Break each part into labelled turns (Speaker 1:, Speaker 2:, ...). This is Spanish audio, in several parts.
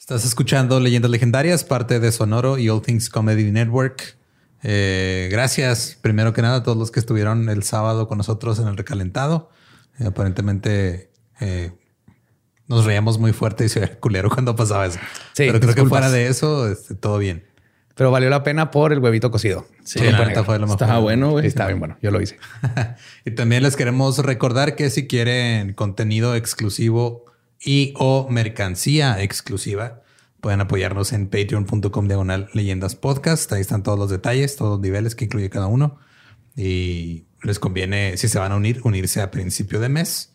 Speaker 1: Estás escuchando Leyendas Legendarias, parte de Sonoro y All Things Comedy Network. Eh, gracias, primero que nada, a todos los que estuvieron el sábado con nosotros en el recalentado. Eh, aparentemente eh, nos reíamos muy fuerte y se veía culero cuando pasaba eso.
Speaker 2: Sí,
Speaker 1: Pero creo que fuera de eso, este, todo bien.
Speaker 2: Pero valió la pena por el huevito cocido.
Speaker 1: Sí,
Speaker 2: No
Speaker 1: la neta fue lo mejor.
Speaker 3: Estaba bueno, güey.
Speaker 2: Sí, está bien bueno. Yo lo hice.
Speaker 1: y también les queremos recordar que si quieren contenido exclusivo y o mercancía exclusiva, pueden apoyarnos en patreon.com diagonal leyendas podcast. Ahí están todos los detalles, todos los niveles que incluye cada uno. Y les conviene, si se van a unir, unirse a principio de mes,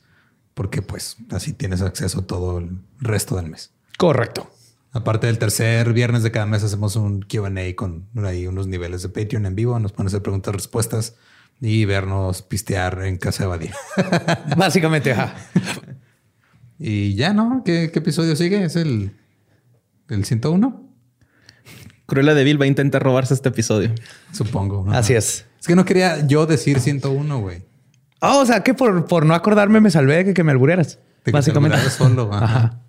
Speaker 1: porque pues así tienes acceso todo el resto del mes.
Speaker 2: Correcto.
Speaker 1: Aparte del tercer viernes de cada mes hacemos un Q&A con ahí unos niveles de Patreon en vivo. Nos pueden hacer preguntas, respuestas y vernos pistear en casa de Badir.
Speaker 2: Básicamente, ajá.
Speaker 1: y ya, ¿no? ¿Qué, qué episodio sigue? ¿Es el, el 101?
Speaker 3: Cruella de Vil va a intentar robarse este episodio.
Speaker 1: Supongo. ¿no?
Speaker 2: Así es.
Speaker 1: Es que no quería yo decir 101, güey.
Speaker 2: Ah, o sea que por, por no acordarme me salvé de que, que me albureras.
Speaker 1: De
Speaker 2: Básicamente.
Speaker 1: solo. Ajá.
Speaker 2: Ajá.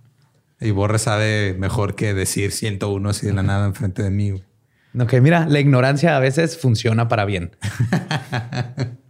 Speaker 1: Y Borre sabe mejor que decir 101 así de la nada enfrente de mí. güey.
Speaker 2: Ok, mira, la ignorancia a veces funciona para bien.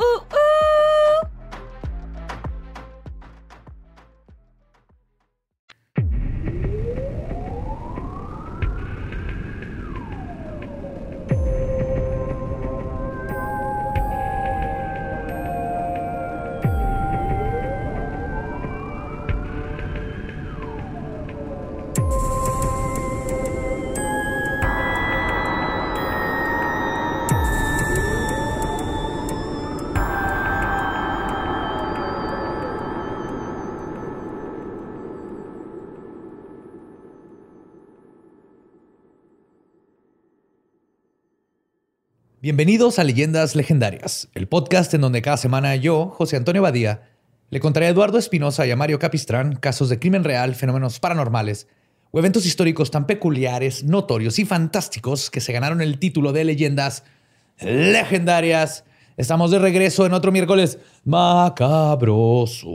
Speaker 4: Ooh, ooh.
Speaker 2: Bienvenidos a Leyendas Legendarias, el podcast en donde cada semana yo, José Antonio Badía, le contaré a Eduardo Espinosa y a Mario Capistrán casos de crimen real, fenómenos paranormales o eventos históricos tan peculiares, notorios y fantásticos que se ganaron el título de Leyendas Legendarias. Estamos de regreso en otro miércoles macabroso.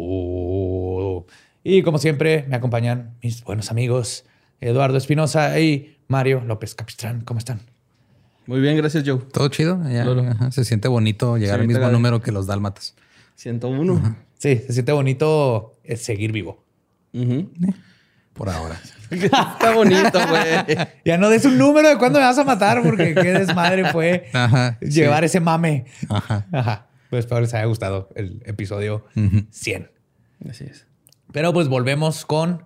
Speaker 2: Y como siempre, me acompañan mis buenos amigos Eduardo Espinosa y Mario López Capistrán. ¿Cómo están?
Speaker 3: Muy bien, gracias, Joe.
Speaker 1: Todo chido. Ya, ajá, Se siente bonito llegar al mismo número que los dálmatas.
Speaker 3: 101.
Speaker 2: Sí, se siente bonito eh, seguir vivo.
Speaker 3: Ujú.
Speaker 1: Por ahora.
Speaker 3: Está bonito, güey.
Speaker 2: Ya no des un número de cuándo me vas a matar, porque qué desmadre fue
Speaker 1: Ajá,
Speaker 2: llevar ese mame.
Speaker 1: Ajá.
Speaker 2: Ajá. Pues espero les haya gustado el episodio 100.
Speaker 3: Así es.
Speaker 2: Pero pues volvemos con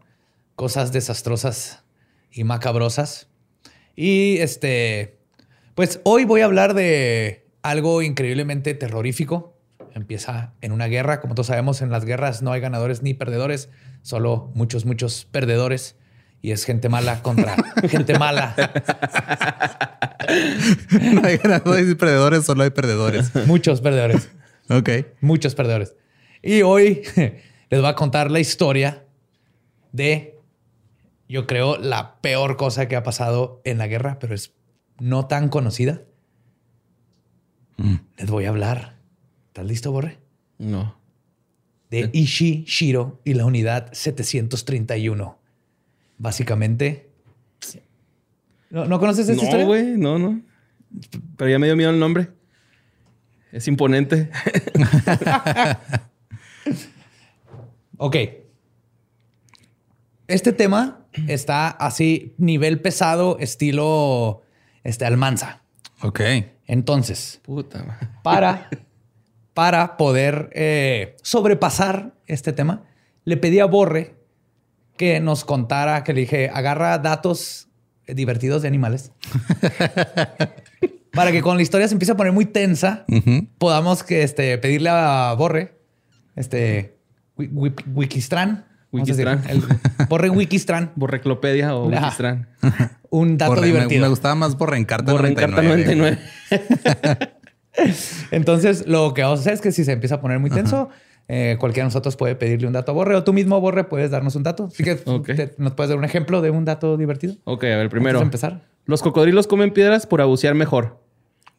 Speaker 2: cosas desastrosas y macabrosas. Y este, pues hoy voy a hablar de algo increíblemente terrorífico. Empieza en una guerra. Como todos sabemos, en las guerras no hay ganadores ni perdedores, solo muchos, muchos perdedores. Y es gente mala contra gente mala.
Speaker 1: no hay ganadores y perdedores, solo hay perdedores.
Speaker 2: Muchos perdedores.
Speaker 1: Ok.
Speaker 2: Muchos perdedores. Y hoy les voy a contar la historia de, yo creo, la peor cosa que ha pasado en la guerra, pero es no tan conocida. Les voy a hablar. ¿Estás listo, Borre?
Speaker 3: No.
Speaker 2: De Ishii Shiro y la unidad 731. Básicamente. ¿No, ¿no conoces esta
Speaker 3: No,
Speaker 2: historia?
Speaker 3: güey, no, no. Pero ya me dio miedo el nombre. Es imponente.
Speaker 2: Ok. Este tema está así, nivel pesado, estilo este, Almanza.
Speaker 1: Ok.
Speaker 2: Entonces,
Speaker 3: Puta.
Speaker 2: para, para poder eh, sobrepasar este tema, le pedí a Borre que nos contara, que le dije, agarra datos divertidos de animales. para que cuando la historia se empiece a poner muy tensa, podamos que, este, pedirle a Borre, este, Wi- Wi- Wikistran, decir,
Speaker 3: Wikistran.
Speaker 2: el- borren Wikistran.
Speaker 3: Borreclopedia o
Speaker 2: Ajá.
Speaker 3: Wikistran.
Speaker 2: Un dato divertido.
Speaker 1: Me, gustaba más Borrencarta
Speaker 3: Borrencarta
Speaker 1: 99.
Speaker 3: 99.
Speaker 2: Entonces, lo que vamos a hacer es que si se empieza a poner muy tenso, eh, cualquiera de nosotros puede pedirle un dato a Borre o tú mismo, Borre, puedes darnos un dato. Así que te- nos puedes dar un ejemplo de un dato divertido.
Speaker 3: Ok, a ver, primero.
Speaker 2: Antes de empezar.
Speaker 3: Los cocodrilos comen piedras por bucear mejor.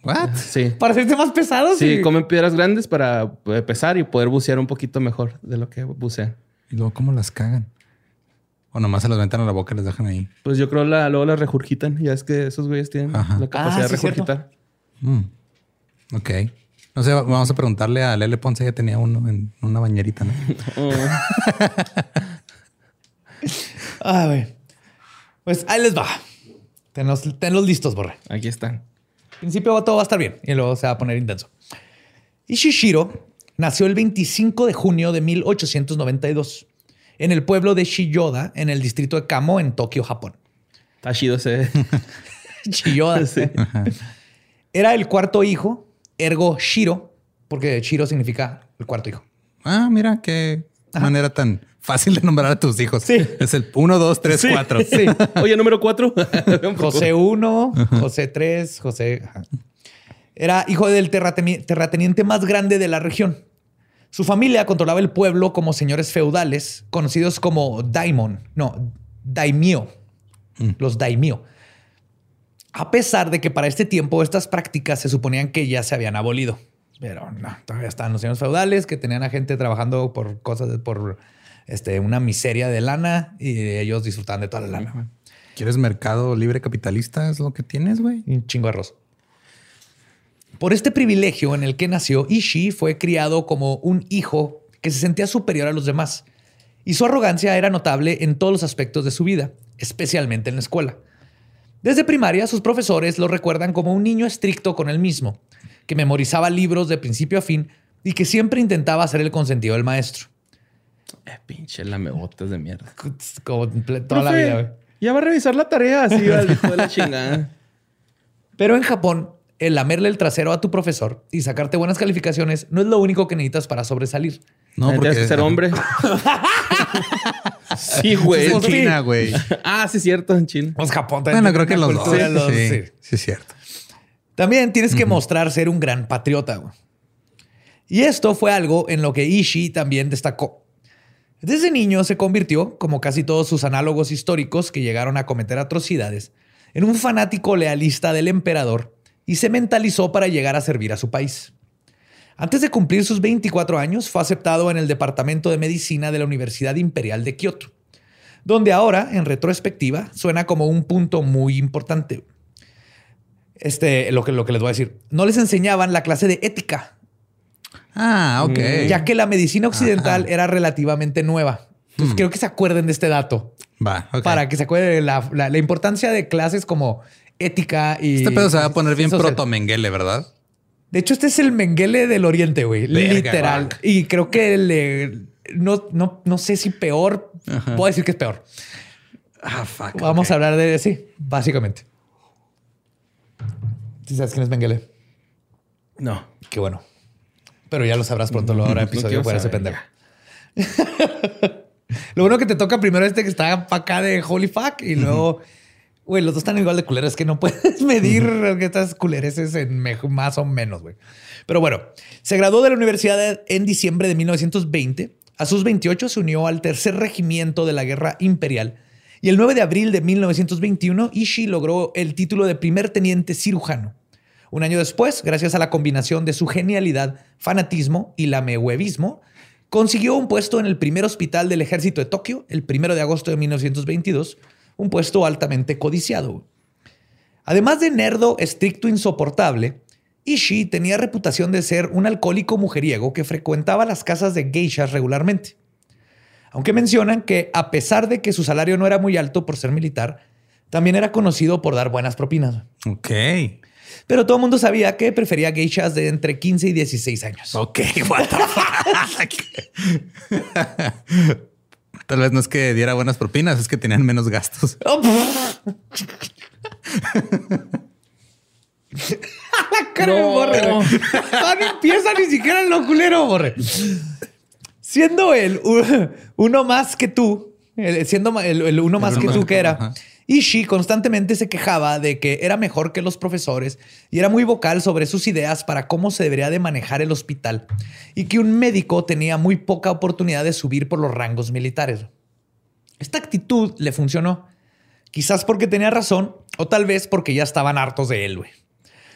Speaker 1: What?
Speaker 3: Sí.
Speaker 2: Para hacerte más pesado,
Speaker 3: Sí, comen piedras grandes para eh, pesar y poder bucear un poquito mejor de lo que bucean.
Speaker 1: Y luego, ¿cómo las cagan? O nomás se las metan a la boca y las dejan ahí.
Speaker 3: Pues yo creo la, luego las regurgitan. Ya es que esos güeyes tienen
Speaker 1: Ajá.
Speaker 3: la capacidad
Speaker 2: Ah,
Speaker 3: de
Speaker 2: sí,
Speaker 3: regurgitar.
Speaker 1: Mm. Ok. No sé, vamos a preguntarle a Lele Ponce. Ella tenía uno en una bañerita, ¿no?
Speaker 3: Oh.
Speaker 2: Ah, güey. Pues ahí les va. Tenlos, tenlos listos, Borre.
Speaker 3: Aquí están.
Speaker 2: Al principio todo va a estar bien y luego se va a poner intenso. Ishishiro nació el 25 de junio de 1892 en el pueblo de Shiyoda, en el distrito de Kamo, en Tokio, Japón.
Speaker 3: Está chido ese.
Speaker 2: Shiyoda.
Speaker 3: Sí.
Speaker 2: Era el cuarto hijo, ergo Shiro, porque Shiro significa el cuarto hijo.
Speaker 1: Ah, mira qué manera tan fácil de nombrar a tus hijos.
Speaker 2: Sí.
Speaker 1: Es el 1, 2, 3, 4.
Speaker 2: Sí.
Speaker 3: Oye, número cuatro.
Speaker 2: José 1, José 3, José. ajá. Era hijo del terrateni- terrateniente más grande de la región. Su familia controlaba el pueblo como señores feudales, conocidos como daimon, no, daimyo, los daimyo. A pesar de que para este tiempo estas prácticas se suponían que ya se habían abolido. Pero no, todavía estaban los señores feudales que tenían a gente trabajando por cosas, de- por este, una miseria de lana y ellos disfrutaban de toda la lana.
Speaker 1: ¿Quieres mercado libre capitalista? ¿Es lo que tienes, güey?
Speaker 2: Un chingo de arroz. Por este privilegio en el que nació, Ishii fue criado como un hijo que se sentía superior a los demás. Y su arrogancia era notable en todos los aspectos de su vida, especialmente en la escuela. Desde primaria, sus profesores lo recuerdan como un niño estricto con él mismo, que memorizaba libros de principio a fin y que siempre intentaba ser el consentido del maestro.
Speaker 3: Eh, pinche lamebotas de mierda.
Speaker 2: Como toda la vida. güey.
Speaker 3: Ya va a revisar la tarea así al hijo de la chingada.
Speaker 2: Pero en Japón, el lamerle el trasero a tu profesor y sacarte buenas calificaciones no es lo único que necesitas para sobresalir.
Speaker 1: No,
Speaker 3: Tienes que ser hombre. sí, güey.
Speaker 1: En. China, güey.
Speaker 3: Ah, sí, cierto, en China.
Speaker 2: Pues Japón también
Speaker 1: Bueno, creo que los dos.
Speaker 2: los-
Speaker 1: Sí,
Speaker 2: sí.
Speaker 1: sí, es cierto.
Speaker 2: También tienes que mostrar ser un gran patriota. güey. Y esto fue algo en lo que Ishii también destacó. Desde niño se convirtió, como casi todos sus análogos históricos que llegaron a cometer atrocidades, en un fanático lealista del emperador y se mentalizó para llegar a servir a su país. Antes de cumplir sus 24 años, fue aceptado en el Departamento de Medicina de la Universidad Imperial de Kioto, donde ahora, en retrospectiva, suena como un punto muy importante. Este, lo que, lo que les voy a decir. No les enseñaban la clase de ética,
Speaker 1: Ah, ok.
Speaker 2: ya que la medicina occidental era relativamente nueva. Entonces, creo que se acuerden de este dato
Speaker 1: Va,
Speaker 2: para que se acuerden de la, la- la importancia de clases como ética y.
Speaker 1: Este pedo se va a poner bien proto Menguele, ¿verdad?
Speaker 2: De hecho, este es el Menguele del Oriente, güey.
Speaker 1: Verga,
Speaker 2: Literal.
Speaker 1: guac.
Speaker 2: Y creo que le, no, no, no sé si peor. Puedo decir que es peor.
Speaker 1: Ah, fuck.
Speaker 2: Vamos a hablar de sí, básicamente. ¿Sí sabes quién es Mengele?
Speaker 3: No.
Speaker 2: Qué bueno. Pero ya lo sabrás pronto, lo habrá episodio fuera ese pendejo. lo bueno que te toca primero este que está para acá de holy fuck y luego, güey, los dos están igual de culeros que no puedes medir estas culereces en más o menos, güey. Pero bueno, se graduó de la universidad en diciembre de 1920. A sus 28 se unió al tercer regimiento de la guerra imperial. Y el 9 de abril de 1921, Ishii logró el título de primer teniente cirujano. Un año después, gracias a la combinación de su genialidad, fanatismo y lamehuevismo, consiguió un puesto en el primer hospital del ejército de Tokio el 1 de agosto de 1922, un puesto altamente codiciado. Además de nerdo estricto insoportable, Ishii tenía reputación de ser un alcohólico mujeriego que frecuentaba las casas de geishas regularmente. Aunque mencionan que a pesar de que su salario no era muy alto por ser militar, también era conocido por dar buenas propinas.
Speaker 1: Ok.
Speaker 2: Pero todo el mundo sabía que prefería geishas de entre 15 y 16 años.
Speaker 1: Ok, what the fuck. Tal vez no es que diera buenas propinas, es que tenían menos gastos.
Speaker 2: Oh, La cara
Speaker 3: No.
Speaker 2: Borre. güey. No empieza ni siquiera en lo culero, Borre. Siendo él un, uno más que tú, el- siendo el, el uno más que tú
Speaker 1: que
Speaker 2: que
Speaker 1: tú,
Speaker 2: era.
Speaker 1: ajá.
Speaker 2: Ishii constantemente se quejaba de que era mejor que los profesores y era muy vocal sobre sus ideas para cómo se debería de manejar el hospital y que un médico tenía muy poca oportunidad de subir por los rangos militares. Esta actitud le funcionó, quizás porque tenía razón o tal vez porque ya estaban hartos de él, güey.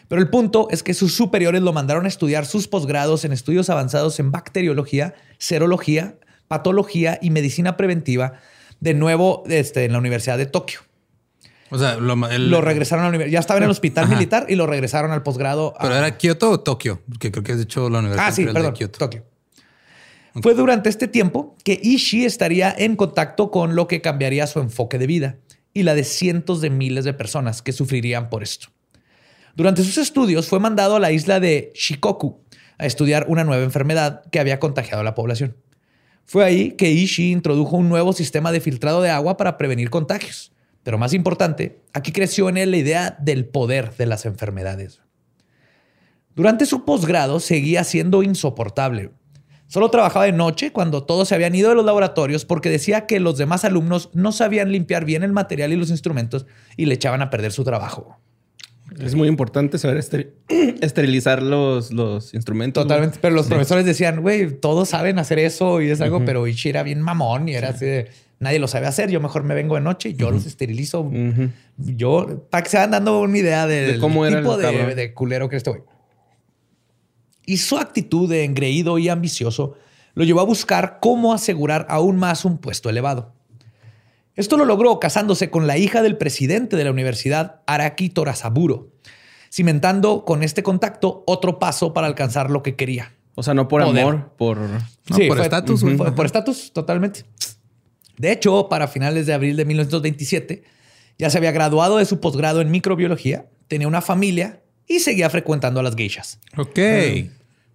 Speaker 2: Pero el punto es que sus superiores lo mandaron a estudiar sus posgrados en estudios avanzados en bacteriología, serología, patología y medicina preventiva, de nuevo este, en la Universidad de Tokio.
Speaker 1: O sea, lo, ma- el-
Speaker 2: Lo regresaron a la universidad. Ya estaba en el hospital
Speaker 1: Ajá.
Speaker 2: militar y lo regresaron al posgrado. a-
Speaker 1: ¿Pero era Kioto o Tokio? Que creo que has dicho la Universidad
Speaker 2: Ah, sí, perdón.
Speaker 1: de Kioto.
Speaker 2: Tokio. Fue durante este tiempo que Ishii estaría en contacto con lo que cambiaría su enfoque de vida y la de cientos de miles de personas que sufrirían por esto. Durante sus estudios fue mandado a la isla de Shikoku a estudiar una nueva enfermedad que había contagiado a la población. Fue ahí que Ishii introdujo un nuevo sistema de filtrado de agua para prevenir contagios. Pero más importante, aquí creció en él la idea del poder de las enfermedades. Durante su posgrado seguía siendo insoportable. Solo trabajaba de noche cuando todos se habían ido de los laboratorios porque decía que los demás alumnos no sabían limpiar bien el material y los instrumentos y le echaban a perder su trabajo.
Speaker 3: Es muy importante saber esteri- esterilizar los, los instrumentos.
Speaker 2: Totalmente. Pero los profesores decían, güey, todos saben hacer eso y es algo, pero Ichi era bien mamón y era así de, nadie lo sabe hacer. Yo mejor me vengo de noche, yo los esterilizo. Yo, para que se vayan dando una idea del
Speaker 3: De cómo era
Speaker 2: tipo de, de culero que güey. Y su actitud de engreído y ambicioso lo llevó a buscar cómo asegurar aún más un puesto elevado. Esto lo logró casándose con la hija del presidente de la universidad, Araki Torasaburo, cimentando con este contacto otro paso para alcanzar lo que quería.
Speaker 3: O sea, no por
Speaker 2: Poder.
Speaker 3: amor, por...
Speaker 1: No,
Speaker 2: Sí,
Speaker 1: por estatus,
Speaker 2: Por estatus, totalmente. De hecho, para finales de abril de 1927, ya se había graduado de su posgrado en microbiología, tenía una familia y seguía frecuentando a las geishas.
Speaker 1: Ok.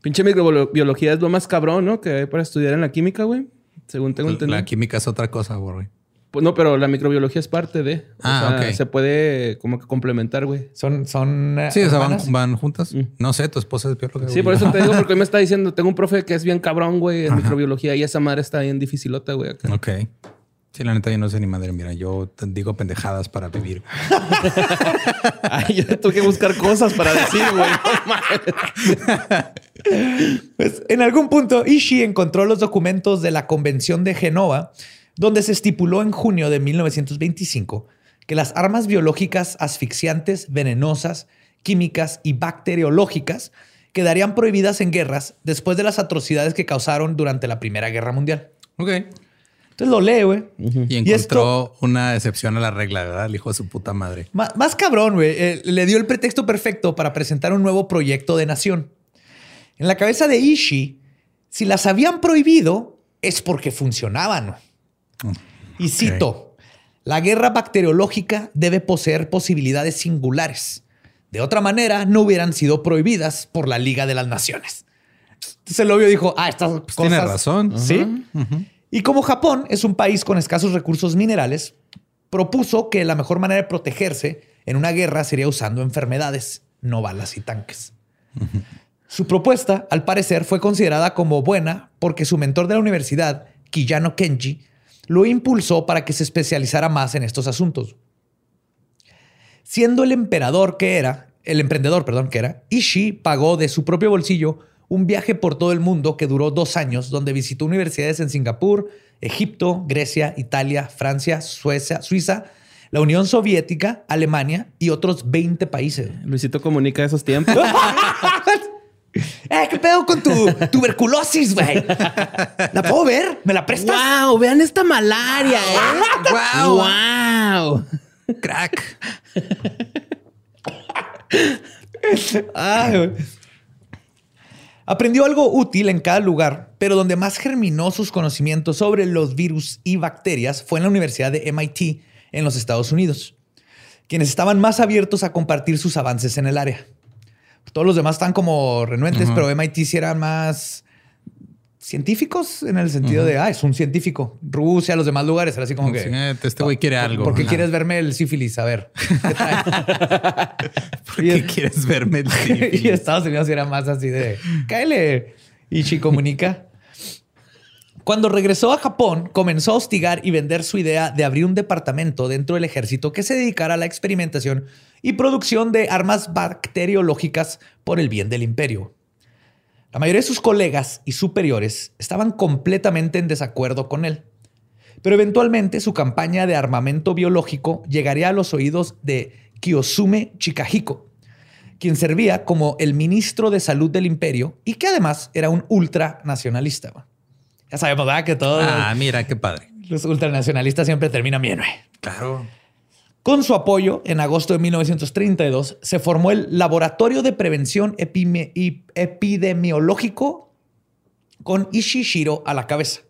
Speaker 3: Pinche microbiología es lo más cabrón, ¿no? Que hay para estudiar en la química, güey. Según tengo entendido.
Speaker 1: La química es otra cosa, güey.
Speaker 3: Pues no, pero la microbiología es parte de. O
Speaker 1: Ah,
Speaker 3: sea,
Speaker 1: ok.
Speaker 3: Se puede como que complementar, güey.
Speaker 2: Son, son eh,
Speaker 1: Sí, o sea, van, van juntas.
Speaker 3: Mm.
Speaker 1: No sé, tu esposa es bióloga.
Speaker 3: Sí,
Speaker 1: güey.
Speaker 3: por eso te digo, porque hoy me está diciendo, tengo un profe que es bien cabrón, güey, en microbiología y esa madre está bien dificilota, güey. acá.
Speaker 1: Ok. Sí, la neta, yo no sé ni madre. Mira, yo digo pendejadas para vivir.
Speaker 3: Ay, yo tuve que buscar cosas para decir, güey.
Speaker 2: Pues, en algún punto, Ishii encontró los documentos de la Convención de Genova, donde se estipuló en junio de 1925 que las armas biológicas asfixiantes, venenosas, químicas y bacteriológicas quedarían prohibidas en guerras después de las atrocidades que causaron durante la Primera Guerra Mundial.
Speaker 1: Ok.
Speaker 2: Entonces lo lee, güey.
Speaker 1: Y
Speaker 2: Y esto-
Speaker 1: encontró una excepción a la regla, ¿verdad? El hijo de su puta madre.
Speaker 2: Má- Más, cabrón, güey. Eh, le dio el pretexto perfecto para presentar un nuevo proyecto de nación. En la cabeza de Ishii, si las habían prohibido, es porque funcionaban. Y cito, la guerra bacteriológica debe poseer posibilidades singulares. De otra manera, no hubieran sido prohibidas por la Liga de las Naciones. Entonces el obvio dijo, ah, estas cosas...
Speaker 1: tiene razón.
Speaker 2: Sí. Y como Japón es un país con escasos recursos minerales, propuso que la mejor manera de protegerse en una guerra sería usando enfermedades, no balas y tanques. Su propuesta, al parecer, fue considerada como buena porque su mentor de la universidad, Kiyano Kenji, lo impulsó para que se especializara más en estos asuntos. Siendo el emperador que era, el emprendedor, perdón, que era, Ishii pagó de su propio bolsillo un viaje por todo el mundo que duró dos años, donde visitó universidades en Singapur, Egipto, Grecia, Italia, Francia, Suecia, Suiza, la Unión Soviética, Alemania y otros 20 países.
Speaker 3: Luisito comunica esos tiempos.
Speaker 2: ¡Eh, qué pedo con tu tuberculosis, güey! ¿La puedo ver? ¿Me la prestas?
Speaker 3: ¡Wow! Vean esta malaria, ¿eh?
Speaker 1: ¡Wow!
Speaker 3: ¡Wow!
Speaker 1: Crack.
Speaker 2: Ay. Aprendió algo útil en cada lugar, pero donde más germinó sus conocimientos sobre los virus y bacterias fue en la Universidad de MIT en los Estados Unidos, quienes estaban más abiertos a compartir sus avances en el área. Todos los demás están como renuentes, pero MIT sí eran más científicos en el sentido de, ah, es un científico. Rusia, los demás lugares, era así como que...
Speaker 1: Sí, este güey quiere algo.
Speaker 2: ¿Por qué quieres verme el sífilis? A ver. ¿qué trae?
Speaker 1: ¿Por qué quieres verme? el sífilis?
Speaker 2: y Estados Unidos era más así de cáele y si comunica. Cuando regresó a Japón, comenzó a hostigar y vender su idea de abrir un departamento dentro del ejército que se dedicara a la experimentación y producción de armas bacteriológicas por el bien del imperio. La mayoría de sus colegas y superiores estaban completamente en desacuerdo con él. Pero eventualmente su campaña de armamento biológico llegaría a los oídos de Kiyosume Chikahiko, quien servía como el ministro de salud del imperio y que además era un ultranacionalista. Ya sabemos, ¿verdad? Que todos
Speaker 1: Ah, mira, qué padre.
Speaker 2: los ultranacionalistas siempre terminan bien. güey.
Speaker 1: Claro.
Speaker 2: Con su apoyo, en agosto de 1932, se formó el Laboratorio de Prevención Epime- Epidemiológico con Ishishiro a la cabeza.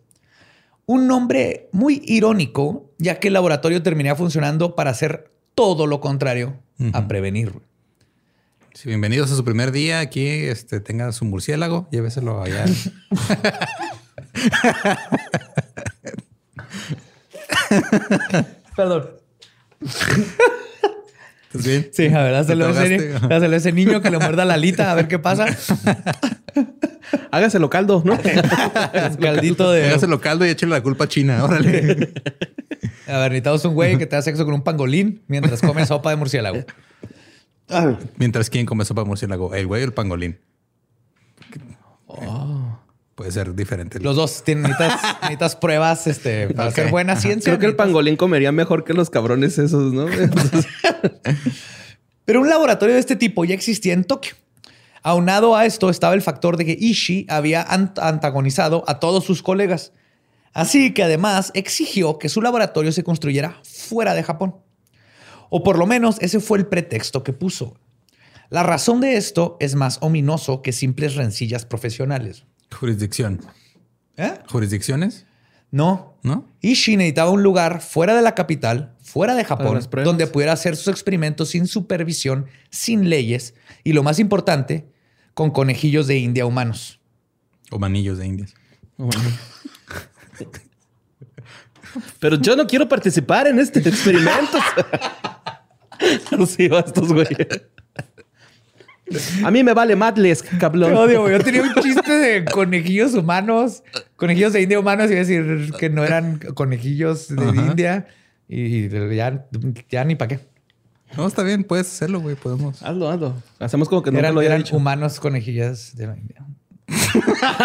Speaker 2: Un nombre muy irónico, ya que el laboratorio terminaría funcionando para hacer todo lo contrario a prevenir.
Speaker 1: Sí, bienvenidos a su primer día. Aquí este, tenga su murciélago. Lléveselo allá.
Speaker 2: Perdón.
Speaker 1: ¿Estás bien?
Speaker 2: Sí, a ver, hazlo
Speaker 1: ¿Te
Speaker 2: ese,
Speaker 1: ahogaste?
Speaker 2: hazlo ese niño que le muerda la alita a ver qué pasa.
Speaker 3: Hágaselo caldo, ¿no?
Speaker 2: Caldito de.
Speaker 1: Hágaselo caldo y échale la culpa a China. Órale.
Speaker 2: A ver, necesitamos un güey que te da sexo con un pangolín mientras come sopa de murciélago.
Speaker 1: Mientras, ¿quién come sopa de murciélago? ¿El güey o el pangolín? Puede ser diferente.
Speaker 2: Los dos tienen necesitas, necesitas pruebas este, para hacer buena ciencia.
Speaker 3: Creo que el pangolín comería mejor que los cabrones esos, ¿no?
Speaker 2: Pero un laboratorio de este tipo ya existía en Tokio. Aunado a esto estaba el factor de que Ishii había ant- antagonizado a todos sus colegas. Así que además exigió que su laboratorio se construyera fuera de Japón. O por lo menos ese fue el pretexto que puso. La razón de esto es más ominoso que simples rencillas profesionales.
Speaker 1: Jurisdicción.
Speaker 2: ¿Eh?
Speaker 1: ¿Jurisdicciones?
Speaker 2: No,
Speaker 1: ¿No?
Speaker 2: Ishii necesitaba un lugar fuera de la capital, fuera de Japón, donde pudiera hacer sus experimentos sin supervisión, sin leyes y lo más importante, con conejillos de India humanos.
Speaker 1: O manillos de indias.
Speaker 3: Pero yo no quiero participar en este experimento. Recibo a estos güeyes. A mí me vale madles, cabrón.
Speaker 2: Te odio, güey. Yo tenía un chiste de conejillos humanos, conejillos de India humanos, y decir que no eran conejillos de
Speaker 1: Ajá.
Speaker 2: India y ya, ya ni para qué.
Speaker 1: No, está bien. Puedes hacerlo, güey. Podemos.
Speaker 3: Hazlo, hazlo. Hacemos como que nunca
Speaker 2: Eran,
Speaker 3: lo había
Speaker 2: eran
Speaker 3: dicho.
Speaker 2: humanos conejillas de la India.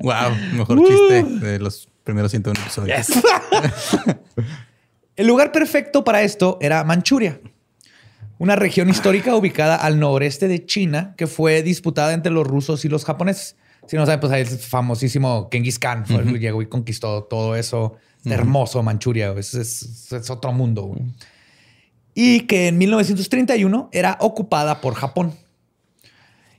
Speaker 1: Wow. Mejor chiste de los primeros 101 episodios.
Speaker 2: El lugar perfecto para esto era Manchuria, una región histórica ubicada al noreste de China que fue disputada entre los rusos y los japoneses. Si no saben, pues ahí el famosísimo Genghis Khan fue el que llegó y conquistó todo eso hermoso Manchuria. Es, es- es otro mundo. Y que en 1931 era ocupada por Japón.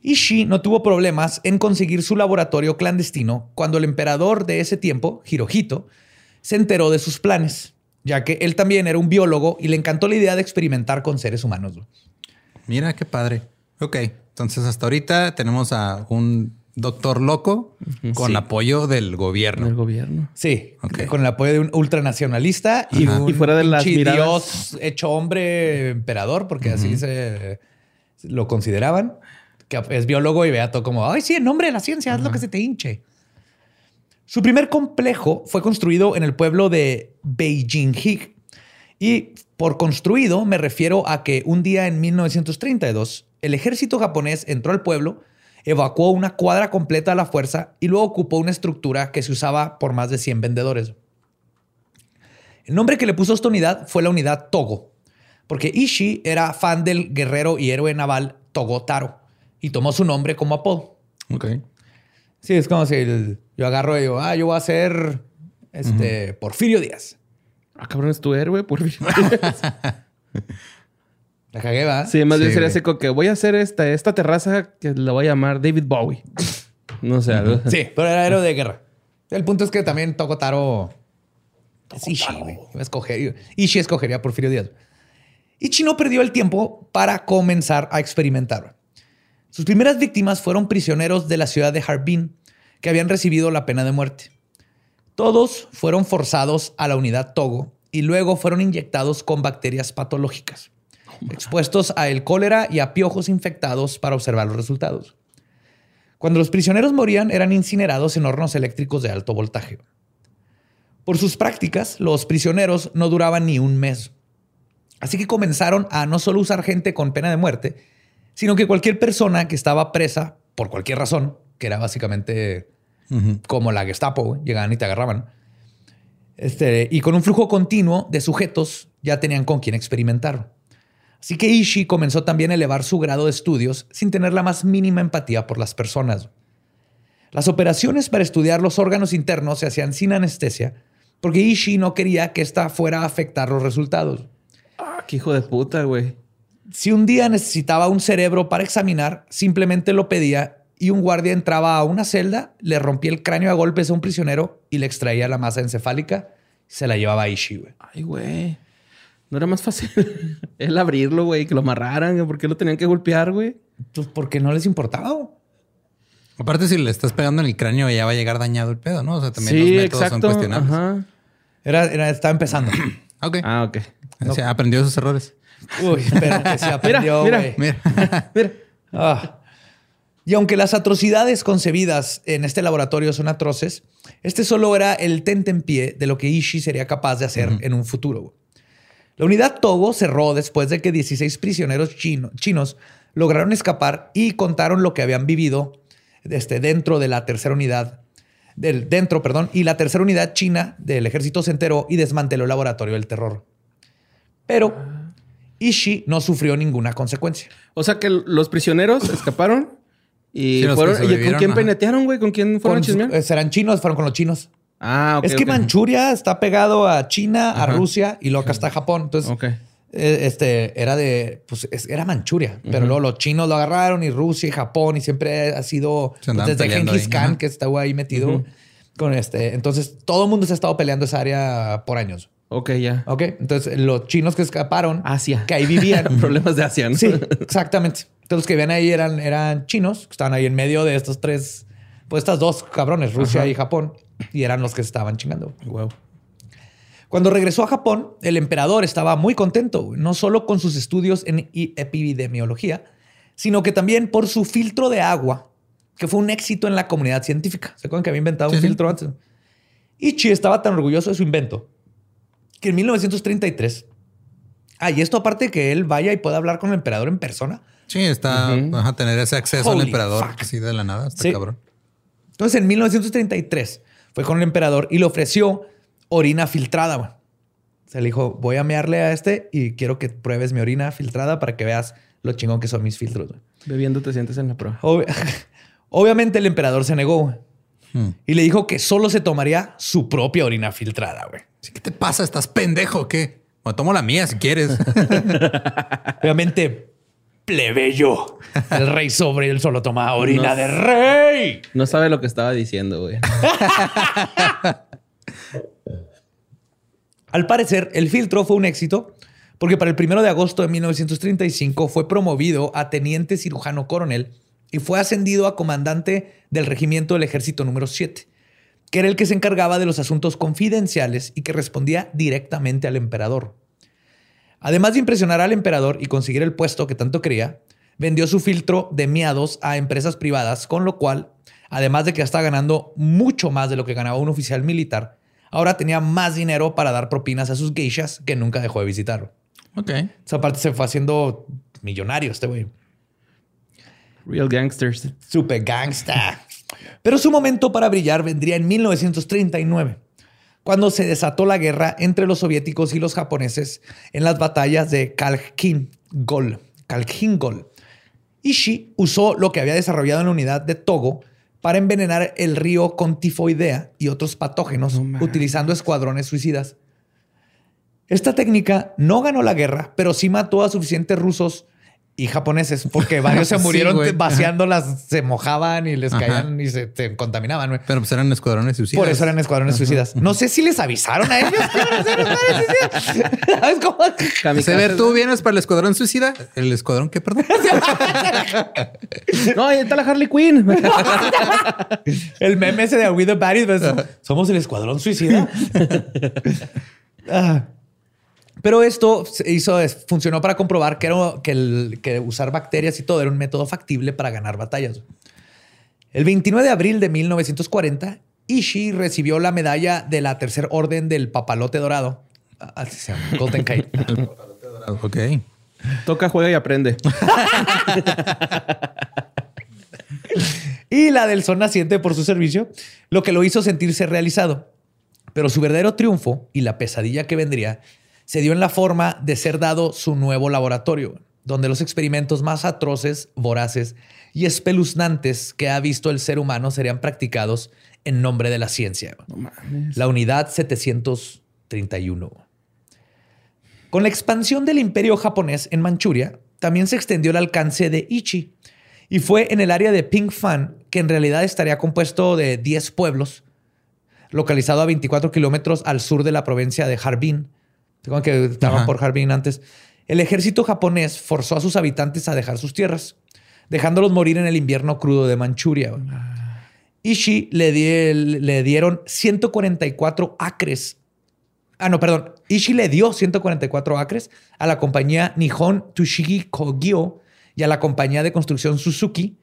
Speaker 2: Ishii no tuvo problemas en conseguir su laboratorio clandestino cuando el emperador de ese tiempo, Hirohito, se enteró de sus planes, ya que él también era un biólogo y le encantó la idea de experimentar con seres humanos.
Speaker 1: Mira qué padre. Ok. Entonces, hasta ahorita tenemos a un doctor loco con
Speaker 3: Sí.
Speaker 1: apoyo del
Speaker 3: El
Speaker 1: gobierno.
Speaker 3: gobierno.
Speaker 2: Sí,
Speaker 1: Ok.
Speaker 2: con el apoyo de un ultranacionalista y, un
Speaker 3: Y fuera de las
Speaker 2: dios hecho hombre emperador, porque así se lo consideraban, que es biólogo y vea todo como, ay, sí, en nombre de la ciencia, haz lo que se te hinche. Su primer complejo fue construido en el pueblo de Beijing-Hig. Y por construido me refiero a que un día en 1932 el ejército japonés entró al pueblo, evacuó una cuadra completa a la fuerza y luego ocupó una estructura que se usaba por más de 100 vendedores. El nombre que le puso a esta unidad fue la unidad Togo, porque Ishii era fan del guerrero y héroe naval Togo Taro y tomó su nombre como apodo.
Speaker 1: Ok.
Speaker 2: Sí, es como si el- yo agarro y digo, ah, yo voy a ser este, Porfirio Díaz.
Speaker 3: Ah, cabrón, es tu héroe, por fin.
Speaker 2: La cagué, ¿va?
Speaker 3: Sí, más bien
Speaker 1: Sí,
Speaker 3: sería
Speaker 1: güey.
Speaker 3: así como que voy a hacer esta, esta terraza que la voy a llamar David Bowie. No sé, algo.
Speaker 2: Sí, pero era héroe de guerra. El punto es que también Togo Taro es Ishii, güey. Iba a escoger- Ishii escogería a Porfirio Díaz. Ichi no perdió el tiempo para comenzar a experimentar. Sus primeras víctimas fueron prisioneros de la ciudad de Harbin que habían recibido la pena de muerte. Todos fueron forzados a la unidad Togo y luego fueron inyectados con bacterias patológicas, expuestos a el cólera y a piojos infectados para observar los resultados. Cuando los prisioneros morían, eran incinerados en hornos eléctricos de alto voltaje. Por sus prácticas, los prisioneros no duraban ni un mes. Así que comenzaron a no solo usar gente con pena de muerte, sino que cualquier persona que estaba presa por cualquier razón, que era básicamente como la Gestapo, güey, llegaban y te agarraban. Este, y con un flujo continuo de sujetos ya tenían con quién experimentar. Así que Ishii comenzó también a elevar su grado de estudios sin tener la más mínima empatía por las personas. Las operaciones para estudiar los órganos internos se hacían sin anestesia porque Ishii no quería que esta fuera a afectar los resultados.
Speaker 3: Ah, qué hijo de puta, güey.
Speaker 2: Si un día necesitaba un cerebro para examinar, simplemente lo pedía y un guardia entraba a una celda, le rompía el cráneo a golpes a un prisionero y le extraía la masa encefálica y se la llevaba a Ishii, güey.
Speaker 3: Ay, güey. No era más fácil el abrirlo, güey, que lo amarraran. güey? ¿Por qué lo tenían que golpear, güey?
Speaker 2: Pues porque no les importaba. güey.
Speaker 1: Aparte, si le estás pegando en el cráneo, ya va a llegar dañado el pedo, ¿no? O sea, también
Speaker 3: Sí,
Speaker 1: los métodos
Speaker 3: exacto.
Speaker 1: son cuestionables.
Speaker 3: Ajá.
Speaker 2: Era, era- estaba empezando.
Speaker 1: Ok.
Speaker 3: Ah, ok.
Speaker 1: O sea, aprendió sus errores.
Speaker 2: Uy, pero que se aprendió,
Speaker 3: mira.
Speaker 2: güey.
Speaker 1: Mira.
Speaker 3: Mira.
Speaker 2: Ah. Y aunque las atrocidades concebidas en este laboratorio son atroces, este solo era el tentempié de lo que Ishii sería capaz de hacer en un futuro. La unidad Togo cerró después de que 16 prisioneros chino- chinos lograron escapar y contaron lo que habían vivido este, dentro de la tercera unidad, del, dentro, perdón, y la tercera unidad china del ejército se enteró y desmanteló el laboratorio del terror. Pero Ishii no sufrió ninguna consecuencia.
Speaker 3: O sea que los prisioneros escaparon y
Speaker 1: Sí, los que
Speaker 3: fueron. ¿Y con quién
Speaker 1: ajá.
Speaker 3: penetearon, güey? ¿Con quién fueron a
Speaker 2: Con-
Speaker 3: chismear?
Speaker 2: serán chinos, fueron con los chinos.
Speaker 3: Ah, ok.
Speaker 2: es que. Manchuria está pegado a China, a. Rusia y luego acá está Japón. Entonces, eh, este era de, pues es- era Manchuria, pero luego los chinos lo agarraron y Rusia y Japón y siempre ha sido pues, desde Genghis
Speaker 1: ahí,
Speaker 2: Khan que estaba ahí metido con este. Entonces, todo el mundo se ha estado peleando esa área por años.
Speaker 3: Ok, ya.
Speaker 2: Ok, entonces los chinos que escaparon,
Speaker 3: Asia.
Speaker 2: que ahí vivían,
Speaker 3: Problemas de Asia, ¿no?
Speaker 2: Sí, exactamente. Entonces los que vivían ahí eran, eran chinos, que estaban ahí en medio de estos tres, pues estas dos cabrones, Rusia y Japón, y eran los que se estaban chingando.
Speaker 3: Wow.
Speaker 2: Cuando regresó a Japón, el emperador estaba muy contento, no solo con sus estudios en epidemiología, sino que también por su filtro de agua, que fue un éxito en la comunidad científica. ¿Se acuerdan que había inventado
Speaker 1: Sí,
Speaker 2: un
Speaker 1: sí.
Speaker 2: filtro antes? Ichi estaba tan orgulloso de su invento que en 1933, ah, y esto aparte de que él vaya y pueda hablar con el emperador en persona,
Speaker 1: Sí, está. Vas a tener ese acceso al emperador
Speaker 2: fuck.
Speaker 1: así de la nada. Está
Speaker 2: Sí.
Speaker 1: cabrón.
Speaker 2: Entonces, en 1933 fue con el emperador y le ofreció orina filtrada. güey. Se le dijo, voy a mearle a este y quiero que pruebes mi orina filtrada para que veas lo chingón que son mis filtros. güey".
Speaker 3: Bebiendo te sientes en la prueba.
Speaker 2: Obvi- Obviamente el emperador se negó güey,
Speaker 1: Hmm.
Speaker 2: y le dijo que solo se tomaría su propia orina filtrada. güey.
Speaker 1: ¿Qué te pasa? ¿Estás pendejo o qué? Bueno, tomo la mía si quieres.
Speaker 2: Obviamente, plebeyo. El rey sobre él solo tomaba orina
Speaker 3: No.
Speaker 2: de rey.
Speaker 3: No sabe lo que estaba diciendo, güey.
Speaker 2: Al parecer, el filtro fue un éxito porque para el primero de agosto de 1935 fue promovido a teniente cirujano coronel y fue ascendido a comandante del regimiento del ejército número 7, que era el que se encargaba de los asuntos confidenciales y que respondía directamente al emperador. Además de impresionar al emperador y conseguir el puesto que tanto quería, vendió su filtro de miados a empresas privadas, con lo cual, además de que ya estaba ganando mucho más de lo que ganaba un oficial militar, ahora tenía más dinero para dar propinas a sus geishas que nunca dejó de visitar.
Speaker 1: ok.
Speaker 2: Esa parte se fue haciendo millonario este güey.
Speaker 3: Real gangsters.
Speaker 2: Super gangsta. Pero su momento para brillar vendría en 1939, cuando se desató la guerra entre los soviéticos y los japoneses en las batallas de Khalkhin-Gol. Khalkhin-Gol. Ishii usó lo que había desarrollado en la unidad de Togo para envenenar el río con tifoidea y otros patógenos utilizando escuadrones suicidas. Esta técnica no ganó la guerra, pero sí mató a suficientes rusos y japoneses porque varios se
Speaker 1: Sí,
Speaker 2: murieron
Speaker 1: güey.
Speaker 2: vaciando las, se mojaban y les
Speaker 1: Ajá.
Speaker 2: caían y se, se contaminaban. güey.
Speaker 1: Pero pues eran escuadrones suicidas.
Speaker 2: Por eso eran escuadrones suicidas. No sé si les avisaron a ellos que iban a ser escuadrones suicidas. ¿Sabes cómo?
Speaker 1: Se ve, tú vienes para el escuadrón suicida. ¿El escuadrón qué, perdón?
Speaker 3: No, ahí está la Harley Quinn.
Speaker 2: El meme ese de We the Baddies, somos el escuadrón suicida. Ah. Pero esto hizo, funcionó para comprobar que, era, que, el- que usar bacterias y todo era un método factible para ganar batallas. El 29 de abril de 1940, Ishii recibió la medalla de la Tercer Orden del Papalote Dorado. Ah, Así se llama, Golden Kite.
Speaker 1: Ok.
Speaker 3: Toca, juega y aprende.
Speaker 2: y la del sol naciente por su servicio, lo que lo hizo sentirse realizado. Pero su verdadero triunfo y la pesadilla que vendría se dio en la forma de ser dado su nuevo laboratorio, donde los experimentos más atroces, voraces y espeluznantes que ha visto el ser humano serían practicados en nombre de la ciencia. La unidad 731. Con la expansión del imperio japonés en Manchuria, también se extendió el alcance de Ichi y fue en el área de Pingfan, que en realidad estaría compuesto de 10 pueblos, localizado a 24 kilómetros al sur de la provincia de Harbin. Tengo que estaban
Speaker 1: Ajá.
Speaker 2: por Harbin antes. El ejército japonés forzó a sus habitantes a dejar sus tierras, dejándolos morir en el invierno crudo de Manchuria. Ishii le, di- le dieron 144 acres. Ah, no, perdón. Ishii le dio 144 acres a la compañía Nihon Tushigi Kogyo y a la compañía de construcción Suzuki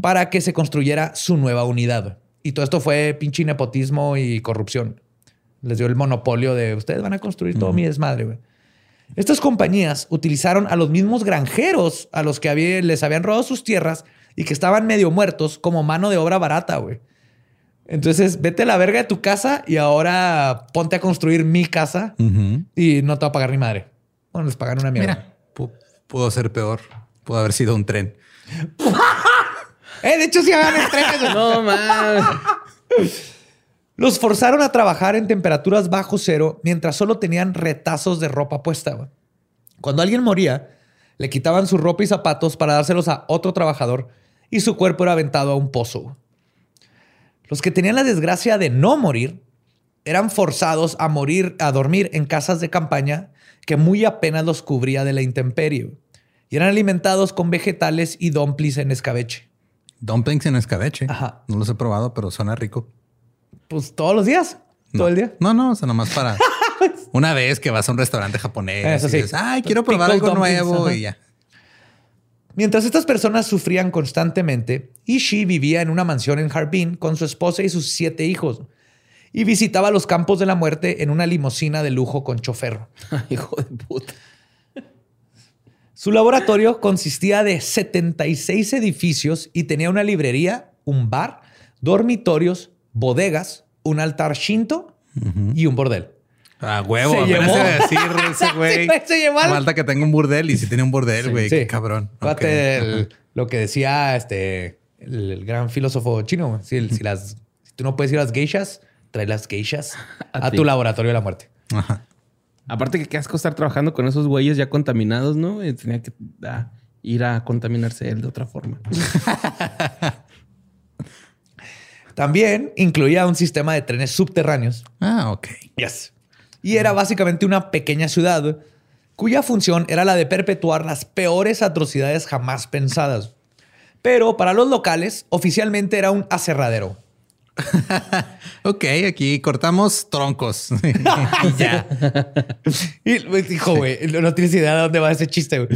Speaker 2: para que se construyera su nueva unidad. Y todo esto fue pinche nepotismo y corrupción. Les dio el monopolio de ustedes van a construir todo mi desmadre. güey". Estas compañías utilizaron a los mismos granjeros a los que había- les habían robado sus tierras y que estaban medio muertos como mano de obra barata, güey. Entonces, vete a la verga de tu casa y ahora ponte a construir mi casa y no te va a pagar ni madre. Bueno, les pagan una mierda.
Speaker 1: Mira, pu- pudo ser peor. Pudo haber sido un tren.
Speaker 2: Eh, de hecho, sí hagan trenes.
Speaker 3: No, man.
Speaker 2: Los forzaron a trabajar en temperaturas bajo cero mientras solo tenían retazos de ropa puesta. güey. Cuando alguien moría, le quitaban su ropa y zapatos para dárselos a otro trabajador y su cuerpo era aventado a un pozo. güey. Los que tenían la desgracia de no morir eran forzados a morir, a dormir en casas de campaña que muy apenas los cubría de la intemperie. güey. Y eran alimentados con vegetales y dumplings en escabeche.
Speaker 1: Dumplings en escabeche.
Speaker 2: Ajá.
Speaker 1: No los he probado, pero suena rico.
Speaker 2: Pues todos los días,
Speaker 1: No.
Speaker 2: todo el día.
Speaker 1: No, no, o sea, nomás para una vez que vas a un restaurante japonés.
Speaker 2: Eso
Speaker 1: y dices, Ay, quiero probar
Speaker 2: Pickle
Speaker 1: algo
Speaker 2: dumplings,
Speaker 1: nuevo
Speaker 2: ajá.
Speaker 1: y ya.
Speaker 2: Mientras estas personas sufrían constantemente, Ishii vivía en una mansión en Harbin con su esposa y sus siete hijos y visitaba los campos de la muerte en una limusina de lujo con chofer.
Speaker 3: Hijo de puta.
Speaker 2: Su laboratorio consistía de 76 edificios y tenía una librería, un bar, dormitorios, bodegas, un altar shinto y un bordel.
Speaker 1: Ah, huevo,
Speaker 2: Se
Speaker 1: apenas
Speaker 2: llevó.
Speaker 1: decir ese güey.
Speaker 2: Se llevó al-
Speaker 1: Falta que tenga un burdel y si tiene un burdel, güey, qué cabrón.
Speaker 2: El- lo que decía este el, el gran filósofo chino. Si, si las, si tú no puedes ir a las geishas, trae las geishas a, tu laboratorio de la muerte.
Speaker 1: Ajá.
Speaker 3: Aparte que qué asco estar trabajando con esos güeyes ya contaminados, ¿no? Y tenía que ah, ir a contaminarse él de otra forma.
Speaker 2: También incluía un sistema de trenes subterráneos.
Speaker 1: Ah, ok.
Speaker 2: Yes. Y era básicamente una pequeña ciudad cuya función era la de perpetuar las peores atrocidades jamás pensadas. Pero para los locales, oficialmente era un aserradero.
Speaker 1: Ok, aquí cortamos troncos. Y ya.
Speaker 2: Y me dijo, güey, no, no tienes idea de dónde va ese chiste, güey.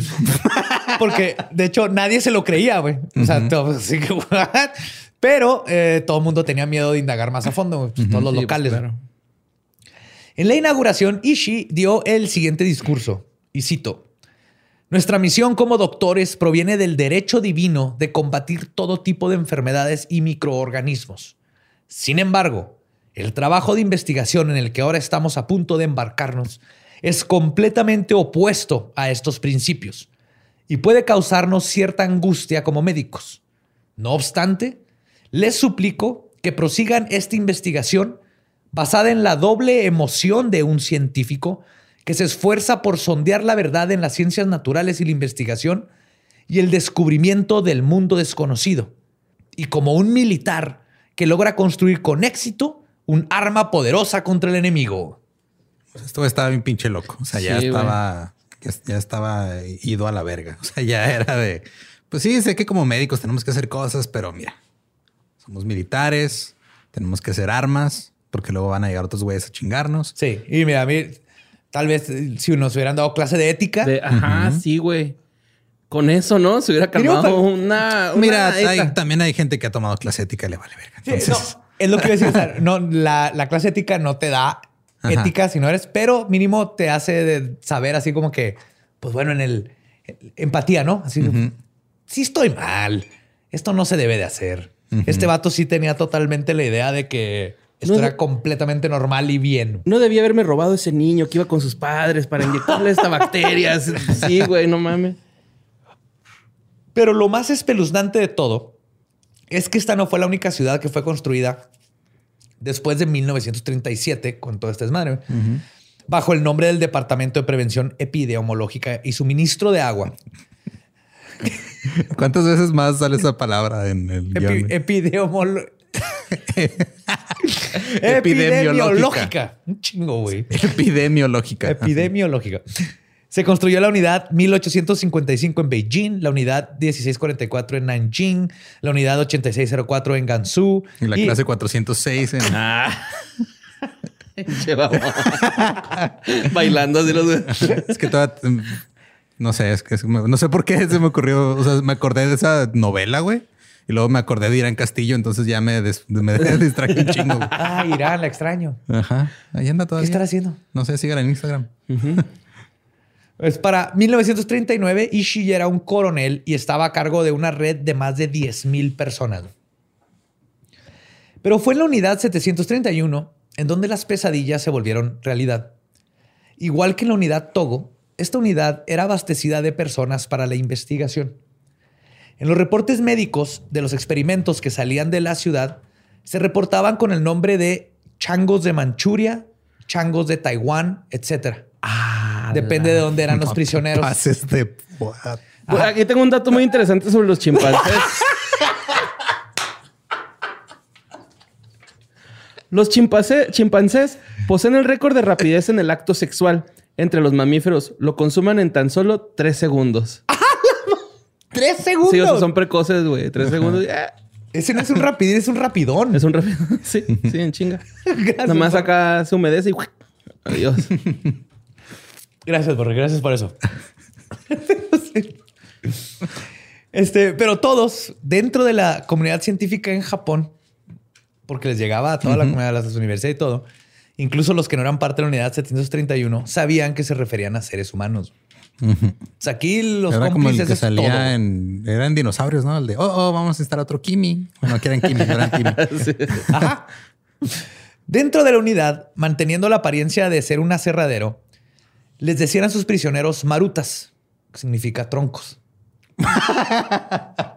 Speaker 2: Porque de hecho nadie se lo creía, güey. O sea, todo- así que, what? Pero eh, todo el mundo tenía miedo de indagar más a fondo. Pues, todos los
Speaker 3: Sí, pues,
Speaker 2: locales.
Speaker 3: claro.
Speaker 2: En la inauguración, Ishii dio el siguiente discurso, y cito, Nuestra misión como doctores proviene del derecho divino de combatir todo tipo de enfermedades y microorganismos. Sin embargo, el trabajo de investigación en el que ahora estamos a punto de embarcarnos es completamente opuesto a estos principios y puede causarnos cierta angustia como médicos. No obstante, les suplico que prosigan esta investigación basada en la doble emoción de un científico que se esfuerza por sondear la verdad en las ciencias naturales y la investigación y el descubrimiento del mundo desconocido, y como un militar que logra construir con éxito un arma poderosa contra el enemigo.
Speaker 1: Esto estaba bien pinche loco. O sea, ya
Speaker 3: Sí,
Speaker 1: estaba, ya estaba ido a la verga. O sea, ya era de, pues sí, sé que como médicos tenemos que hacer cosas, pero mira, somos militares, tenemos que hacer armas, porque luego van a llegar otros güeyes a chingarnos.
Speaker 2: Sí, y mira, a mí, tal vez si nos hubieran dado clase de ética,
Speaker 3: De- ajá, sí, güey. Con eso, ¿no? Se hubiera calmado una, una
Speaker 1: Mira, hay- también hay gente que ha tomado clase ética y le vale verga.
Speaker 2: Sí,
Speaker 1: Entonces,
Speaker 2: no, es lo que iba a decir. o sea, no, la, la clase ética no te da
Speaker 1: Ajá.
Speaker 2: ética si no eres, pero mínimo te hace de saber así como que, pues bueno, en el el- empatía, ¿no? Así, sí estoy mal. Esto no se debe de hacer. Este vato sí tenía totalmente la idea de que esto
Speaker 3: No,
Speaker 2: era completamente normal y bien.
Speaker 3: No debía haberme robado ese niño que iba con sus padres para inyectarle esta bacteria. Sí, güey, no mames.
Speaker 2: Pero lo más espeluznante de todo es que esta no fue la única ciudad que fue construida después de 1937 con todo este desmadre, bajo el nombre del Departamento de Prevención Epidemiológica y Suministro de Agua.
Speaker 1: ¿Cuántas veces más sale esa palabra en el
Speaker 2: Epi-
Speaker 1: guion?
Speaker 2: epidemiolo-
Speaker 1: Epidemiológica.
Speaker 2: Epidemiológica. Un chingo, güey.
Speaker 1: Epidemiológica.
Speaker 2: Epidemiológica. Se construyó la unidad 1855 en Beijing, la unidad 1644 en Nanjing, la unidad 8604 en Gansu.
Speaker 1: Y la
Speaker 2: y-
Speaker 1: clase 406 en...
Speaker 3: Ah. Che, vamos. Bailando así los.
Speaker 1: Es que toda... No sé, es que es- no sé por qué se me ocurrió. O sea, me acordé de esa novela, güey. Y luego me acordé de Irán Castillo, entonces ya me, des- me distraje un chingo. güey.
Speaker 2: Ah, Irán, la extraño.
Speaker 1: Ajá. Ahí anda
Speaker 2: ¿Qué
Speaker 1: todavía.
Speaker 2: estará haciendo?
Speaker 1: No sé, síganla en Instagram.
Speaker 2: Es para 1939, Ishii era un coronel y estaba a cargo de una red de más de 10 mil personas. Pero fue en la unidad 731 en donde las pesadillas se volvieron realidad. Igual que en la unidad Togo, esta unidad era abastecida de personas para la investigación. En los reportes médicos de los experimentos que salían de la ciudad, se reportaban con el nombre de changos de Manchuria, changos de Taiwán, etc. Depende de dónde eran los
Speaker 1: No
Speaker 2: prisioneros.
Speaker 1: pases de...
Speaker 3: Pues aquí tengo un dato muy interesante sobre los chimpancés. Los chimpancé- chimpancés poseen el récord de rapidez en el acto sexual. Entre los mamíferos lo consuman en tan solo tres segundos.
Speaker 2: ¡Tres segundos!
Speaker 3: Sí, o sea, son precoces, güey. Tres segundos.
Speaker 2: Ese no es un rapidín, es un rapidón.
Speaker 3: Es un rápido. Sí, sí, en chinga.
Speaker 2: Gracias,
Speaker 3: Nada más
Speaker 2: por-
Speaker 3: acá se humedece y adiós.
Speaker 2: Gracias, Borre, gracias por eso. Este, pero todos dentro de la comunidad científica en Japón, porque les llegaba a toda la comunidad de las universidades y todo, incluso los que no eran parte de la unidad 731, sabían que se referían a seres humanos. O sea, aquí los
Speaker 1: Era como el que salía en... Eran dinosaurios, ¿no? El de, oh, oh, vamos a estar otro Kimi. Bueno, que eran Kimi, no eran Kimi.
Speaker 2: Ajá. Dentro de la unidad, manteniendo la apariencia de ser un aserradero, les decían a sus prisioneros marutas, que significa troncos.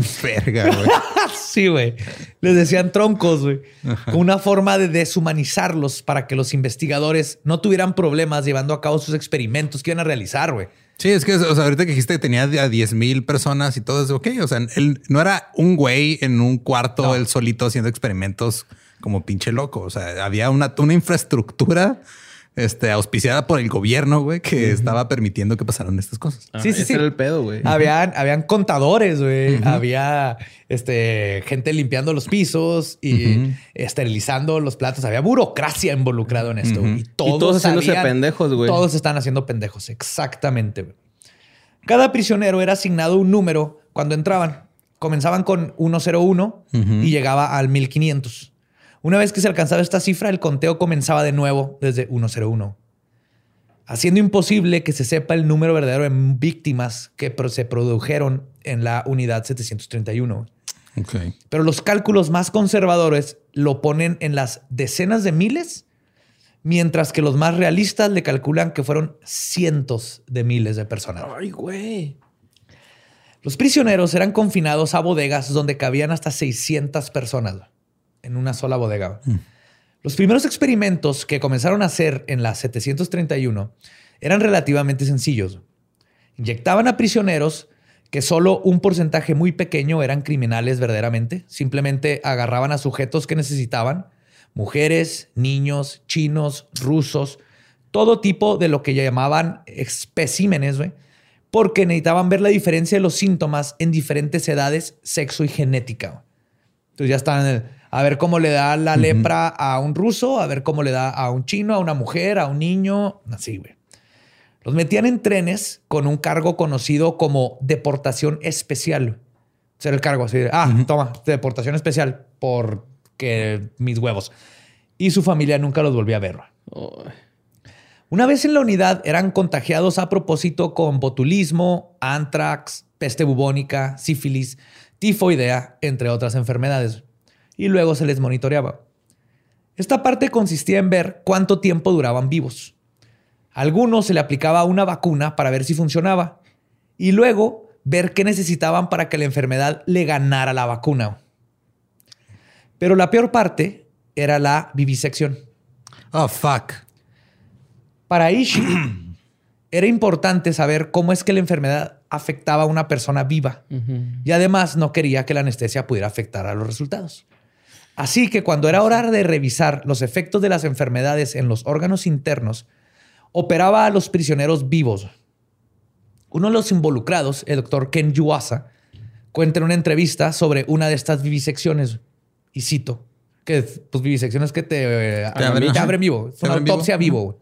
Speaker 1: Verga, güey.
Speaker 2: sí, güey. Les decían troncos, güey. Como una forma de deshumanizarlos para que los investigadores no tuvieran problemas llevando a cabo sus experimentos que iban a realizar, güey.
Speaker 1: Sí, es que, o sea, ahorita que dijiste que tenía a 10 mil personas y todo eso, ok. O sea, él no era un güey en un cuarto,
Speaker 2: No.
Speaker 1: él solito haciendo experimentos como pinche loco. O sea, había una, una infraestructura este, auspiciada por el gobierno, güey, que estaba permitiendo que pasaran estas cosas.
Speaker 3: Ah,
Speaker 2: Sí, sí,
Speaker 3: ese
Speaker 2: sí.
Speaker 3: era el pedo, güey.
Speaker 2: Habían, habían contadores, güey. Había este, gente limpiando los pisos y esterilizando los platos. Había burocracia involucrado en esto. Y todos,
Speaker 3: todos haciéndose
Speaker 2: sabían-
Speaker 3: pendejos, güey.
Speaker 2: Todos están haciendo pendejos. Exactamente. Cada prisionero era asignado un número cuando entraban. Comenzaban con 101 y llegaba al 1500. Una vez que se alcanzaba esta cifra, el conteo comenzaba de nuevo desde 101 haciendo imposible que se sepa el número verdadero de víctimas que se produjeron en la unidad 731.
Speaker 1: Ok.
Speaker 2: Pero los cálculos más conservadores lo ponen en las decenas de miles, mientras que los más realistas le calculan que fueron cientos de miles de personas.
Speaker 3: Ay, güey.
Speaker 2: Los prisioneros eran confinados a bodegas donde cabían hasta 600 personas en una sola bodega. Los primeros experimentos que comenzaron a hacer en la 731 eran relativamente sencillos. Inyectaban a prisioneros que solo un porcentaje muy pequeño eran criminales verdaderamente. Simplemente agarraban a sujetos que necesitaban, mujeres, niños, chinos, rusos, todo tipo de lo que llamaban especímenes, porque necesitaban ver la diferencia de los síntomas en diferentes edades, sexo y genética. Entonces ya están en el- a ver cómo le da la lepra a un ruso, a ver cómo le da a un chino, a una mujer, a un niño, así, güey. Los metían en trenes con un cargo conocido como deportación especial. Ser el cargo así de, ah, toma, deportación especial porque mis huevos. Y su familia nunca los volvió a ver. Una vez en la unidad eran contagiados a propósito con botulismo, antrax, peste bubónica, sífilis, tifoidea, entre otras enfermedades. Y luego se les monitoreaba. Esta parte consistía en ver cuánto tiempo duraban vivos. A algunos se le aplicaba una vacuna para ver si funcionaba y luego ver qué necesitaban para que la enfermedad le ganara la vacuna. Pero la peor parte era la vivisección.
Speaker 1: Oh, fuck.
Speaker 2: Para Ishi era importante saber cómo es que la enfermedad afectaba a una persona viva y además no quería que la anestesia pudiera afectar a los resultados. Así que cuando era hora de revisar los efectos de las enfermedades en los órganos internos, operaba a los prisioneros vivos. Uno de los involucrados, el doctor Ken Yuasa, cuenta en una entrevista sobre una de estas vivisecciones, y cito, que pues vivisecciones que te, eh,
Speaker 1: abren,
Speaker 2: te
Speaker 1: ajá.
Speaker 2: abren vivo. Es una
Speaker 1: vivo.
Speaker 2: autopsia vivo.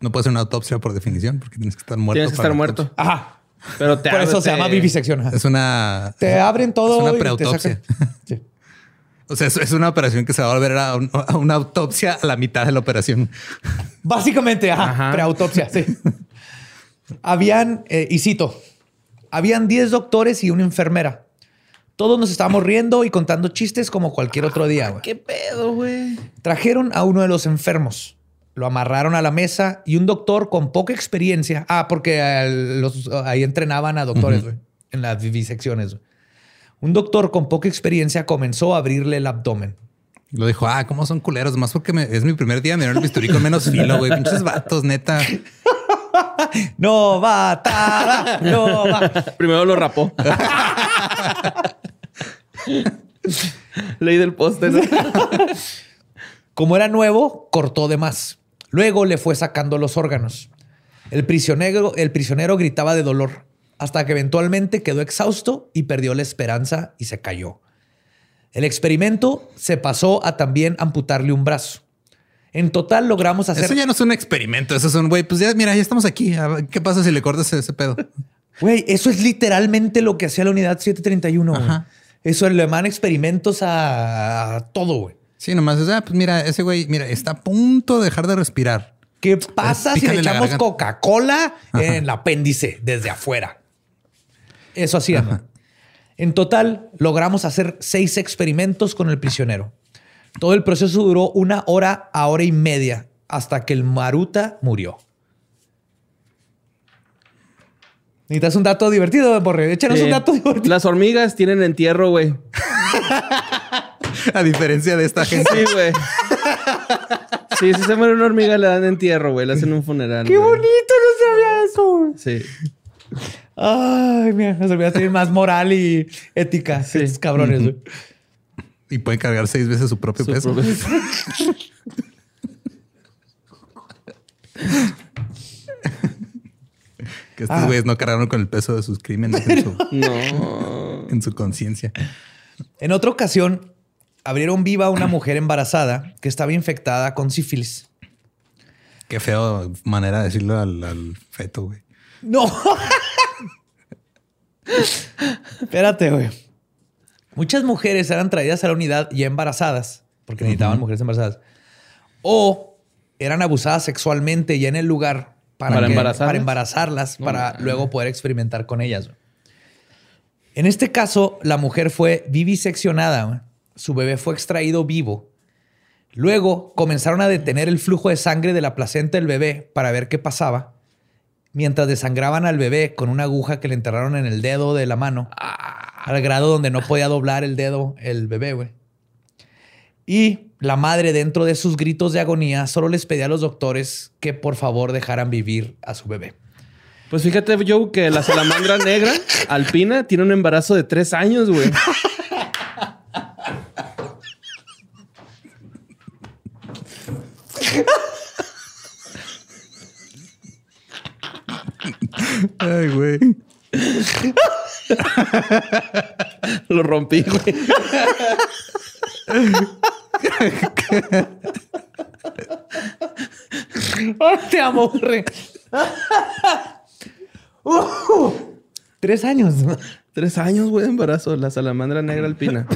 Speaker 1: No puede ser una autopsia por definición porque tienes que estar muerto.
Speaker 3: Tienes que estar muerto.
Speaker 1: autopsia.
Speaker 2: Ajá.
Speaker 3: Pero te
Speaker 2: Por eso se llama vivisección. ajá.
Speaker 1: Es una.
Speaker 2: Te abren todo.
Speaker 1: Es una
Speaker 2: y te
Speaker 1: preautopsia.
Speaker 2: sacan- Sí.
Speaker 1: O sea, es, una operación que se va a volver a, un- a una autopsia a la mitad de la operación.
Speaker 2: Básicamente, ajá,
Speaker 3: Ajá.
Speaker 2: preautopsia, sí. habían, eh, y cito, habían 10 doctores y una enfermera. Todos nos estábamos riendo y contando chistes como cualquier otro día. güey.
Speaker 3: ¿Qué pedo, güey?
Speaker 2: Trajeron a uno de los enfermos, lo amarraron a la mesa y un doctor con poca experiencia. Ah, porque eh, los- ahí entrenaban a doctores güey, en las vivisecciones. güey. Un doctor con poca experiencia comenzó a abrirle el abdomen.
Speaker 1: Lo dijo, ah, cómo son culeros, más porque me- es mi primer día, me dieron el bisturí con menos filo, güey. Pinches vatos, neta.
Speaker 2: No va, tara, no va.
Speaker 3: Primero lo rapó. Leí del póster.
Speaker 2: Como era nuevo, cortó de más. Luego le fue sacando los órganos. El prisionero, el prisionero gritaba de dolor hasta que eventualmente quedó exhausto y perdió la esperanza y se cayó. El experimento se pasó a también amputarle un brazo. En total logramos hacer...
Speaker 1: Eso ya no es un experimento, eso es un güey. Pues ya, mira, ya estamos aquí. Ver, ¿Qué pasa si le cortas ese pedo?
Speaker 2: Güey, eso es literalmente lo que hacía la unidad 731. güey.
Speaker 1: Ajá.
Speaker 2: Eso le mandan experimentos a, a todo, güey.
Speaker 1: Sí, nomás es, ah, pues mira, ese güey, mira, está a punto de dejar de respirar.
Speaker 2: ¿Qué pasa si le echamos. Coca-Cola en el apéndice desde afuera? Eso hacían. ¿no? En total, logramos hacer seis experimentos con el prisionero. Todo el proceso duró una hora a hora y media hasta que el Maruta murió. Necesitas un dato divertido, Borre. Échanos un
Speaker 3: Eh,
Speaker 2: dato divertido.
Speaker 3: Las hormigas tienen entierro, güey.
Speaker 1: A diferencia de esta gente.
Speaker 3: Sí, güey. Sí, si se muere una hormiga, le dan entierro, güey. Le hacen un funeral.
Speaker 2: ¡Qué bonito! No sabía eso.
Speaker 3: Sí.
Speaker 2: Ay, mira, nos olvidó tener más moral y ética.
Speaker 3: Sí.
Speaker 2: Estos cabrones. güey.
Speaker 1: Y pueden cargar seis veces su propio
Speaker 3: Su
Speaker 1: peso.
Speaker 3: propio-
Speaker 1: Que estos
Speaker 2: Ah.
Speaker 1: güeyes no cargaron con el peso de sus crímenes en su,
Speaker 3: No.
Speaker 1: en su conciencia.
Speaker 2: En otra ocasión, abrieron viva a una mujer embarazada que estaba infectada con sífilis.
Speaker 1: Qué feo manera de decirlo al, al feto, güey.
Speaker 2: No. Espérate, güey. Muchas mujeres eran traídas a la unidad ya embarazadas, porque necesitaban mujeres embarazadas, o eran abusadas sexualmente ya en el lugar para,
Speaker 3: ¿Para
Speaker 2: que-
Speaker 3: embarazarlas?
Speaker 2: para embarazarlas, para luego poder experimentar con ellas. En este caso, la mujer fue viviseccionada. Su bebé fue extraído vivo. Luego comenzaron a detener el flujo de sangre de la placenta del bebé para ver qué pasaba mientras desangraban al bebé con una aguja que le enterraron en el dedo de la mano, al grado donde no podía doblar el dedo el bebé, güey. Y la madre, dentro de sus gritos de agonía, solo les pedía a los doctores que por favor dejaran vivir a su bebé.
Speaker 3: Pues fíjate, Joe, que la salamandra negra alpina tiene un embarazo de tres años, güey.
Speaker 1: Ay, güey.
Speaker 3: Lo rompí, güey.
Speaker 2: Te amo, re. Tres años.
Speaker 3: Tres años, güey, de embarazo. La salamandra negra alpina.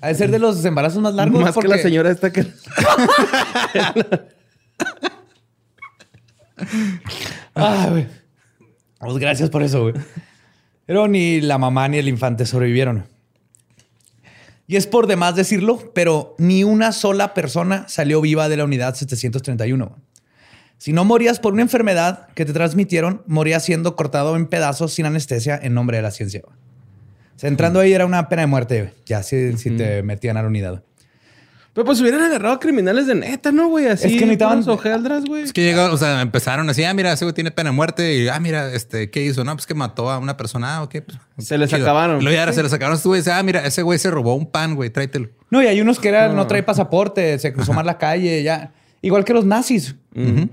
Speaker 2: Ha de ser de los embarazos más largos.
Speaker 3: Más que la señora esta que...
Speaker 2: Ah, güey. Pues gracias por eso, güey. Pero ni la mamá ni el infante sobrevivieron. Y es por demás decirlo, pero ni una sola persona salió viva de la unidad 731. Si no morías por una enfermedad que te transmitieron, morías siendo cortado en pedazos sin anestesia en nombre de la ciencia. güey. O sea, entrando ahí era una pena de muerte, ya si, si te metían a la unidad.
Speaker 3: Pero pues hubieran agarrado a criminales de neta, ¿no, güey? Así
Speaker 2: Es que necesitaban-
Speaker 3: ojealdras, güey.
Speaker 1: Es que llegó, o sea, empezaron así, ah, mira, ese güey tiene pena de muerte y, ah, mira, este, ¿qué hizo? No, pues que mató a una persona, ah, ok. pues,
Speaker 3: Se les
Speaker 1: chido.
Speaker 3: acabaron.
Speaker 1: Y Luego ya se les acabaron. Tú dices, ah, mira, ese güey se robó un pan, güey, tráetelo.
Speaker 2: No, y hay unos que eran, no trae pasaporte, se cruzó mal la calle, ya. Igual que los nazis.
Speaker 3: Mm.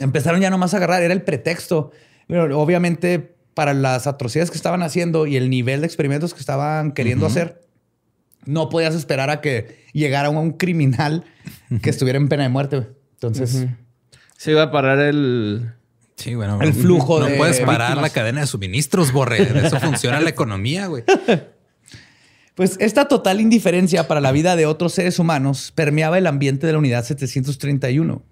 Speaker 2: Empezaron ya nomás a agarrar, era el pretexto. Pero obviamente, para las atrocidades que estaban haciendo y el nivel de experimentos que estaban queriendo hacer, no podías esperar a que llegara un criminal que estuviera en pena de muerte. güey. Entonces,
Speaker 3: Se iba a parar el...
Speaker 1: Sí, bueno.
Speaker 2: El flujo
Speaker 1: no
Speaker 2: de
Speaker 1: puedes parar
Speaker 2: víctimas.
Speaker 1: la cadena de suministros, Borre. De eso funciona la economía, güey.
Speaker 2: pues esta total indiferencia para la vida de otros seres humanos permeaba el ambiente de la unidad 731.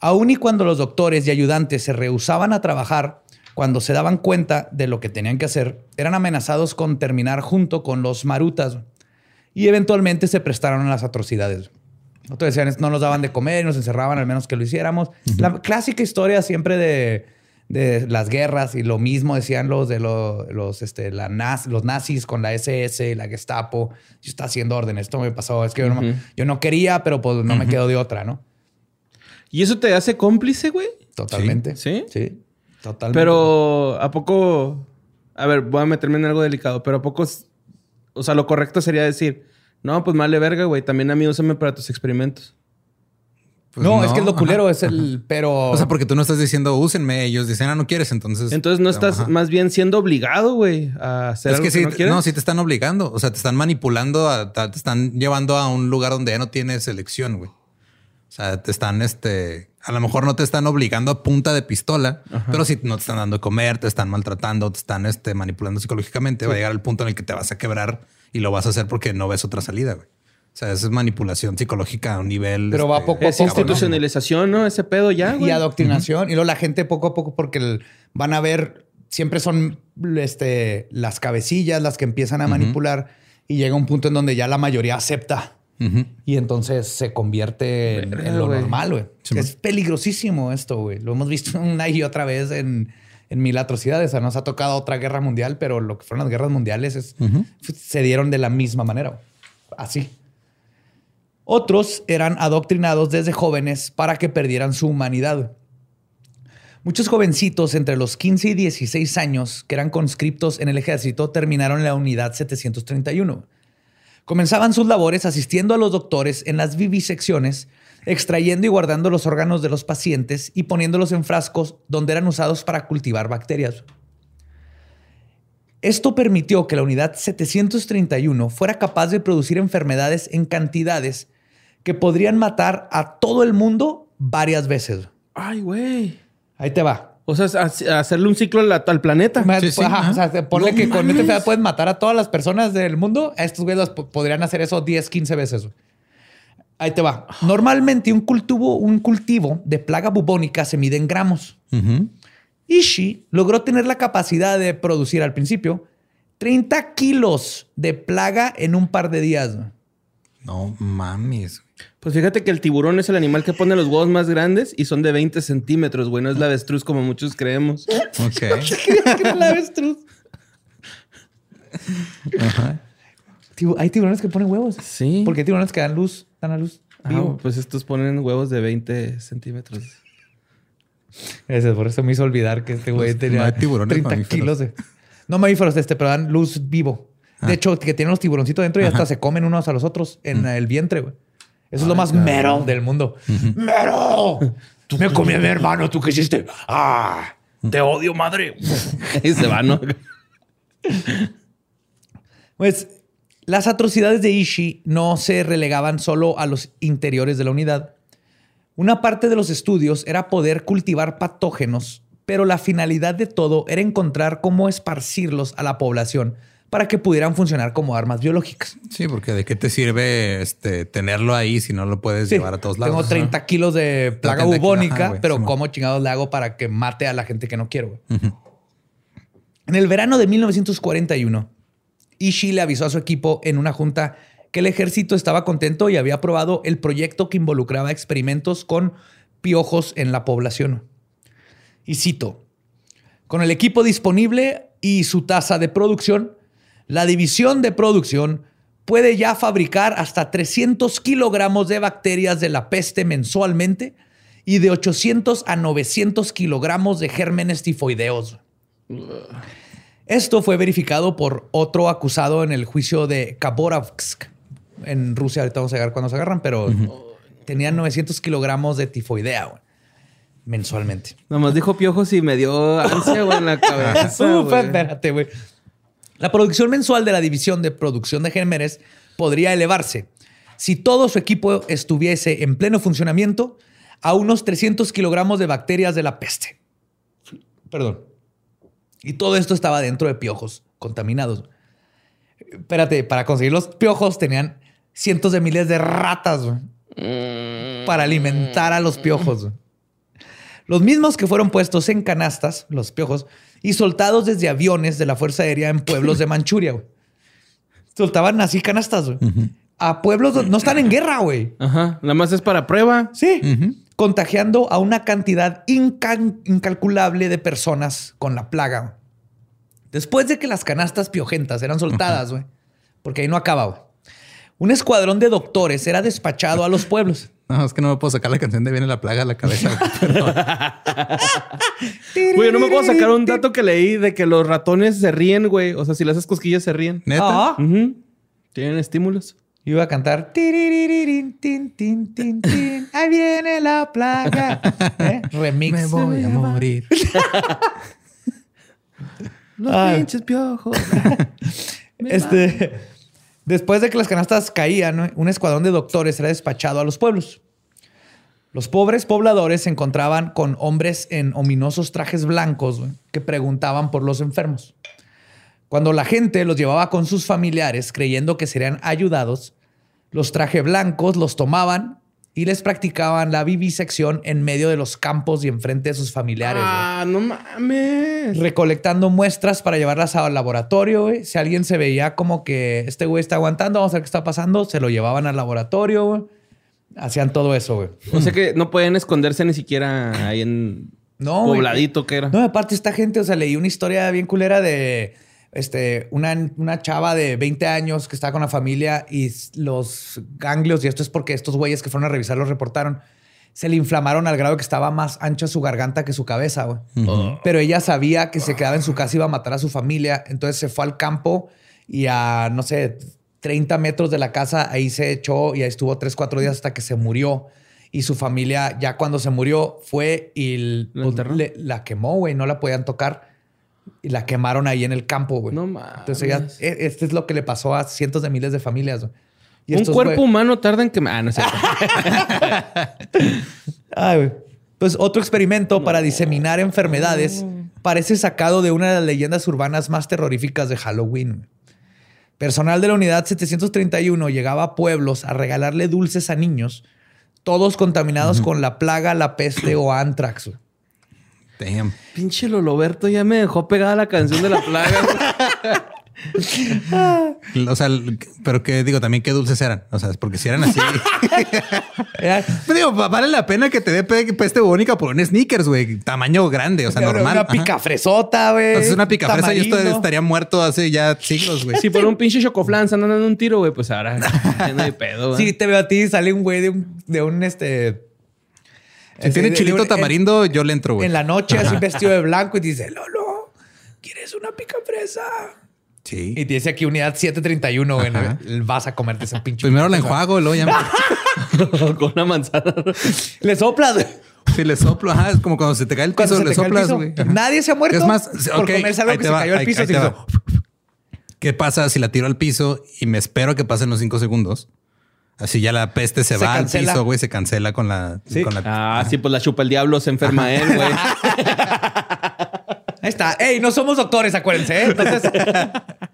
Speaker 2: Aun y cuando los doctores y ayudantes se rehusaban a trabajar, cuando se daban cuenta de lo que tenían que hacer, eran amenazados con terminar junto con los marutas y eventualmente se prestaron a las atrocidades. Otros decían, no nos daban de comer y nos encerraban al menos que lo hiciéramos. La clásica historia siempre de, de las guerras y lo mismo decían los de lo- los, este, la naz- los nazis con la SS la Gestapo. Yo estaba haciendo orden, esto me pasó. Es que yo, no, yo no quería, pero pues no me quedo de otra, ¿no?
Speaker 3: ¿Y eso te hace cómplice, güey?
Speaker 2: Totalmente.
Speaker 3: ¿Sí?
Speaker 2: Sí. Totalmente.
Speaker 3: Pero ¿a poco... A ver, voy a meterme en algo delicado, pero ¿a poco... O sea, lo correcto sería decir... No, pues vale verga, güey. También a mí úsame para tus experimentos.
Speaker 1: Pues
Speaker 2: no, es que es lo
Speaker 1: ajá.
Speaker 2: culero, es el. Pero.
Speaker 1: O sea, porque tú no estás diciendo úsenme, ellos dicen, ah, no quieres, entonces.
Speaker 3: Entonces no estás
Speaker 1: Ajá.
Speaker 3: más bien siendo obligado, güey, a hacer
Speaker 1: Es
Speaker 3: algo
Speaker 1: que sí,
Speaker 3: no quieres.
Speaker 1: no, sí te están obligando. O sea, te están manipulando, a- te están llevando a un lugar donde ya no tienes elección, güey. O sea, te están, este, a lo mejor no te están obligando a punta de pistola, pero sí no te están dando de comer, te están maltratando, te están, este, manipulando psicológicamente. Va a llegar el punto en el que te vas a quebrar y lo vas a hacer porque no ves otra salida, güey. O sea, esa es manipulación psicológica a un nivel.
Speaker 2: Pero va
Speaker 1: este,
Speaker 2: poco a
Speaker 3: Es
Speaker 2: poco,
Speaker 3: institucionalización, ¿no? Ese pedo ya, güey.
Speaker 2: y adoctrinación. Y luego la gente poco a poco, porque el- van a ver, siempre son este, las cabecillas las que empiezan a manipular y llega un punto en donde ya la mayoría acepta. Y entonces se convierte en, lo normal, güey.
Speaker 1: Sí,
Speaker 2: es peligrosísimo esto, güey. Lo hemos visto una y otra vez en, en mil atrocidades. O sea, nos ha tocado otra guerra mundial, pero lo que fueron las guerras mundiales es, se dieron de la misma manera. Así. Otros eran adoctrinados desde jóvenes para que perdieran su humanidad. Muchos jovencitos entre los 15 y 16 años que eran conscriptos en el ejército terminaron en la unidad 731. Comenzaban sus labores asistiendo a los doctores en las vivisecciones, extrayendo y guardando los órganos de los pacientes y poniéndolos en frascos donde eran usados para cultivar bacterias. Esto permitió que la unidad 731 fuera capaz de producir enfermedades en cantidades que podrían matar a todo el mundo varias veces.
Speaker 3: Ay, güey.
Speaker 2: Ahí te va.
Speaker 3: O sea, ha- hacerle un ciclo al, al planeta.
Speaker 1: Sí, sí,
Speaker 2: Ajá,
Speaker 1: ajá.
Speaker 2: o sea, ponle
Speaker 1: No
Speaker 2: que con esta enfermedad puedes matar a todas las personas del mundo. A estos güeyes po- podrían hacer eso 10, 15 veces. güey. Ahí te va. Normalmente un cultivo, un cultivo de plaga bubónica se mide en gramos.
Speaker 1: Ujú.
Speaker 2: Ishii logró tener la capacidad de producir al principio 30 kilos de plaga en un par de días. güey.
Speaker 1: No mames.
Speaker 3: Pues fíjate que el tiburón es el animal que pone los huevos más grandes y son de 20 centímetros, güey. No es la avestruz como muchos creemos.
Speaker 1: Ok.
Speaker 2: La avestruz. Tibu- Hay tiburones que ponen huevos.
Speaker 3: Sí.
Speaker 2: Porque hay tiburones que dan luz, dan a luz.
Speaker 3: Ah,
Speaker 2: vivo.
Speaker 3: pues estos ponen huevos de 20 centímetros.
Speaker 2: Ese, por eso me hizo olvidar que este güey
Speaker 1: Pues,
Speaker 2: tenía
Speaker 1: no hay tiburones
Speaker 2: 30
Speaker 1: mamíferos.
Speaker 2: kilos de... No mamíferos, este, pero dan luz vivo. De hecho, que tienen los tiburoncitos dentro y hasta se comen unos a los otros en el vientre, güey. Eso es lo más mero del mundo. ¡Mero! Tú me comí a mi hermano, ¿tú qué hiciste? ¡Ah! ¡Te odio, madre!
Speaker 3: y se va, ¿no?
Speaker 2: Pues las atrocidades de Ishii no se relegaban solo a los interiores de la unidad. Una parte de los estudios era poder cultivar patógenos, pero la finalidad de todo era encontrar cómo esparcirlos a la población para que pudieran funcionar como armas biológicas.
Speaker 1: Sí, porque de qué te sirve este tenerlo ahí si no lo puedes
Speaker 2: Sí,
Speaker 1: llevar a todos lados.
Speaker 2: Tengo 30 kilos de plaga
Speaker 1: 30 kilos,
Speaker 2: bubónica,
Speaker 1: ajá,
Speaker 2: pero
Speaker 1: Simón.
Speaker 2: ¿cómo chingados le hago para que mate a la gente que no quiero? En el verano de 1941, Ishii le avisó a su equipo en una junta que el ejército estaba contento y había aprobado el proyecto que involucraba experimentos con piojos en la población. Y cito, con el equipo disponible y su tasa de producción, la división de producción puede ya fabricar hasta 300 kilogramos de bacterias de la peste mensualmente y de 800 a 900 kilogramos de gérmenes tifoideos. Esto fue verificado por otro acusado en el juicio de Khabarovsk en Rusia. Ahorita vamos a ver cuándo se agarran, pero tenían 900 kilogramos de tifoidea mensualmente.
Speaker 3: Nomás dijo piojos y me dio ansia, en la cabeza.
Speaker 2: Uf, espérate, güey. La producción mensual de la división de producción de gérmenes podría elevarse si todo su equipo estuviese en pleno funcionamiento a unos 300 kilogramos de bacterias de la peste. Perdón. Y todo esto estaba dentro de piojos contaminados. Espérate, para conseguir los piojos tenían cientos de miles de ratas para alimentar a los piojos. Los mismos que fueron puestos en canastas, los piojos, y soltados desde aviones de la Fuerza Aérea en pueblos de Manchuria. güey. Soltaban así canastas güey, a pueblos donde no están en guerra, güey.
Speaker 3: Ajá. Nada más es para prueba.
Speaker 2: Sí. Contagiando a una cantidad inca- incalculable de personas con la plaga. güey. Después de que las canastas piojentas eran soltadas, güey, porque ahí no acaba, güey, un escuadrón de doctores era despachado a los pueblos.
Speaker 1: No, es que no me puedo sacar la canción de Viene la plaga a la cabeza. güey.
Speaker 3: No me puedo sacar un dato que leí de que los ratones se ríen, güey. O sea, si le haces cosquillas se ríen.
Speaker 1: Neta.
Speaker 2: Ah.
Speaker 3: Tienen estímulos.
Speaker 2: Iba a cantar. "Tiriririn, tin, tin, tin, tin, Ahí viene la plaga. ¿Eh? Remix.
Speaker 1: Me voy a morir.
Speaker 3: Los
Speaker 2: Ay.
Speaker 3: pinches piojos.
Speaker 2: Este, después de que las canastas caían, un escuadrón de doctores era despachado a los pueblos. Los pobres pobladores se encontraban con hombres en ominosos trajes blancos que preguntaban por los enfermos. Cuando la gente los llevaba con sus familiares creyendo que serían ayudados, los traje blancos los tomaban y les practicaban la vivisección en medio de los campos y enfrente de sus familiares.
Speaker 3: ah, no mames.
Speaker 2: recolectando muestras para llevarlas al laboratorio. güey. Si alguien se veía como que este güey está aguantando, vamos a ver qué está pasando, se lo llevaban al laboratorio. güey. Hacían todo eso, güey.
Speaker 3: O sea que no pueden esconderse ni siquiera ahí en
Speaker 2: No,
Speaker 3: pobladito que era.
Speaker 2: No, aparte esta gente, o sea, leí una historia bien culera de este, una, una chava de 20 años que estaba con la familia y los ganglios, y esto es porque estos güeyes que fueron a revisar los reportaron, se le inflamaron al grado que estaba más ancha su garganta que su cabeza, güey. Pero ella sabía que se quedaba en su casa y iba a matar a su familia, entonces se fue al campo y a, no sé, 30 metros de la casa, ahí se echó y ahí estuvo 3, 4 días hasta que se murió. Y su familia, ya cuando se murió, fue y
Speaker 3: ¿La
Speaker 2: pues, le- la quemó, güey, no la podían tocar. Y la quemaron ahí en el campo, güey.
Speaker 3: No mames.
Speaker 2: Entonces, ya, e- este es lo que le pasó a cientos de miles de familias. güey. Y
Speaker 3: Un
Speaker 2: estos,
Speaker 3: cuerpo
Speaker 2: güey-
Speaker 3: humano tarda en que... Ah, no cierto.
Speaker 2: Ay, güey. Pues otro experimento para diseminar enfermedades parece sacado de una de las leyendas urbanas más terroríficas de Halloween. Personal de la unidad 731 llegaba a pueblos a regalarle dulces a niños, todos contaminados con la plaga, la peste o antrax.
Speaker 1: Damn.
Speaker 3: Pinche Loloberto ya me dejó pegada la canción de la plaga.
Speaker 1: O sea, pero que digo también qué dulces eran. O sea, porque si eran así. Pero digo, va- vale la pena que te dé pe- peste bubónica por un sneakers, güey. Tamaño grande, o sea, normal.
Speaker 2: Una
Speaker 1: Ajá.
Speaker 2: picafresota, güey.
Speaker 1: Entonces, una picafresa yo estaría muerto hace ya siglos, güey.
Speaker 3: si por un pinche chocoflan se andan dando un tiro, güey, pues ahora no hay pedo, güey.
Speaker 2: Sí, te veo a ti, sale un güey de un, de un este.
Speaker 1: Si
Speaker 2: así
Speaker 1: tiene chilito
Speaker 2: de
Speaker 1: tamarindo, yo le entro,
Speaker 2: En,
Speaker 1: güey.
Speaker 2: en la noche, así vestido de blanco, y dice, Lolo, ¿quieres una picafresa?
Speaker 1: Sí.
Speaker 2: Y dice aquí unidad 731, güey. Vas a comerte ese pinche.
Speaker 1: Primero la enjuago, luego ya me...
Speaker 3: Con una manzana.
Speaker 2: Le soplas, güey.
Speaker 1: Si le soplo, ajá, es como cuando se te cae el piso,
Speaker 2: se
Speaker 1: le soplas, güey.
Speaker 2: Nadie se ha muerto
Speaker 1: Es más,
Speaker 2: por
Speaker 1: ok,
Speaker 2: comerse algo
Speaker 1: ahí
Speaker 2: que se
Speaker 1: va,
Speaker 2: cayó al
Speaker 1: ahí-
Speaker 2: piso.
Speaker 1: ahí va. ¿Qué pasa si la tiro al piso y me espero que pasen los cinco segundos? Así ya la peste se,
Speaker 2: Se
Speaker 1: va
Speaker 2: cancela.
Speaker 1: al piso, güey, se cancela con la...
Speaker 2: Sí.
Speaker 1: Con la
Speaker 3: Ah, sí, pues la chupa el diablo, se enferma él, güey.
Speaker 2: Ahí está. Ey, no somos doctores, acuérdense. ¿eh? Entonces,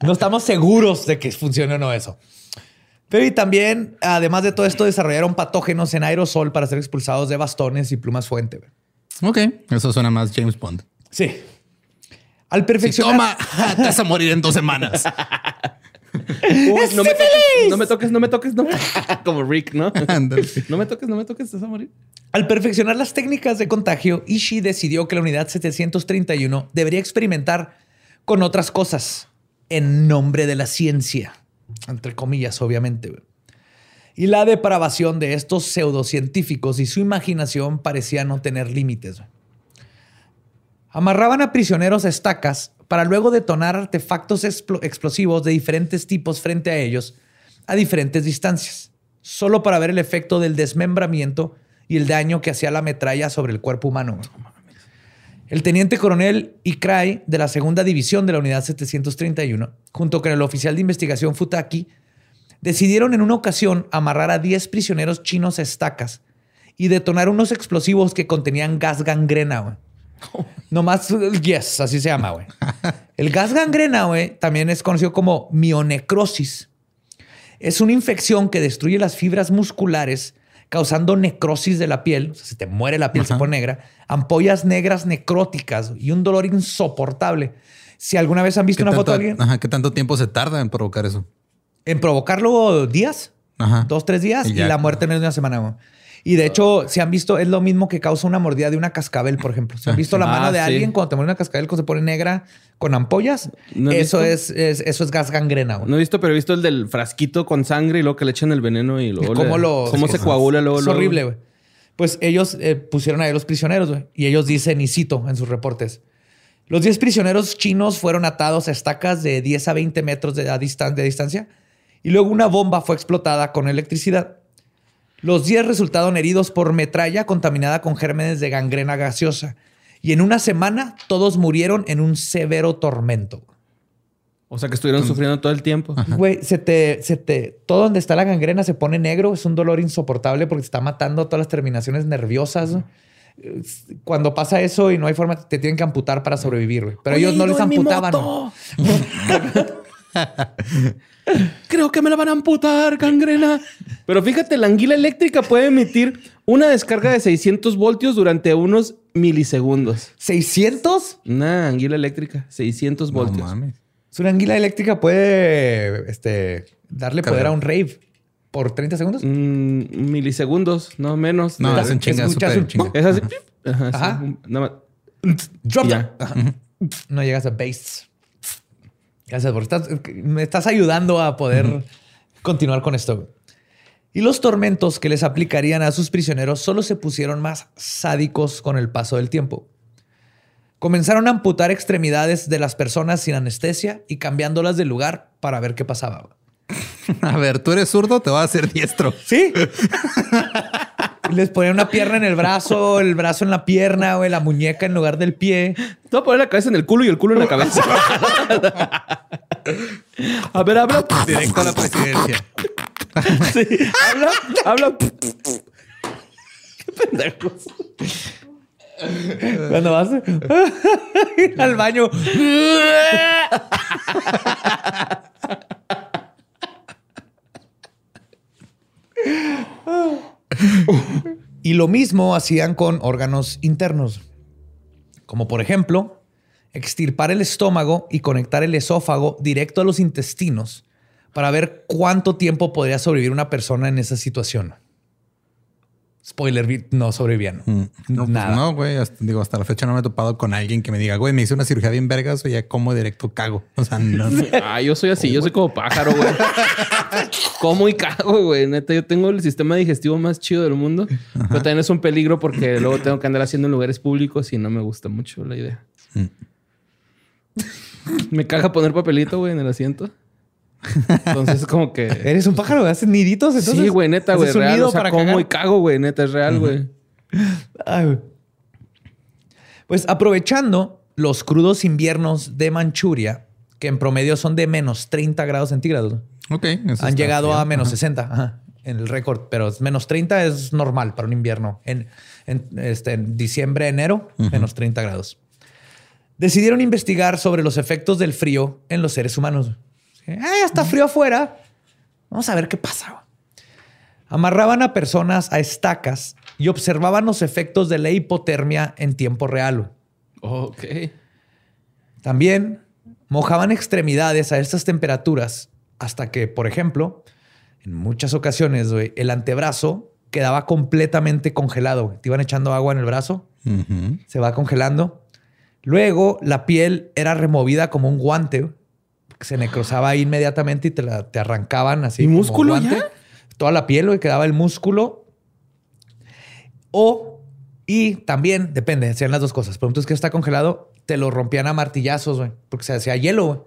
Speaker 2: no estamos seguros de que funcione o no eso. Pero y también, además de todo esto, desarrollaron patógenos en aerosol para ser expulsados de bastones y plumas fuente.
Speaker 1: Ok, eso suena más James Bond.
Speaker 2: Sí. Al perfeccionar...
Speaker 1: toma, te vas a morir en dos semanas.
Speaker 3: Uy, no, me toques, no me toques, no me toques, no. Como Rick, ¿no? No me toques, no me toques, te vas a morir.
Speaker 2: Al perfeccionar las técnicas de contagio, Ishii decidió que la unidad 731 debería experimentar con otras cosas en nombre de la ciencia. Entre comillas, obviamente. Y la depravación de estos pseudocientíficos y su imaginación parecía no tener límites. Amarraban a prisioneros a estacas para luego detonar artefactos explo- explosivos de diferentes tipos frente a ellos a diferentes distancias, solo para ver el efecto del desmembramiento y el daño que hacía la metralla sobre el cuerpo humano. El teniente coronel Ikrai de la segunda división de la unidad 731, junto con el oficial de investigación Futaki, decidieron en una ocasión amarrar a 10 prisioneros chinos a estacas y detonar unos explosivos que contenían gas gangrena. Nomás, yes, así se llama, güey. El gas gangrena, güey, también es conocido como mionecrosis. Es una infección que destruye las fibras musculares, causando necrosis de la piel. O sea, se te muere la piel, se pone negra. Ampollas negras necróticas y un dolor insoportable. Si alguna vez han visto
Speaker 1: ¿Qué
Speaker 2: una foto de alguien,
Speaker 1: ajá, ¿Qué tanto tiempo se tarda en provocar eso?
Speaker 2: en provocarlo días,
Speaker 1: Ajá.
Speaker 2: dos, tres días,
Speaker 1: Y
Speaker 2: la muerte en de una semana. Y de hecho, si han visto, es lo mismo que causa una mordida de una cascabel, por ejemplo. Si han visto la
Speaker 3: Ah,
Speaker 2: mano de
Speaker 3: sí.
Speaker 2: alguien cuando te muere una cascabel que se pone negra con ampollas,
Speaker 3: ¿No he
Speaker 2: eso es, es- eso es gas gangrena. güey.
Speaker 3: No he visto, pero he visto el del frasquito con sangre y luego que le echan el veneno y luego.
Speaker 2: ¿Cómo
Speaker 3: le-
Speaker 2: lo-
Speaker 3: cómo se coagula luego.
Speaker 2: Es horrible, güey. Pues ellos eh, pusieron ahí a los prisioneros, güey. Y ellos dicen, y cito en sus reportes, los 10 prisioneros chinos fueron atados a estacas de 10 a 20 metros de, a distan- de distancia y luego una bomba fue explotada con electricidad. Los 10 resultaron heridos por metralla contaminada con gérmenes de gangrena gaseosa. Y en una semana todos murieron en un severo tormento.
Speaker 3: O sea que estuvieron sufriendo todo el tiempo.
Speaker 2: Güey, se te, se te, todo donde está la gangrena se pone negro, es un dolor insoportable porque te está matando todas las terminaciones nerviosas. Cuando pasa eso y no hay forma, te tienen que amputar para sobrevivir, güey. Pero
Speaker 3: Oye,
Speaker 2: ellos no les amputaban.
Speaker 3: Creo que me la van a amputar, gangrena. Pero fíjate, la anguila eléctrica puede emitir una descarga de 600 voltios durante unos milisegundos.
Speaker 2: ¿600?
Speaker 3: Una anguila eléctrica, 600
Speaker 1: No
Speaker 3: voltios.
Speaker 1: mames.
Speaker 2: Es una anguila eléctrica puede este, darle poder a un rave por 30 segundos.
Speaker 3: Mm, milisegundos, no menos.
Speaker 1: No, es chinga, chinga.
Speaker 3: Así. Ajá, sí,
Speaker 2: Ajá.
Speaker 3: un- nada más.
Speaker 2: Drop
Speaker 3: Ya.
Speaker 2: Ajá. No llegas a base. Gracias, porque estás, me estás ayudando a poder continuar con esto. Y los tormentos que les aplicarían a sus prisioneros solo se pusieron más sádicos con el paso del tiempo. Comenzaron a amputar extremidades de las personas sin anestesia y cambiándolas de lugar para ver qué pasaba.
Speaker 1: A ver, tú eres zurdo, te va a hacer diestro.
Speaker 2: Sí. Les ponían una pierna en el brazo, el brazo en la pierna, güey, la muñeca en lugar del pie.
Speaker 3: Te voy a poner la cabeza en el culo y el culo en la cabeza. a ver, habla.
Speaker 1: Directo a la presidencia.
Speaker 3: habla, habla. Qué pendejos.
Speaker 2: Cuando vas al baño. y lo mismo hacían con órganos internos, como por ejemplo extirpar el estómago y conectar el esófago directo a los intestinos para ver cuánto tiempo podría sobrevivir una persona en esa situación. Spoiler, no sobrevivían.
Speaker 1: No, pues
Speaker 2: Nada.
Speaker 1: no, güey. hasta- digo, hasta la fecha no me he topado con alguien que me diga, güey, me hice una cirugía bien vergas o ya como directo cago. O sea, no. no.
Speaker 3: Ah, yo soy así, yo soy como pájaro, güey. Como y cago, güey. Neta, yo tengo el sistema digestivo más chido del mundo. Pero también es un peligro porque luego tengo que andar haciendo en lugares públicos y no me gusta mucho la idea. me caga poner papelito, güey, en el asiento. Entonces es como que...
Speaker 2: Eres un pájaro, haces niditos. Entonces,
Speaker 3: sí, güey, neta, güey. Real. O sea,
Speaker 2: para
Speaker 3: como
Speaker 2: cagar.
Speaker 3: y cago, güey. Neta, es real, güey.
Speaker 2: Ay, güey. Pues aprovechando los crudos inviernos de Manchuria, que en promedio son de menos 30 grados centígrados,
Speaker 1: Ok. eso
Speaker 2: han llegado a menos
Speaker 1: Ajá.
Speaker 2: 60. Ajá. en el récord, pero menos 30 es normal para un invierno. En, en, este, en diciembre, enero, menos 30 grados. Decidieron investigar sobre los efectos del frío en los seres humanos. Ah, está frío afuera. Vamos a ver qué pasa. Amarraban a personas a estacas y observaban los efectos de la hipotermia en tiempo real.
Speaker 3: Ok.
Speaker 2: También mojaban extremidades a estas temperaturas hasta que, por ejemplo, en muchas ocasiones, el antebrazo quedaba completamente congelado. Te iban echando agua en el brazo, se va congelando. Luego la piel era removida como un guante, se necrosaba ahí inmediatamente y te, la, te arrancaban así.
Speaker 3: ¿Y
Speaker 2: como
Speaker 3: músculo
Speaker 2: guante.
Speaker 3: ya?
Speaker 2: Toda la piel, güey, quedaba el músculo. O, y también, depende, hacían las dos cosas. Pero entonces que está congelado, te lo rompían a martillazos, güey, porque se hacía hielo, güey.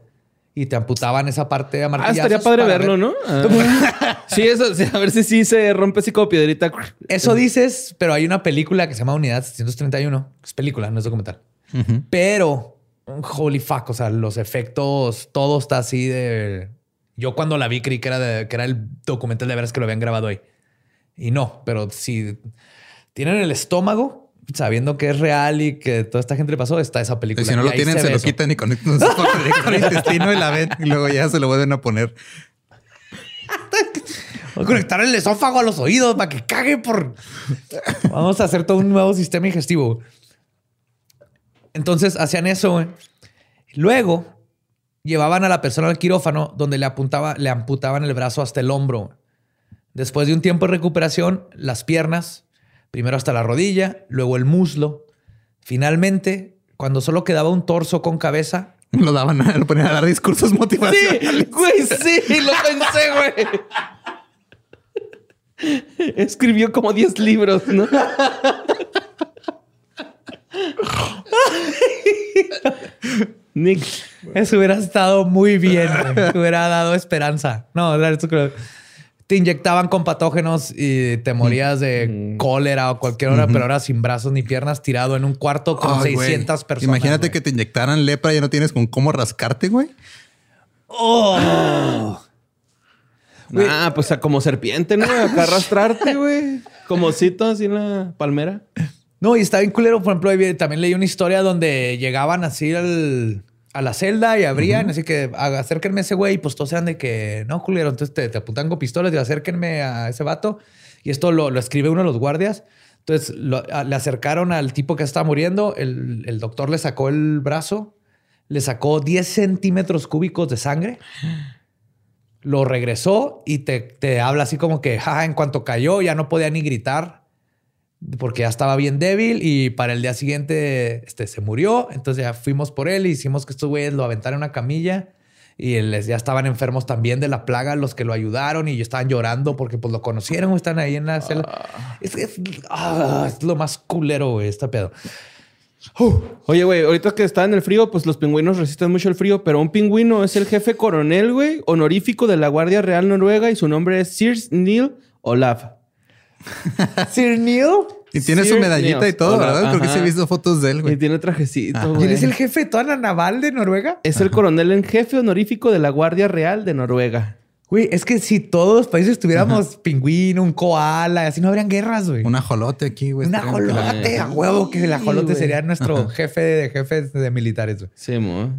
Speaker 2: Y te amputaban esa parte a
Speaker 3: Ah,
Speaker 2: martillazos.
Speaker 3: estaría padre verlo,
Speaker 2: ver-
Speaker 3: ¿no? Ah. sí, eso, a ver si sí se rompe así como piedrita.
Speaker 2: Eso dices, pero hay una película que se llama Unidad 731. Es película, no es documental. Pero, holy fuck, o sea, los efectos, todo está así de... Yo cuando la vi creí que era, de- que era el documental de veras que lo habían grabado ahí. Y no, pero si tienen el estómago, sabiendo que es real y que toda esta gente le pasó, está esa película.
Speaker 1: Y si no lo tienen,
Speaker 2: se
Speaker 1: lo
Speaker 2: eso.
Speaker 1: quitan y conectan directo al intestino y la ven y luego ya se lo vuelven a poner.
Speaker 2: Voy a conectar el esófago a los oídos para que cague por. Vamos a hacer todo un nuevo sistema digestivo. Entonces hacían eso. güey. Luego llevaban a la persona al quirófano donde le, apuntaba, le amputaban el brazo hasta el hombro. Después de un tiempo de recuperación, las piernas, primero hasta la rodilla, luego el muslo. Finalmente, cuando solo quedaba un torso con cabeza,
Speaker 1: Lo daban, a- lo ponían a dar discursos motivacionales.
Speaker 3: Güey, sí, lo pensé, güey. Escribió como 10 libros, ¿no? Nick.
Speaker 2: Eso hubiera estado muy bien. Te hubiera dado esperanza. No, te inyectaban con patógenos y te morías de cólera o cualquier hora, pero ahora sin brazos ni piernas, tirado en un cuarto con
Speaker 1: Ay, güey.
Speaker 2: 600 personas.
Speaker 1: Imagínate que te inyectaran lepra y ya no tienes con cómo rascarte, güey.
Speaker 2: Oh.
Speaker 3: Ah, pues a como serpiente, ¿no? Acá arrastrarte, güey. Como cito así en la palmera.
Speaker 2: No, y está bien culero. Por ejemplo, ahí también leí una historia donde llegaban así al- a la celda y abrían, así que "Ah, acérquenme a ese güey, y pues todos eran de que no, culero. Entonces te, te apuntan con pistolas y acérquenme a ese vato. Y esto lo, lo escribe uno de los guardias. Entonces lo- a- le acercaron al tipo que estaba muriendo. El, el doctor le sacó el brazo, le sacó 10 centímetros cúbicos de sangre. Lo regresó y te, te habla así como que "Ja, en cuanto cayó ya no podía ni gritar porque ya estaba bien débil y para el día siguiente este, se murió. Entonces ya fuimos por él y hicimos que estos güeyes lo aventaran en una camilla y les, ya estaban enfermos también de la plaga los que lo ayudaron y estaban llorando porque pues lo conocieron, están ahí en la celda. Es, es- ah, es lo más culero, güey, este pedo.
Speaker 3: Oye, güey, ahorita que está en el frío, pues los pingüinos resisten mucho el frío, pero un pingüino es el jefe coronel, güey, honorífico de la Guardia Real Noruega y su nombre es Sir Neil Olaf.
Speaker 2: Sir Neil,
Speaker 1: Y tiene su medallita y todo,
Speaker 3: Hola,
Speaker 1: ¿verdad? Creo que sí he
Speaker 3: ajá.
Speaker 1: visto fotos de él,
Speaker 3: Y
Speaker 1: güey.
Speaker 3: tiene trajecito,
Speaker 2: ¿quién
Speaker 3: güey.
Speaker 2: es el jefe de toda la naval de Noruega?
Speaker 3: Es el coronel en jefe honorífico de la Guardia Real de Noruega.
Speaker 2: Güey, es que si todos los países tuviéramos pingüino, un koala, así no habrían guerras, güey.
Speaker 1: Un ajolote aquí, güey.
Speaker 2: Un ajolote, a huevo que el ajolote sería nuestro jefe de jefes de militares. güey.
Speaker 3: Sí, mo.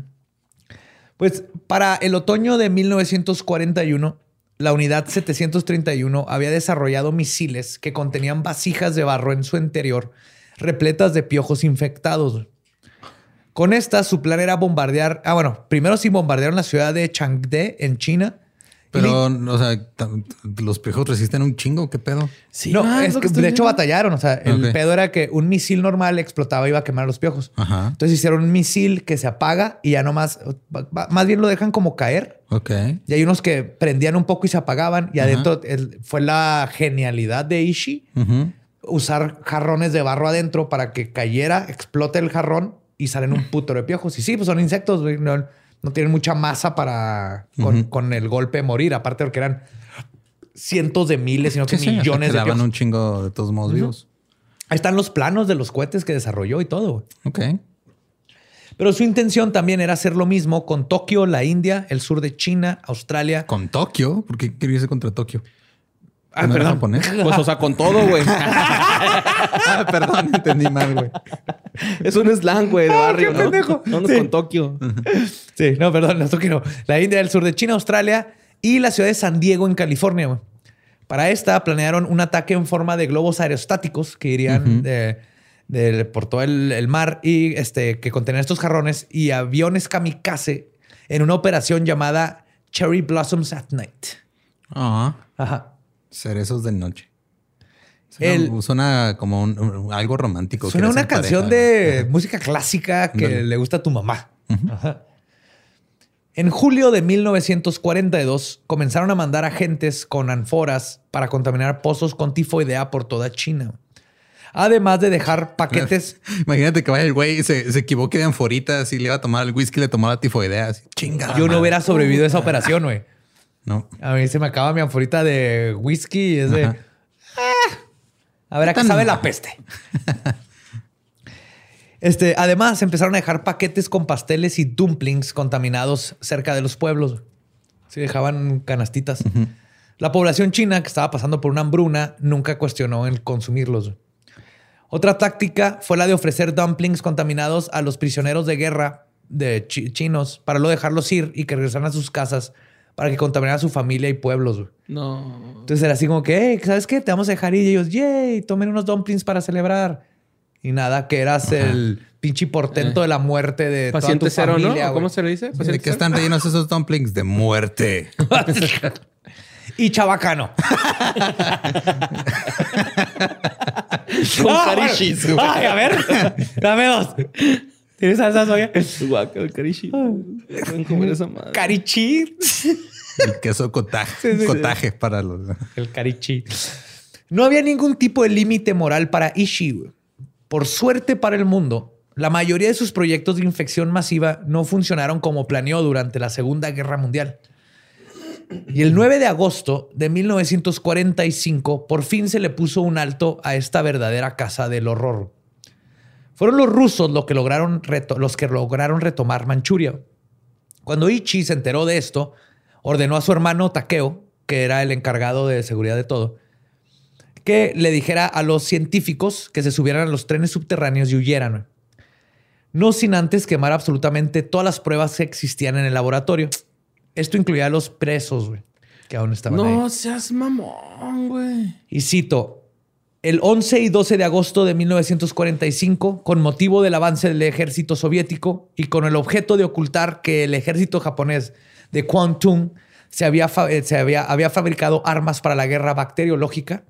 Speaker 2: Pues para el otoño de 1941, la unidad 731 había desarrollado misiles que contenían vasijas de barro en su interior repletas de piojos infectados. Con estas, su plan era bombardear. Ah, bueno, primero sí bombardearon la ciudad de Changde en China. Y
Speaker 1: Pero, o sea, los piojos resisten un chingo, ¿qué pedo?
Speaker 3: Sí,
Speaker 2: no,
Speaker 3: ah,
Speaker 2: es que de hecho
Speaker 3: viendo.
Speaker 2: batallaron. O sea, el pedo era que un misil normal explotaba y iba a quemar los piojos.
Speaker 1: Ajá.
Speaker 2: Entonces hicieron un misil que se apaga y ya nomás, más bien lo dejan como caer.
Speaker 1: Ok.
Speaker 2: Y hay unos que prendían un poco y se apagaban. Y
Speaker 1: Ajá.
Speaker 2: adentro el- fue la genialidad de Ishi usar jarrones de barro adentro para que cayera, explote el jarrón y salen un putero de piojos. Y sí, pues son insectos, güey, no, no tienen mucha masa para con, el golpe morir. Aparte porque eran cientos de miles, sino que
Speaker 1: Sí, sí,
Speaker 2: millones de piojos.
Speaker 1: un chingo de todos modos vivos.
Speaker 2: Ahí están los planos de los cohetes que desarrolló y todo.
Speaker 1: Ok.
Speaker 2: Pero su intención también era hacer lo mismo con Tokio, la India, el sur de China, Australia.
Speaker 1: Con Tokio, ¿por qué quería irse contra Tokio?
Speaker 3: Ah,
Speaker 1: ¿No
Speaker 3: perdón.
Speaker 1: japonés?
Speaker 3: Pues, o sea, con todo, güey.
Speaker 1: Ah, perdón, entendí mal, güey.
Speaker 3: es un slang, güey, de barrio,
Speaker 2: qué
Speaker 3: ¿no?
Speaker 2: pendejo.
Speaker 3: No,
Speaker 2: Sí.
Speaker 3: con Tokio.
Speaker 2: Sí, no, perdón, no, no. La India del sur de China, Australia y la ciudad de San Diego en California. güey. Para esta planearon un ataque en forma de globos aerostáticos que irían de- de- por todo el, el mar y este, que contenían estos jarrones y aviones kamikaze en una operación llamada Cherry Blossoms at Night.
Speaker 1: Ah,
Speaker 2: Ajá.
Speaker 1: Cerezos de noche. Suena,
Speaker 2: El-
Speaker 1: suena como un- un- algo romántico.
Speaker 2: Suena una canción
Speaker 1: pareja,
Speaker 2: de música clásica que le gusta a tu mamá. Ajá. En julio de 1942 comenzaron a mandar agentes con anforas para contaminar pozos con tifoidea por toda China. Además de dejar paquetes.
Speaker 1: Imagínate que vaya el güey y se, se equivoque de anforitas y le iba a tomar el whisky, le tomó la tifoidea. Así, chinga.
Speaker 2: Yo no hubiera sobrevivido a esa operación, güey.
Speaker 1: No.
Speaker 2: A mí se me acaba mi anforita de whisky y es de. "Ah, a ver a qué sabe la
Speaker 1: mal?"
Speaker 2: peste. Este, además, empezaron a dejar paquetes con pasteles y dumplings contaminados cerca de los pueblos. Sí, dejaban canastitas. La población china, que estaba pasando por una hambruna, nunca cuestionó el consumirlos. Otra táctica fue la de ofrecer dumplings contaminados a los prisioneros de guerra de chi- chinos para luego dejarlos ir y que regresaran a sus casas para que contaminaran a su familia y pueblos. güey.
Speaker 3: No.
Speaker 2: Entonces era así como que, hey, ¿sabes qué? Te vamos a dejar ir. Y ellos, yay, tomen unos dumplings para celebrar. Y nada, que eras el pinche portento de la muerte de toda
Speaker 3: Paciente
Speaker 2: tu
Speaker 3: cero,
Speaker 2: familia,
Speaker 3: ¿no? ¿O ¿Cómo se le dice?
Speaker 1: ¿De qué están rellenos esos dumplings? De muerte.
Speaker 2: Y chabacano.
Speaker 3: Con
Speaker 2: Ah,
Speaker 3: carichi.
Speaker 2: bueno. Ay, a ver, dame dos. ¿Tienes salsa soya?
Speaker 3: Guaca, el carichi. Pueden comer esa madre.
Speaker 2: Carichi.
Speaker 1: El queso cotaje. Cotaje para los.
Speaker 2: El carichi. No había ningún tipo de límite moral para Ishii. Por suerte para el mundo, la mayoría de sus proyectos de infección masiva no funcionaron como planeó durante la Segunda Guerra Mundial. Y el 9 de agosto de 1945, por fin se le puso un alto a esta verdadera casa del horror. Fueron los rusos lo que lograron reto- los que lograron retomar Manchuria. Cuando Ichi se enteró de esto, ordenó a su hermano Takeo, que era el encargado de seguridad de todo, que le dijera a los científicos que se subieran a los trenes subterráneos y huyeran. No sin antes quemar absolutamente todas las pruebas que existían en el laboratorio. Esto incluía a los presos, güey, que aún estaban ahí.
Speaker 3: No seas mamón, güey.
Speaker 2: Y cito, el 11 y 12 de agosto de 1945, con motivo del avance del ejército soviético y con el objeto de ocultar que el ejército japonés de Kwantung se había, eh, se había, había fabricado armas para la guerra bacteriológica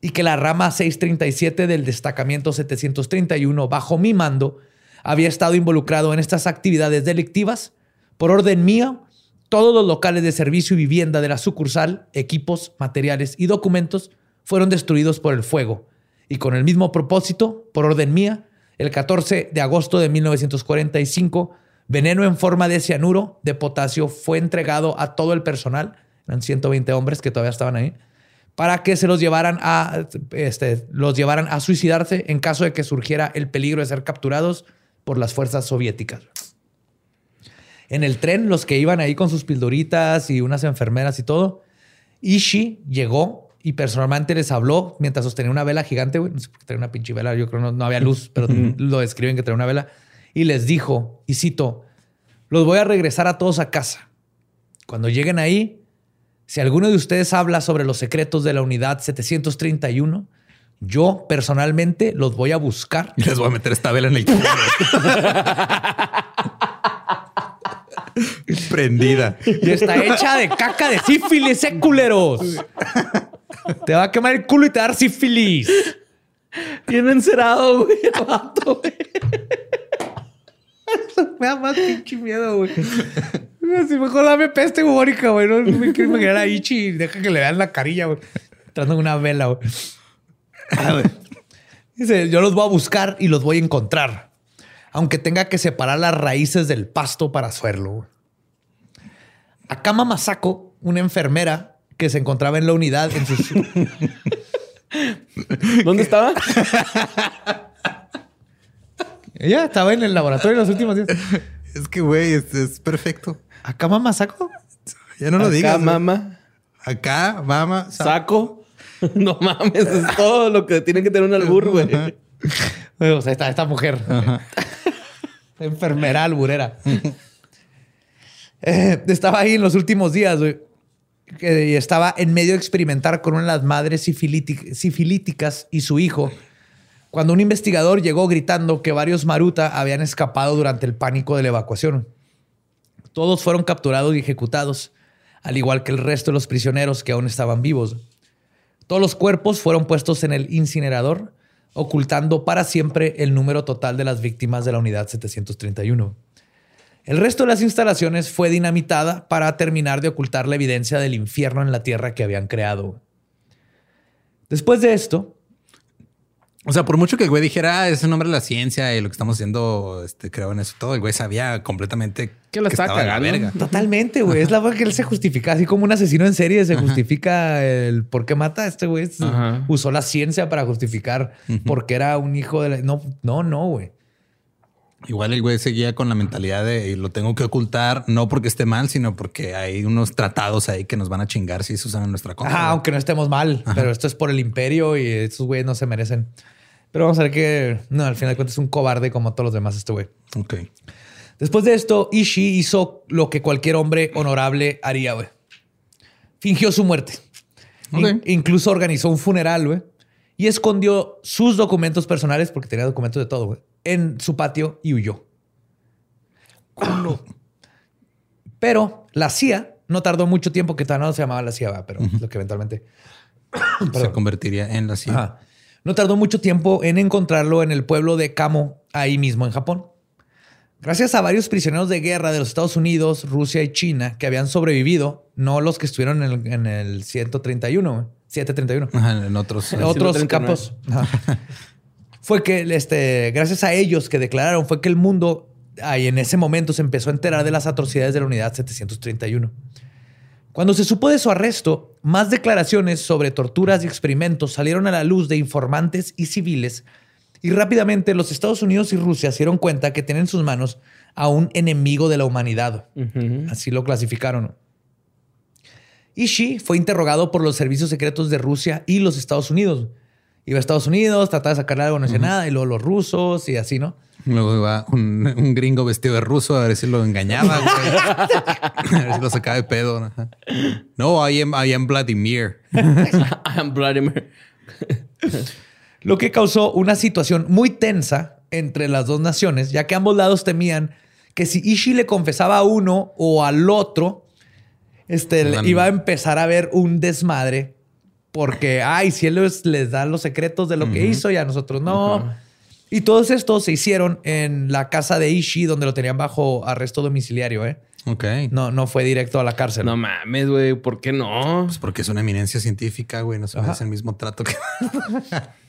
Speaker 2: y que la rama 637 del destacamento 731 bajo mi mando había estado involucrado en estas actividades delictivas, por orden mío, todos los locales de servicio y vivienda de la sucursal, equipos, materiales y documentos fueron destruidos por el fuego. Y con el mismo propósito, por orden mía, el 14 de agosto de 1945, veneno en forma de cianuro de potasio fue entregado a todo el personal, eran 120 hombres que todavía estaban ahí, para que se los llevaran a, este, los llevaran a suicidarse en caso de que surgiera el peligro de ser capturados por las fuerzas soviéticas. En el tren, los que iban ahí con sus pildoritas y unas enfermeras y todo, Ishi llegó y personalmente les habló mientras sostenía una vela gigante, güey. No sé por qué traía una pinche vela, yo creo que no, no había luz, pero lo describen que traía una vela. Y les dijo, y cito, los voy a regresar a todos a casa. Cuando lleguen ahí, si alguno de ustedes habla sobre los secretos de la unidad 731, yo personalmente los voy a buscar
Speaker 1: Y les voy a meter esta vela en el culo. Prendida.
Speaker 2: Y está hecha de caca de sífilis, eh, culeros. Te va a quemar el culo y te va a dar sífilis.
Speaker 3: Bien encerado, güey. el vato, güey.
Speaker 2: Me da más pinche miedo, güey. Así mejor dame peste bubónica, güey. No me quiero imaginar a Ichi y deja que le vean la carilla, güey. Entrando en una vela, güey. Ah. Dice, yo los voy a buscar y los voy a encontrar. Aunque tenga que separar las raíces del pasto para hacerlo, güey. Akama Masako, una enfermera que se encontraba en la unidad en sus...
Speaker 3: ¿Dónde estaba?
Speaker 2: Ella estaba en el laboratorio los últimos días.
Speaker 1: Es que, güey, es, es perfecto.
Speaker 2: ¿Akama Masako?
Speaker 1: Ya no lo
Speaker 3: Acá,
Speaker 1: digas. güey.
Speaker 3: mamá.
Speaker 1: Acá, mama. sa-
Speaker 3: Saco. No mames, es todo lo que tiene que tener un albur, güey.
Speaker 2: O sea, esta, esta mujer. Enfermera alburera. Eh, estaba ahí en los últimos días, güey. Y estaba en medio de experimentar con una de las madres sifilíti- sifilíticas y su hijo. Cuando un investigador llegó gritando que varios Maruta habían escapado durante el pánico de la evacuación. Todos fueron capturados y ejecutados, al igual que el resto de los prisioneros que aún estaban vivos. Todos los cuerpos fueron puestos en el incinerador, ocultando para siempre el número total de las víctimas de la unidad 731. El resto de las instalaciones fue dinamitada para terminar de ocultar la evidencia del infierno en la tierra que habían creado. Después de esto,
Speaker 1: O sea, por mucho que el güey dijera, "Ah, es nombre de la ciencia y lo que estamos haciendo, este, creo en eso todo, el güey sabía completamente
Speaker 3: Que la estaba
Speaker 1: estaba la
Speaker 3: cagando.
Speaker 1: verga.
Speaker 2: totalmente, güey, es la forma que él se justifica, así como un asesino en serie se justifica el por qué mata a este güey.
Speaker 3: Ajá.
Speaker 2: Usó la ciencia para justificar por qué era un hijo de la... No, no, no, güey.
Speaker 1: Igual el güey seguía con la mentalidad de "Y lo tengo que ocultar, no porque esté mal, sino porque hay unos tratados ahí que nos van a chingar si se usan en nuestra contra.
Speaker 2: Aunque no estemos mal, pero esto es por el imperio y estos güeyes no se merecen. Pero vamos a ver que, no, al final de cuentas es un cobarde como todos los demás este güey.
Speaker 1: Ok.
Speaker 2: Después de esto, Ishii hizo lo que cualquier hombre honorable haría, güey. Fingió su muerte. In-
Speaker 1: Ok.
Speaker 2: incluso organizó un funeral, güey. Y escondió sus documentos personales, porque tenía documentos de todo, güey, en su patio y huyó. Pero la CIA no tardó mucho tiempo, que todavía no se llamaba la CIA, pero lo que eventualmente...
Speaker 1: Se convertiría en la CIA.
Speaker 2: Ajá. No tardó mucho tiempo en encontrarlo en el pueblo de Kamo, ahí mismo en Japón. Gracias a varios prisioneros de guerra de los Estados Unidos, Rusia y China que habían sobrevivido, no los que estuvieron en el, en el 131, güey, 731,
Speaker 1: Ajá, en otros.
Speaker 2: en otros
Speaker 3: 139.
Speaker 2: campos. Ajá. fue que, este, gracias a ellos que declararon, fue que el mundo ahí en ese momento se empezó a enterar de las atrocidades de la unidad 731. Cuando se supo de su arresto, más declaraciones sobre torturas y experimentos salieron a la luz de informantes y civiles, y rápidamente los Estados Unidos y Rusia se dieron cuenta que tienen en sus manos a un enemigo de la humanidad. Así lo clasificaron. Ishii fue interrogado por los servicios secretos de Rusia y los Estados Unidos. Iba a Estados Unidos, trataba de sacarle algo, no hacía nada, y luego los rusos y así, ¿no?
Speaker 1: Luego iba un, un gringo vestido de ruso a ver si lo engañaba, güey. a ver si lo sacaba de pedo. Ajá. No, I am, I am Vladimir.
Speaker 3: I am Vladimir.
Speaker 2: Lo que causó una situación muy tensa entre las dos naciones, ya que ambos lados temían que si Ishii le confesaba a uno o al otro, este, iba a empezar a haber un desmadre. Porque, ay, si él les, les da los secretos de lo que hizo y a nosotros no. Y todos estos se hicieron en la casa de Ishii, donde lo tenían bajo arresto domiciliario, ¿eh?
Speaker 1: Ok.
Speaker 2: No, no fue directo a la cárcel.
Speaker 3: No mames, güey. ¿Por qué no?
Speaker 1: Pues porque es una eminencia científica, güey. No se merece el mismo trato que.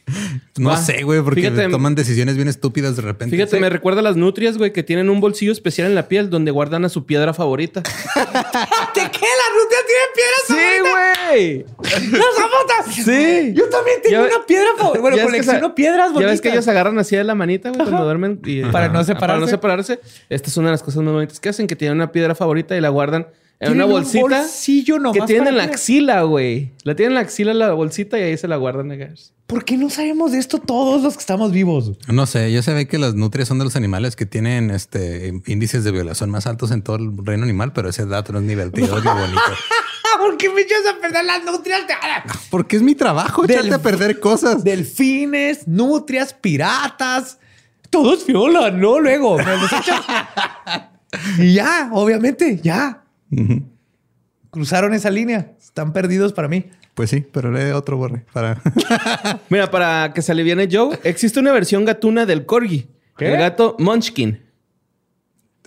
Speaker 1: no sé, güey, porque
Speaker 3: Fíjate-
Speaker 1: toman decisiones bien estúpidas de repente.
Speaker 3: Fíjate, me recuerda a las nutrias, güey, que tienen un bolsillo especial en la piel donde guardan a su piedra favorita.
Speaker 2: ¿De qué? ¿La ruta tiene piedras
Speaker 3: güey.
Speaker 2: ¡Las zapatas!
Speaker 3: Sí.
Speaker 2: Yo también tengo
Speaker 3: Ya-
Speaker 2: una piedra favorita. Bueno,
Speaker 3: Ya
Speaker 2: colecciono
Speaker 3: esa-
Speaker 2: piedras
Speaker 3: Ya
Speaker 2: bonitas.
Speaker 3: ves que ellos agarran así de la manita, güey, cuando duermen. y-
Speaker 2: Para no separarse.
Speaker 3: Para no separarse. Esta es una de las cosas más bonitas que hacen, que tienen una piedra favorita y la guardan en una
Speaker 2: un
Speaker 3: bolsita.
Speaker 2: bolsillo nomás
Speaker 3: que tienen en la axila, güey. La tienen en la axila la bolsita y ahí se la guardan. acá.
Speaker 2: ¿Por qué no sabemos de esto todos los que estamos vivos?
Speaker 1: No sé, ya se ve que las nutrias son de los animales que tienen este índices de violación más altos en todo el reino animal, pero ese dato no es divertido, es bonito.
Speaker 2: ¿Por qué me echas a perder las nutrias?
Speaker 1: Porque es mi trabajo, echarte a perder cosas.
Speaker 2: Delfines, nutrias, piratas. Todos violan, ¿no? Luego me los echas. y ya, obviamente, ya. Cruzaron esa línea. Están perdidos para mí.
Speaker 1: Pues sí, pero lee otro borre para.
Speaker 3: Mira, para que se aliviane Joe, existe una versión gatuna del corgi.
Speaker 2: ¿Qué?
Speaker 3: El gato Munchkin.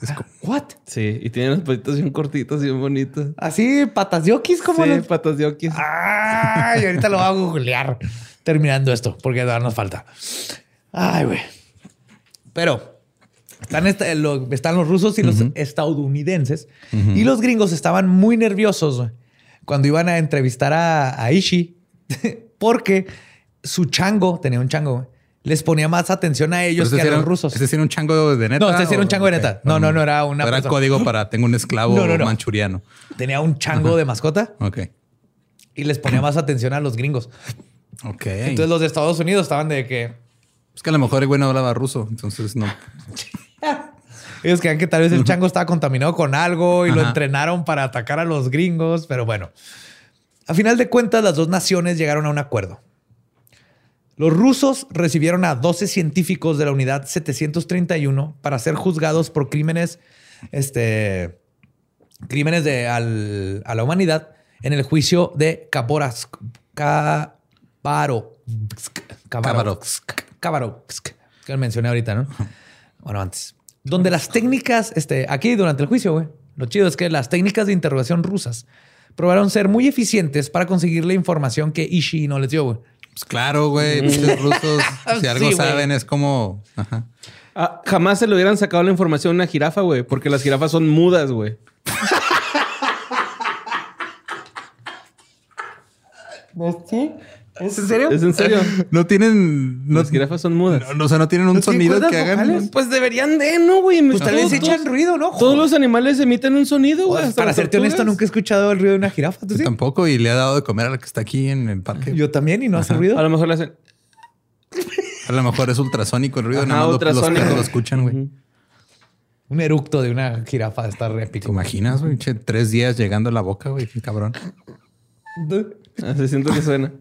Speaker 1: Es como-
Speaker 2: ¿What?
Speaker 3: Sí, y tiene unos patitos bien cortitos y bien bonitos.
Speaker 2: Así, patas de okis, como
Speaker 3: Sí,
Speaker 2: los-
Speaker 3: patas de okis.
Speaker 2: Ay, ahorita lo voy a googlear terminando esto, porque todavía nos falta. Ay, güey. Pero están, esta- lo- están los rusos y los estadounidenses. Y los gringos estaban muy nerviosos cuando iban a entrevistar a, a Ishii, porque su chango, tenía un chango, les ponía más atención a ellos que a
Speaker 1: ese
Speaker 2: los rusos.
Speaker 1: ¿Ese sí era un chango de neta?
Speaker 2: No, sí era un chango de neta. No, no, no era una
Speaker 1: Era
Speaker 2: persona.
Speaker 1: código para tengo un esclavo
Speaker 2: No, no, no.
Speaker 1: manchuriano.
Speaker 2: Tenía un chango de mascota
Speaker 1: Ok.
Speaker 2: y les ponía más atención a los gringos.
Speaker 1: Ok.
Speaker 2: Entonces los de Estados Unidos estaban de que
Speaker 1: es que a lo mejor el güey no hablaba ruso, entonces no.
Speaker 2: ellos creían que tal vez el chango estaba contaminado con algo y lo entrenaron para atacar a los gringos, pero bueno. A final de cuentas, las dos naciones llegaron a un acuerdo. Los rusos recibieron a 12 científicos de la unidad 731 para ser juzgados por crímenes, este, crímenes de, al- a la humanidad en el juicio de Kaborovsk. Kabarovsk. Kabarovsk. Kabarovsk. Que mencioné ahorita, ¿no? Bueno, antes. Donde las técnicas, este, aquí durante el juicio, güey, lo chido es que las técnicas de interrogación rusas probaron ser muy eficientes para conseguir la información que Ishii no les dio, güey.
Speaker 1: Pues claro, güey. Los rusos, si algo
Speaker 2: Sí,
Speaker 1: saben, es como. Ajá.
Speaker 3: Ah, jamás se le hubieran sacado la información a una jirafa, güey, porque las jirafas son mudas, güey.
Speaker 2: ¿Es en serio?
Speaker 3: ¿Es en serio?
Speaker 1: No tienen. No,
Speaker 3: Las jirafas son mudas.
Speaker 1: no, o sea, no tienen un
Speaker 2: ¿No
Speaker 1: sonido que hagan.
Speaker 2: vocales?
Speaker 3: Pues deberían de, ¿no, güey?
Speaker 2: Pues tal vez echan ruido, ¿no?
Speaker 3: Todos los animales emiten un sonido, güey.
Speaker 2: Pues, para serte honesto, nunca he escuchado el ruido de una jirafa. ¿Tú
Speaker 1: Yo
Speaker 2: sí?
Speaker 1: Tampoco, y le ha dado de comer a la que está aquí en el parque.
Speaker 2: Yo también y no hace ruido.
Speaker 3: A lo mejor le hacen.
Speaker 1: A lo mejor es ultrasónico el ruido,
Speaker 3: Ajá,
Speaker 1: nada más lo- los
Speaker 3: ultrasónico.
Speaker 1: perros lo escuchan, güey.
Speaker 2: Un eructo de una jirafa está re
Speaker 1: ¿Te
Speaker 2: épico.
Speaker 1: imaginas, güey? Che, tres días llegando a la boca, güey. Qué cabrón.
Speaker 3: Así siento que suena.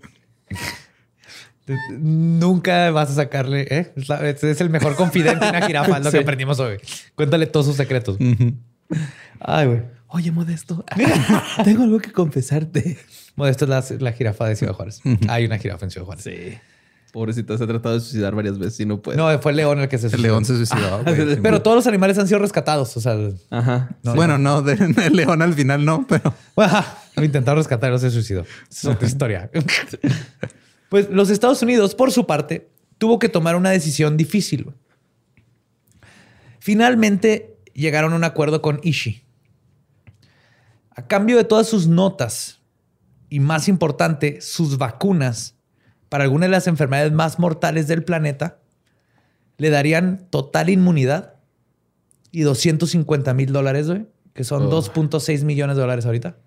Speaker 2: Nunca vas a sacarle, ¿eh? Es, la- es- es el mejor confidente de una jirafa, es lo que aprendimos hoy. Cuéntale todos sus secretos. Ay, güey.
Speaker 3: Oye, Modesto, tengo algo que confesarte.
Speaker 2: Esta es la, la jirafa de Ciudad Juárez. Hay una jirafa en Ciudad Juárez.
Speaker 3: Sí. Pobrecita, se ha tratado de suicidar varias veces y no puede.
Speaker 2: No, fue el león el que se
Speaker 1: El
Speaker 2: suicidó.
Speaker 1: león se suicidó, güey.
Speaker 2: Pero todos los animales han sido rescatados. O sea,
Speaker 3: Ajá.
Speaker 1: bueno, no, de- el león al final no, pero.
Speaker 2: bueno, ajá, lo intentaron rescatar y no se suicidó. Es otra historia. pues los Estados Unidos, por su parte, tuvo que tomar una decisión difícil. Finalmente llegaron a un acuerdo con Ishii. A cambio de todas sus notas y más importante, sus vacunas para algunas de las enfermedades más mortales del planeta, le darían total inmunidad y 250 mil dólares, güey, que son
Speaker 3: Oh.
Speaker 2: 2.6 millones de dólares ahorita.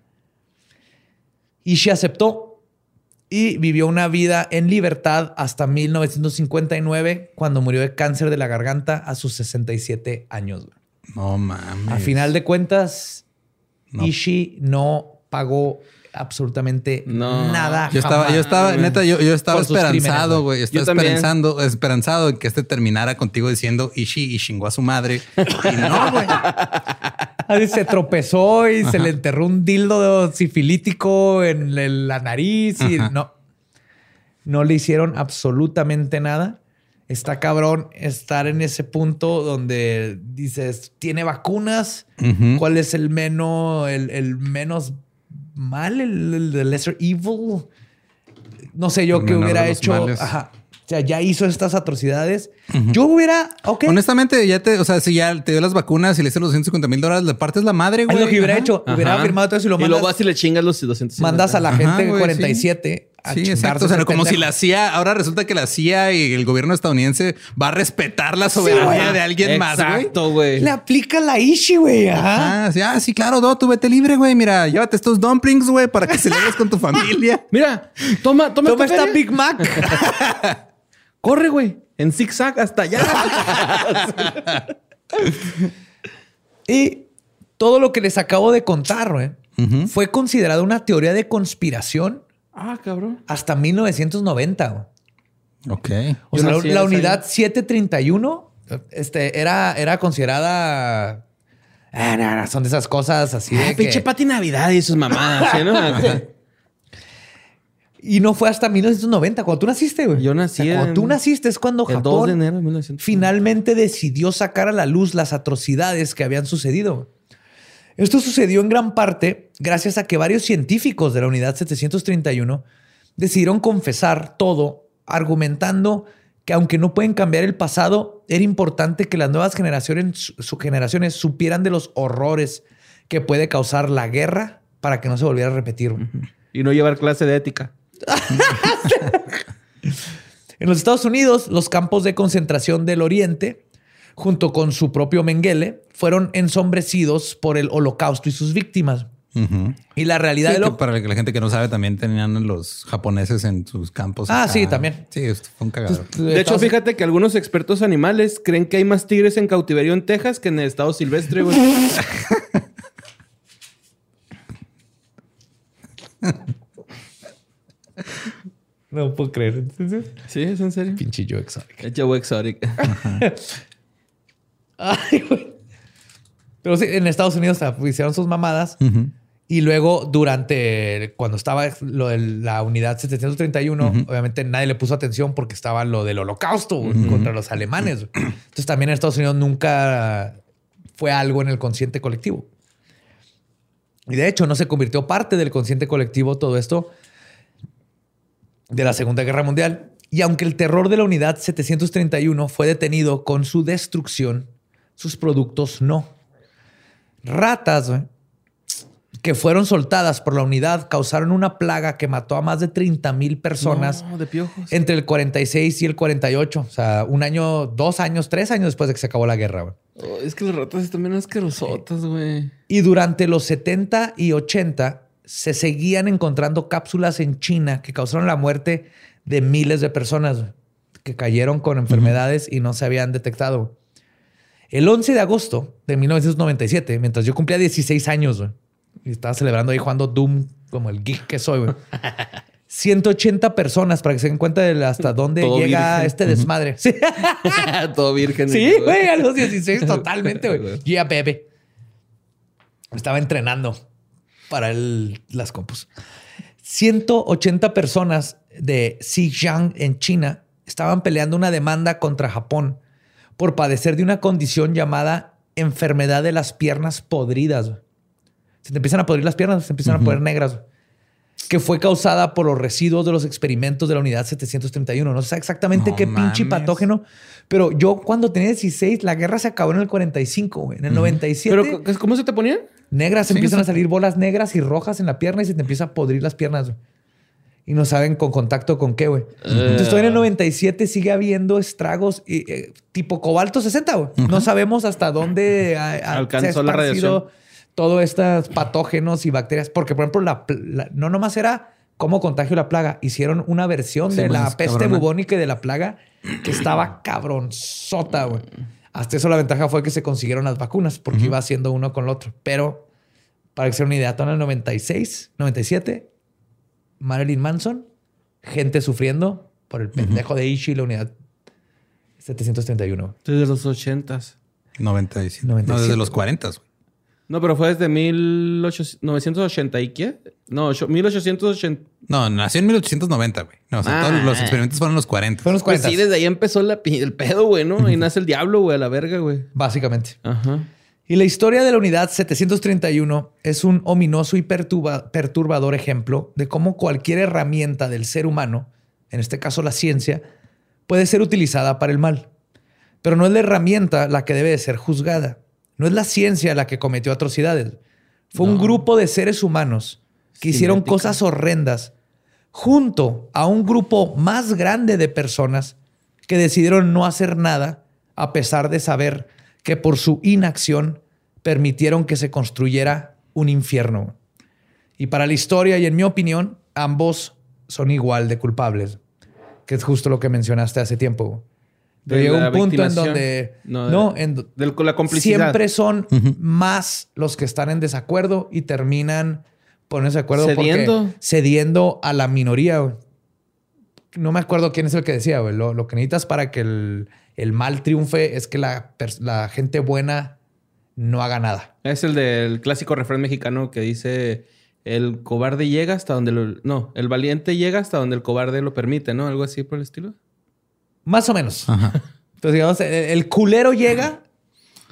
Speaker 2: Ishii aceptó y vivió una vida en libertad hasta 1959, cuando murió de cáncer de la garganta a sus 67 años. güey.
Speaker 1: No mames.
Speaker 2: A final de cuentas,
Speaker 1: No.
Speaker 2: Ishii no pagó absolutamente
Speaker 3: No.
Speaker 2: nada.
Speaker 1: Yo estaba,
Speaker 2: jamás.
Speaker 1: yo estaba, neta, yo, yo estaba
Speaker 2: Por
Speaker 1: esperanzado,
Speaker 2: güey.
Speaker 1: Estaba esperanzando, esperanzado en que este terminara contigo diciendo Ishi y chingó a su madre. Y no, güey.
Speaker 2: Se tropezó y se le enterró un dildo sifilítico en la nariz y
Speaker 1: Ajá.
Speaker 2: no. No le hicieron absolutamente nada. Está cabrón estar en ese punto donde dices, tiene vacunas.
Speaker 1: Ujú.
Speaker 2: ¿Cuál es el menos, el, el menos mal, el, el- lesser evil? No sé yo qué hubiera hecho.
Speaker 1: males.
Speaker 2: Ajá. O sea, ya hizo estas atrocidades. Yo hubiera, ok.
Speaker 1: Honestamente, ya te, o sea, si ya te dio las vacunas y le hiciste los 150 mil dólares, le partes la madre,
Speaker 2: Es
Speaker 1: güey.
Speaker 2: lo que hubiera
Speaker 1: Ajá.
Speaker 2: hecho. Hubiera
Speaker 3: Ajá.
Speaker 2: firmado todo eso y lo
Speaker 3: Y
Speaker 2: mandas.
Speaker 3: luego vas y le chingas los 200.
Speaker 2: mandas a la
Speaker 1: Ajá,
Speaker 2: gente
Speaker 1: güey,
Speaker 2: 47 a
Speaker 1: Sí, exacto. O sea, como si la CIA, ahora resulta que la CIA y el gobierno estadounidense va a respetar la soberanía de alguien más, güey.
Speaker 3: Exacto, güey.
Speaker 2: Le aplica la Ishi, güey. Ajá.
Speaker 1: Ah, sí, ah, sí, claro, no, tú vete libre, güey. Mira, llévate estos dumplings, güey, para que celebres con tu familia.
Speaker 3: Mira, toma, toma,
Speaker 2: Toma
Speaker 3: esta.
Speaker 2: Big Mac.
Speaker 3: Corre, güey. En zigzag hasta allá.
Speaker 2: y todo lo que les acabo de contar, güey, fue considerado una teoría de conspiración
Speaker 3: ah, cabrón.
Speaker 2: hasta 1990. güey.
Speaker 1: Ok.
Speaker 2: O
Speaker 3: Yo
Speaker 2: sea, la, la unidad
Speaker 3: año.
Speaker 2: 731 este, era, era considerada... Ah, no, no, son de esas cosas así de que...
Speaker 3: Ah, Pinche Pati Navidad y sus mamadas. ¿sí, no?
Speaker 2: Y no fue hasta 1990, cuando tú naciste, güey.
Speaker 3: Yo nací
Speaker 2: O sea, cuando
Speaker 3: en-
Speaker 2: tú naciste es cuando
Speaker 3: El 2
Speaker 2: Japón
Speaker 3: de enero de 1900.
Speaker 2: finalmente decidió sacar a la luz las atrocidades que habían sucedido. Esto sucedió en gran parte gracias a que varios científicos de la unidad 731 decidieron confesar todo, argumentando que aunque no pueden cambiar el pasado, era importante que las nuevas generaciones, su- generaciones supieran de los horrores que puede causar la guerra para que no se volviera a repetir.
Speaker 3: Y no llevar clase de ética.
Speaker 2: En los Estados Unidos, los campos de concentración del Oriente, junto con su propio Mengele, fueron ensombrecidos por el holocausto y sus víctimas. Y la realidad
Speaker 1: Sí,
Speaker 2: de
Speaker 1: que
Speaker 2: lo...
Speaker 1: para la gente que no sabe, también tenían los japoneses en sus campos.
Speaker 2: Ah,
Speaker 1: acá.
Speaker 2: sí, también.
Speaker 1: Sí, esto fue un cagadero.
Speaker 3: De hecho, fíjate que algunos expertos animales creen que hay más tigres en cautiverio en Texas que en el estado silvestre, güey.
Speaker 2: No puedo creer.
Speaker 3: Sí, es en serio.
Speaker 2: Pinche yo exótico.
Speaker 3: Es Joe Exotic.
Speaker 2: Ay, güey. Pero sí, en Estados Unidos hicieron sus mamadas. Y luego, durante cuando estaba lo de la unidad 731, obviamente nadie le puso atención porque estaba lo del holocausto contra los alemanes. Entonces, también en Estados Unidos nunca fue algo en el consciente colectivo. Y de hecho, no se convirtió parte del consciente colectivo todo esto de la Segunda Guerra Mundial. Y aunque el terror de la unidad 731 fue detenido con su destrucción, sus productos no. Ratas, güey, que fueron soltadas por la unidad causaron una plaga que mató a más de 30 mil personas
Speaker 3: No, de piojos.
Speaker 2: entre el 46 y el 48. O sea, un año, dos años, tres años después de que se acabó la guerra. güey.
Speaker 3: Oh, es que las ratas están bien asquerosotas, güey.
Speaker 2: Y durante los 70 y 80 se seguían encontrando cápsulas en China que causaron la muerte de miles de personas que cayeron con enfermedades y no se habían detectado. El 11 de agosto de 1997, mientras yo cumplía 16 años y estaba celebrando ahí jugando Doom como el geek que soy, güey. 180 personas para que se den cuenta de hasta dónde
Speaker 3: Todo
Speaker 2: llega
Speaker 3: virgen.
Speaker 2: este desmadre. Sí,
Speaker 3: Todo virgen.
Speaker 2: Sí, güey, a los 16 totalmente, güey. Yeah, bebé. Estaba entrenando para el- las compus. 180 personas de Xinjiang en China estaban peleando una demanda contra Japón por padecer de una condición llamada enfermedad de las piernas podridas. Se te empiezan a podrir las piernas, se empiezan a poner negras. Que fue causada por los residuos de los experimentos de la unidad 731. No sé exactamente
Speaker 1: No
Speaker 2: qué pinche patógeno, pero yo cuando tenía 16, la guerra se acabó en el 45, güey. En el 97,
Speaker 3: Pero, ¿c- ¿cómo se te ponían?
Speaker 2: negras,
Speaker 1: Sí,
Speaker 2: empiezan
Speaker 1: sí.
Speaker 2: a salir bolas negras y rojas en la pierna y se te empieza a podrir las piernas. güey. Y no saben con contacto con qué, güey. Entonces, todavía en el 97 sigue habiendo estragos y, eh, tipo cobalto 60, güey. No sabemos hasta dónde ha- ha-
Speaker 3: Alcanzó la radiación.
Speaker 2: todos estos patógenos y bacterias. Porque, por ejemplo, la, la- no nomás era cómo contagio la plaga. Hicieron una versión
Speaker 1: Sí,
Speaker 2: de la peste
Speaker 1: cabrona.
Speaker 2: bubónica y de la plaga que estaba cabronzota, güey. Hasta eso la ventaja fue que se consiguieron las vacunas porque iba haciendo uno con el otro. Pero para que sea una idea, en el 96, 97, Marilyn Manson, gente sufriendo por el pendejo de Ishi y la unidad 731.
Speaker 3: Desde los ochentas.
Speaker 1: 97.
Speaker 2: 97.
Speaker 1: No, desde los 40, güey.
Speaker 3: No, pero fue desde 1880 y qué? No, ocho- 1880.
Speaker 1: No, nació en 1890, güey. No, o sea,
Speaker 3: Ah.
Speaker 1: todos los experimentos fueron en los 40.
Speaker 2: Fueron los
Speaker 3: Pues
Speaker 2: 40.
Speaker 3: sí, desde ahí empezó la el pedo, güey, ¿no? Ahí nace el diablo, güey, a la verga, güey.
Speaker 2: Básicamente.
Speaker 3: Ajá.
Speaker 2: Y la historia de la unidad 731 es un ominoso y perturba- perturbador ejemplo de cómo cualquier herramienta del ser humano, en este caso la ciencia, puede ser utilizada para el mal. Pero no es la herramienta la que debe de ser juzgada. No es la ciencia la que cometió atrocidades. Fue un grupo de seres humanos que hicieron cosas horrendas junto a un grupo más grande de personas que decidieron no hacer nada a pesar de saber que por su inacción permitieron que se construyera un infierno. Y para la historia y en mi opinión, ambos son igual de culpables, que es justo lo que mencionaste hace tiempo. Pero llega un punto en donde
Speaker 3: No,
Speaker 2: no,
Speaker 3: de-
Speaker 2: en do-
Speaker 3: del- con la complicidad.
Speaker 2: siempre son más los que están en desacuerdo y terminan poniéndose de acuerdo porque-
Speaker 3: Cediendo.
Speaker 2: cediendo a la minoría. güey. No me acuerdo quién es el que decía, güey. Lo, lo que necesitas para que el, el mal triunfe es que la, gente buena no haga nada.
Speaker 3: Es el del clásico refrán mexicano que dice: el cobarde llega hasta donde lo. No, el valiente llega hasta donde el cobarde lo permite, ¿no? Algo así por el estilo.
Speaker 2: Más o menos.
Speaker 1: Ajá.
Speaker 2: Entonces, digamos, el, el culero llega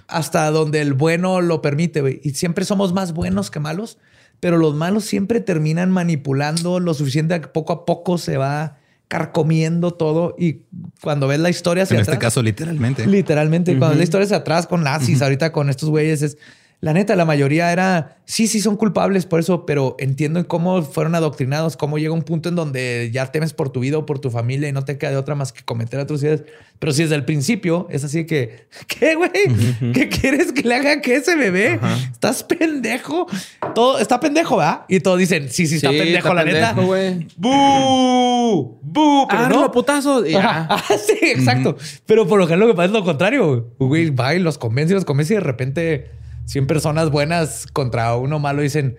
Speaker 2: hasta donde el bueno lo permite, güey. Y siempre somos más buenos que malos, pero los malos siempre terminan manipulando lo suficiente que poco a poco se va carcomiendo todo. Y cuando ves la historia hacia
Speaker 1: En este
Speaker 2: atrás-
Speaker 1: caso, literalmente.
Speaker 2: Literalmente, cuando ves la historia hacia atrás con nazis, ahorita con estos güeyes, es, La neta, la mayoría era, sí, sí son culpables por eso, pero entiendo cómo fueron adoctrinados, cómo llega un punto en donde ya temes por tu vida o por tu familia y no te queda de otra más que cometer atrocidades. Pero si desde el principio es así que, ¿qué, güey? ¿Qué quieres que le haga que ese bebé? ¿Estás pendejo? Todo está pendejo, ¿verdad? Y todos dicen, sí, sí, está
Speaker 3: Sí,
Speaker 2: pendejo,
Speaker 3: está
Speaker 2: la
Speaker 3: pendejo,
Speaker 2: neta.
Speaker 3: güey.
Speaker 2: ¡Bú! ¡Bú! Pero no.
Speaker 3: putazo. Ah,
Speaker 2: Ah, sí, exacto. Pero por lo general lo que pasa es lo contrario. Güey, va y los convence y los convence y de repente 100 personas buenas contra uno malo dicen,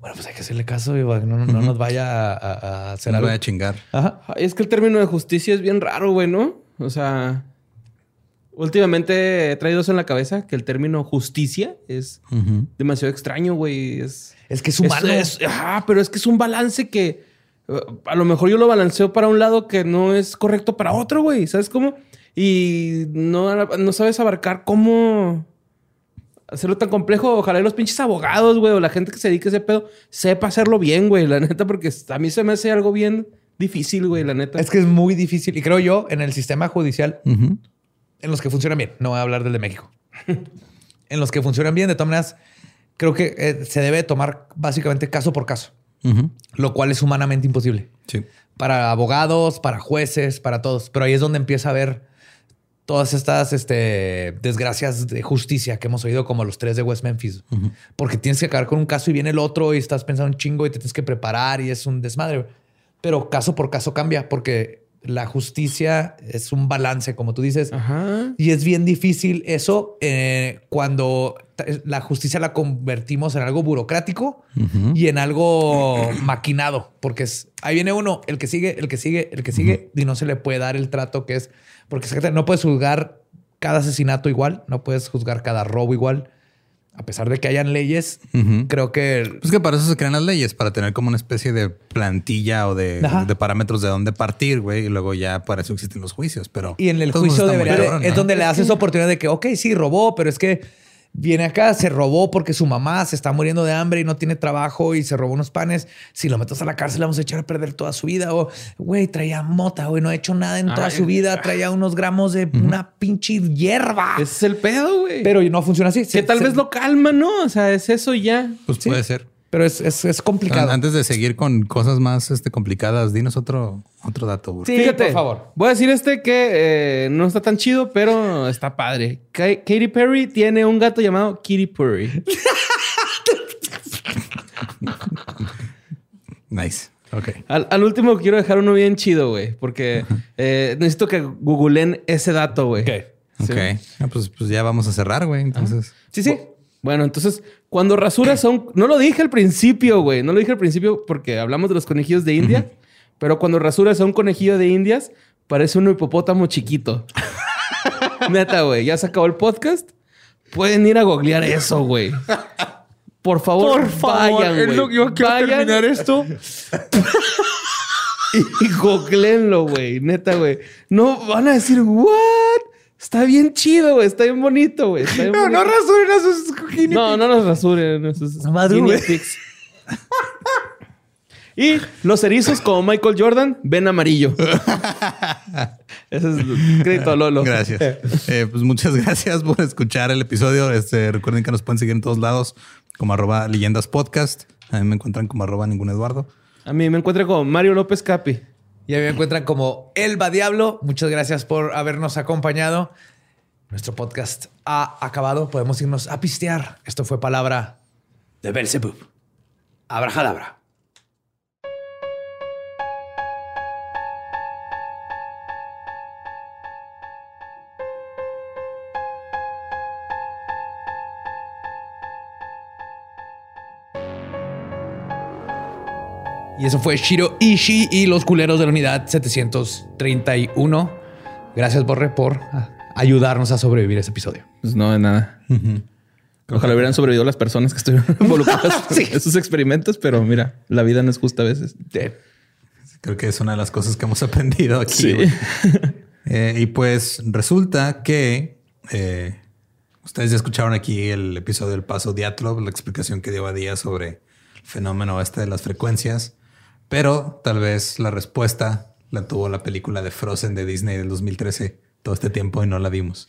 Speaker 2: bueno, pues hay que hacerle caso y no, no- no nos vaya a, a- hacer algo.
Speaker 1: voy a chingar.
Speaker 2: Ajá.
Speaker 3: Es que el término de justicia es bien raro, güey, ¿no? O sea, últimamente he traído eso en la cabeza, que el término justicia es demasiado extraño, güey. Es,
Speaker 2: Es que es humano.
Speaker 3: es- ajá, pero es que es un balance que eh, a lo mejor yo lo balanceo para un lado que no es correcto para otro, güey. ¿Sabes cómo? Y no, no sabes abarcar cómo hacerlo tan complejo. Ojalá y los pinches abogados, güey, o la gente que se dedique a ese pedo, sepa hacerlo bien, güey, la neta, porque a mí se me hace algo bien difícil, güey, la neta.
Speaker 2: Es que es muy difícil. Y creo yo, en el sistema judicial, en los que funcionan bien, no voy a hablar del de México. en los que funcionan bien, de todas maneras, creo que eh, se debe tomar básicamente caso por caso, lo cual es humanamente imposible.
Speaker 1: Sí.
Speaker 2: para abogados, para jueces, para todos. Pero ahí es donde empieza a haber todas estas este, desgracias de justicia que hemos oído, como los tres de West Memphis. Porque tienes que acabar con un caso y viene el otro y estás pensando un chingo y te tienes que preparar y es un desmadre. Pero caso por caso cambia porque la justicia es un balance, como tú dices.
Speaker 3: Ajá.
Speaker 2: Y es bien difícil eso eh, cuando la justicia la convertimos en algo burocrático y en algo maquinado, porque es, ahí viene uno, el que sigue, el que sigue, el que sigue, y no se le puede dar el trato que es, porque no puedes juzgar cada asesinato igual, no puedes juzgar cada robo igual, a pesar de que hayan leyes, creo que...
Speaker 1: Pues que para eso se crean las leyes, para tener como una especie de plantilla o de, parámetros de dónde partir, güey. Y luego ya para eso existen los juicios. Pero
Speaker 2: Y en el juicio debería
Speaker 1: cabrón,
Speaker 2: es
Speaker 1: ¿no?
Speaker 2: donde le haces oportunidad de que, ok, sí, robó, pero es que viene acá, se robó porque su mamá se está muriendo de hambre y no tiene trabajo y se robó unos panes. Si lo metes a la cárcel, le vamos a echar a perder toda su vida. O, güey, traía mota, güey, no ha hecho nada en toda
Speaker 3: Ay,
Speaker 2: su vida. Traía unos gramos de una pinche hierba.
Speaker 3: Ese es el pedo, güey.
Speaker 2: Pero no funciona así.
Speaker 3: que
Speaker 2: Se-
Speaker 3: tal
Speaker 2: se-
Speaker 3: vez lo calma, ¿no? O sea, es eso y ya.
Speaker 1: Pues
Speaker 2: Sí.
Speaker 1: puede ser.
Speaker 2: Pero es, es, es complicado.
Speaker 1: Antes de seguir con cosas más este, complicadas, dinos otro, otro dato, burro.
Speaker 2: Sí, por favor.
Speaker 3: Voy a decir este que eh, no está tan chido, pero está padre. Ka- Katy Perry tiene un gato llamado Kitty Perry.
Speaker 1: Nice. Ok.
Speaker 3: Al, al último quiero dejar uno bien chido, güey, porque eh, necesito que googleen ese dato, güey.
Speaker 2: Ok.
Speaker 3: Sí.
Speaker 1: Ok. Ah, pues, pues ya vamos a cerrar, güey. Entonces.
Speaker 2: Sí, sí.
Speaker 3: Bueno, entonces, cuando rasuras un... No lo dije al principio, güey. No lo dije al principio porque hablamos de los conejillos de India. Pero cuando rasuras a un conejillo de Indias, parece un hipopótamo chiquito. Neta, güey. Ya se acabó el podcast. Pueden ir a googlear eso, güey. Por favor, vayan, güey. Vayan
Speaker 2: esto.
Speaker 3: y googleenlo, güey. Neta, güey. No van a decir, ¿what? Está bien chido, güey. Está bien bonito, güey. Bien
Speaker 2: No, no rasuren a sus guinea
Speaker 3: No, no los rasuren. Esos
Speaker 2: madrugue.
Speaker 3: guinea pigs. y los erizos, como Michael Jordan, ven amarillo. Ese es el crédito a Lolo.
Speaker 1: Gracias. Eh, pues muchas gracias por escuchar el episodio. Este, recuerden que nos pueden seguir en todos lados como arroba leyendas podcast. A mí me encuentran como arroba ningún Eduardo.
Speaker 3: A mí me encuentro con Mario López Capi.
Speaker 2: Y a mí me encuentran como Elba Diablo. Muchas gracias por habernos acompañado. Nuestro podcast ha acabado. Podemos irnos a pistear. Esto fue palabra de Belzebub. Abrajadabra. Y eso fue Shiro Ishii y los culeros de la unidad 731. Gracias, Borre, por ayudarnos a sobrevivir a este episodio.
Speaker 3: Pues no, de nada. Ojalá hubieran sobrevivido las personas que estuvieron involucradas
Speaker 2: Sí.
Speaker 3: en esos experimentos, pero mira, la vida no es justa a veces.
Speaker 1: Creo que es una de las cosas que hemos aprendido aquí.
Speaker 3: Sí.
Speaker 1: güey. Eh, y pues resulta que eh, ustedes ya escucharon aquí el episodio del paso Diatlov, la explicación que dio a día sobre el fenómeno este de las frecuencias, pero tal vez la respuesta la tuvo la película de Frozen de Disney del 2013 todo este tiempo y no la vimos.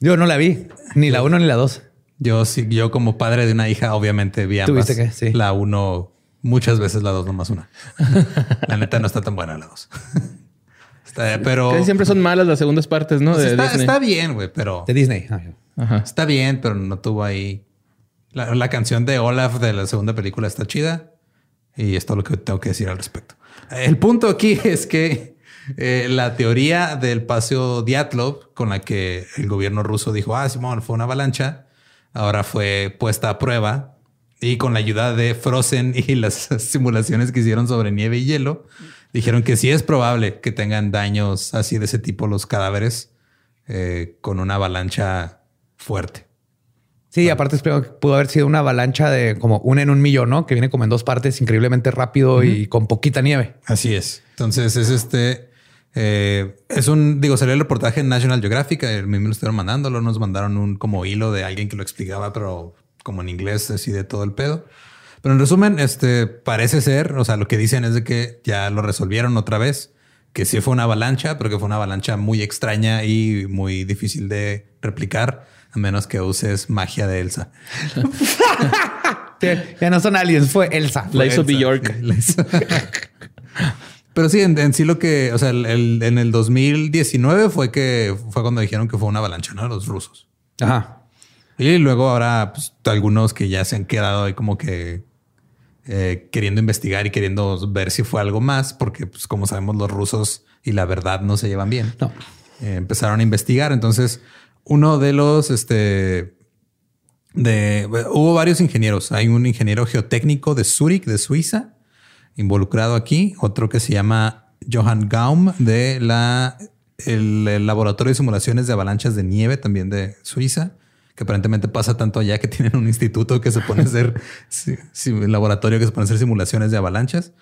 Speaker 2: Yo no la vi, ni la uno ni la dos.
Speaker 1: Yo sí, yo como padre de una hija, obviamente vi ambas.
Speaker 2: ¿Tuviste que? Sí.
Speaker 1: La uno, muchas veces la dos, nomás una. la neta no está tan buena la dos. Está- pero
Speaker 3: Casi siempre son malas las segundas partes, ¿no?
Speaker 1: pues
Speaker 3: de
Speaker 1: está, bien, güey, pero
Speaker 2: De Disney. Ah,
Speaker 3: Ajá.
Speaker 1: está bien, pero no tuvo ahí. La, la canción de Olaf de la segunda película está chida y es todo lo que tengo que decir al respecto. El punto aquí es que eh, la teoría del paseo Diatlov con la que el gobierno ruso dijo, ah, Simón, fue una avalancha, ahora fue puesta a prueba y con la ayuda de Frozen y las simulaciones que hicieron sobre nieve y hielo, dijeron que sí es probable que tengan daños así de ese tipo los cadáveres eh, con una avalancha fuerte.
Speaker 2: Sí, aparte espero que pudo haber sido una avalancha de como una en un millón, ¿no? Que viene como en dos partes increíblemente rápido y con poquita nieve.
Speaker 1: Así es. Entonces es este, eh, es un, digo, salió el reportaje en National Geographic, el mismo lo estuvieron mandando, luego nos mandaron un como hilo de alguien que lo explicaba, pero como en inglés, así de todo el pedo. Pero en resumen, este parece ser, o sea, lo que dicen es de que ya lo resolvieron otra vez, que sí fue una avalancha, pero que fue una avalancha muy extraña y muy difícil de replicar, a menos que uses magia de Elsa.
Speaker 2: Ya no son aliens, fue Elsa.
Speaker 3: La hizo
Speaker 1: Elsa,
Speaker 3: Bjork.
Speaker 1: sí. Pero sí, en, en sí lo que, o sea, el- el- en el 2019 fue que fue cuando dijeron que fue una avalancha, ¿no? Los rusos.
Speaker 2: Ajá.
Speaker 1: Y luego ahora pues, algunos que ya se han quedado ahí como que eh, queriendo investigar y queriendo ver si fue algo más, porque pues como sabemos los rusos y la verdad no se llevan bien.
Speaker 2: No.
Speaker 1: Eh, empezaron a investigar. Entonces, uno de los, este, de, hubo varios ingenieros. Hay un ingeniero geotécnico de Zurich, de Suiza, involucrado aquí. Otro que se llama Johann Gaum de la, el, el laboratorio de simulaciones de avalanchas de nieve, también de Suiza. Que aparentemente pasa tanto allá que tienen un instituto que se pone a hacer, sí, laboratorio que se pone a hacer simulaciones de avalanchas.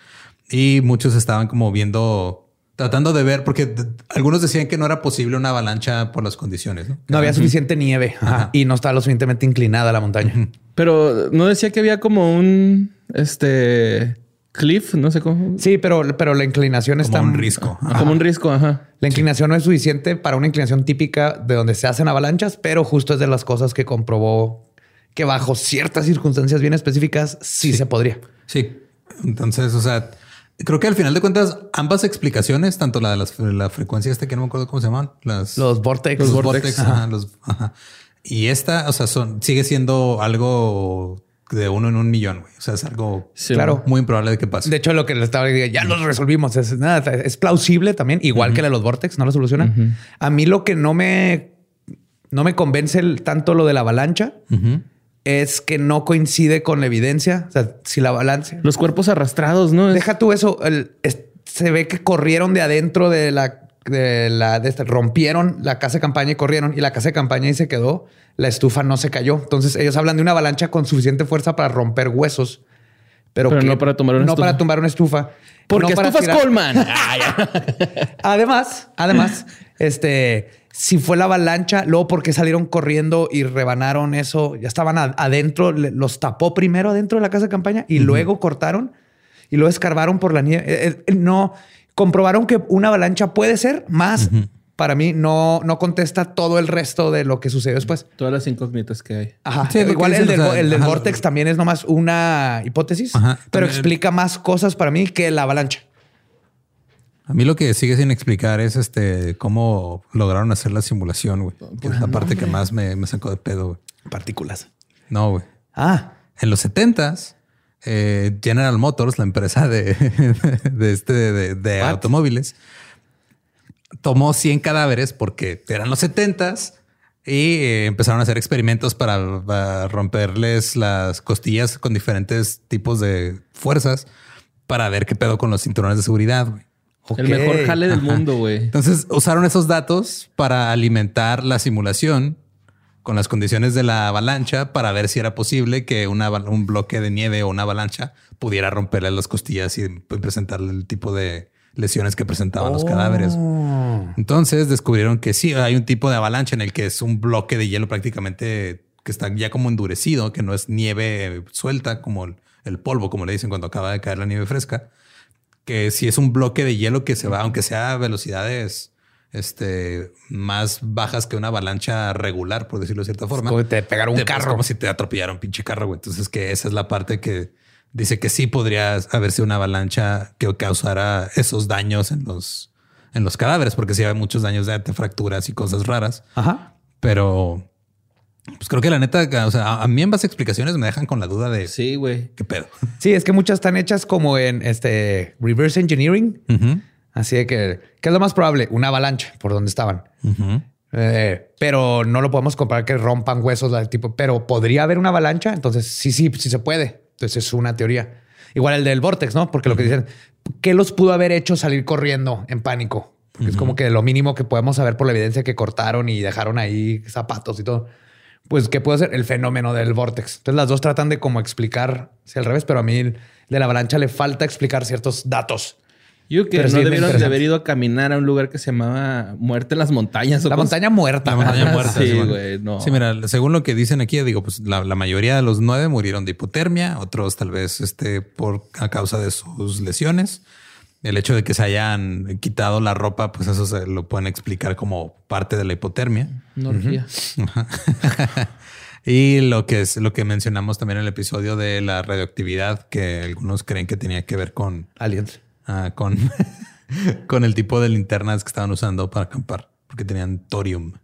Speaker 1: Y muchos estaban como viendo, tratando de ver, porque algunos decían que no era posible una avalancha por las condiciones. ¿no?
Speaker 2: No había suficiente nieve ajá, y no estaba lo suficientemente inclinada la montaña.
Speaker 3: Pero no decía que había como un este cliff, no sé cómo.
Speaker 2: Sí, pero, pero la inclinación está
Speaker 1: Como un risco.
Speaker 3: Como un risco, ajá.
Speaker 2: La inclinación no es suficiente para una inclinación típica de donde se hacen avalanchas, pero justo es de las cosas que comprobó que bajo ciertas circunstancias bien específicas sí, se podría.
Speaker 1: Sí. Entonces, o sea, creo que al final de cuentas, ambas explicaciones, tanto la de las- la frecuencia esta que no me acuerdo cómo se llaman, las
Speaker 2: Los vortex.
Speaker 1: los
Speaker 2: Los
Speaker 1: vortex, ajá, los- ajá. y esta, o sea, son, sigue siendo algo de uno en un millón. güey. O sea, es algo
Speaker 3: Sí,
Speaker 2: Claro.
Speaker 1: muy improbable de que pase.
Speaker 2: De hecho, lo que le estaba diciendo, ya los resolvimos. Es, nada, es plausible también, igual que la de los vortex, no lo solucionan. A mí lo que no me, no me convence el- tanto lo de la avalancha. Es que no coincide con la evidencia. O sea, si la avalancha...
Speaker 3: Los cuerpos arrastrados, ¿no?
Speaker 2: Deja tú eso. el- es- se ve que corrieron de adentro de la de la de este, rompieron la casa de campaña y corrieron y la casa de campaña y se quedó. La estufa no se cayó. Entonces ellos hablan de una avalancha con suficiente fuerza para romper huesos, pero,
Speaker 3: Pero
Speaker 2: que-
Speaker 3: no para tumbar una
Speaker 2: no
Speaker 3: estufa.
Speaker 2: para tumbar una estufa.
Speaker 3: Porque
Speaker 2: no
Speaker 3: estufas
Speaker 2: tirar-
Speaker 3: Coleman.
Speaker 2: Además, además, este, si fue la avalancha, luego porque salieron corriendo y rebanaron eso, ya estaban adentro, los tapó primero adentro de la casa de campaña y luego cortaron y luego escarbaron por la nieve. Eh, eh, no, comprobaron que una avalancha puede ser más. Para mí no, no contesta todo el resto de lo que sucedió después.
Speaker 3: Todas las incógnitas que hay.
Speaker 2: Ajá.
Speaker 1: Sí,
Speaker 2: Igual
Speaker 1: que
Speaker 2: el del,
Speaker 1: o sea,
Speaker 2: el del
Speaker 1: ajá.
Speaker 2: Vortex también es nomás una hipótesis,
Speaker 1: Ajá,
Speaker 2: pero
Speaker 1: también-
Speaker 2: explica más cosas para mí que la avalancha.
Speaker 1: A mí lo que sigue sin explicar es este cómo lograron hacer la simulación, güey. Es la parte que más me, me sacó de pedo, güey.
Speaker 2: Partículas.
Speaker 1: No, güey.
Speaker 2: Ah,
Speaker 1: En los 70s, eh, General Motors, la empresa de, de este de, automóviles, tomó 100 cadáveres porque eran los 70s y eh, empezaron a hacer experimentos para, para romperles las costillas con diferentes tipos de fuerzas para ver qué pedo con los cinturones de seguridad. güey.
Speaker 3: El mejor jale del
Speaker 1: Ajá.
Speaker 3: mundo, güey.
Speaker 1: Entonces usaron esos datos para alimentar la simulación con las condiciones de la avalancha para ver si era posible que una un bloque de nieve o una avalancha pudiera romperle las costillas y presentarle el tipo de lesiones que presentaban los cadáveres. Entonces descubrieron que sí, hay un tipo de avalancha en el que es un bloque de hielo prácticamente que está ya como endurecido, que no es nieve suelta como el, el polvo, como le dicen cuando acaba de caer la nieve fresca, que si es un bloque de hielo que se va, aunque sea a velocidades este, más bajas que una avalancha regular, por decirlo de cierta forma.
Speaker 2: como te pegaron un
Speaker 1: Te-
Speaker 2: carro.
Speaker 1: como si te atropellaron un pinche carro, güey. Entonces que esa es la parte que dice que sí podría haber sido una avalancha que causara esos daños en los, en los cadáveres, porque sí hay muchos daños de, de fracturas y cosas raras.
Speaker 2: Ajá.
Speaker 1: Pero pues creo que la neta, o sea, a- mí en base a explicaciones me dejan con la duda de
Speaker 3: Sí, güey.
Speaker 1: qué pedo.
Speaker 2: Sí, es que muchas están hechas como en este reverse engineering. Así de que, ¿qué es lo más probable? Una avalancha por donde estaban. Eh, pero no lo podemos comparar que rompan huesos del tipo, pero podría haber una avalancha. Entonces, sí, sí, sí se puede. Entonces es una teoría. Igual el del Vortex, ¿no? Porque lo que dicen, ¿qué los pudo haber hecho salir corriendo en pánico? Porque es como que lo mínimo que podemos saber por la evidencia que cortaron y dejaron ahí zapatos y todo. Pues, ¿qué puede ser? El fenómeno del Vortex. Entonces, las dos tratan de como explicar si al revés, pero a mí el de la avalancha le falta explicar ciertos datos.
Speaker 3: Yo que
Speaker 2: Pero
Speaker 3: no debieron de haber ido a caminar a un lugar que se llamaba Muerte en las Montañas. ¿o
Speaker 2: La montaña muerta.
Speaker 1: La montaña muerta.
Speaker 3: Sí, güey, no.
Speaker 1: Sí, mira, según lo que dicen aquí, digo, pues la, la mayoría de los nueve murieron de hipotermia, otros tal vez este, por a causa de sus lesiones. El hecho de que se hayan quitado la ropa, pues eso se lo pueden explicar como parte de la hipotermia.
Speaker 3: Una orgía.
Speaker 1: Y lo que es lo que mencionamos también en el episodio de la radioactividad, que algunos creen que tenía que ver con,
Speaker 2: Aliens.
Speaker 1: ah, con, con el tipo de linternas que estaban usando para acampar, porque tenían torium.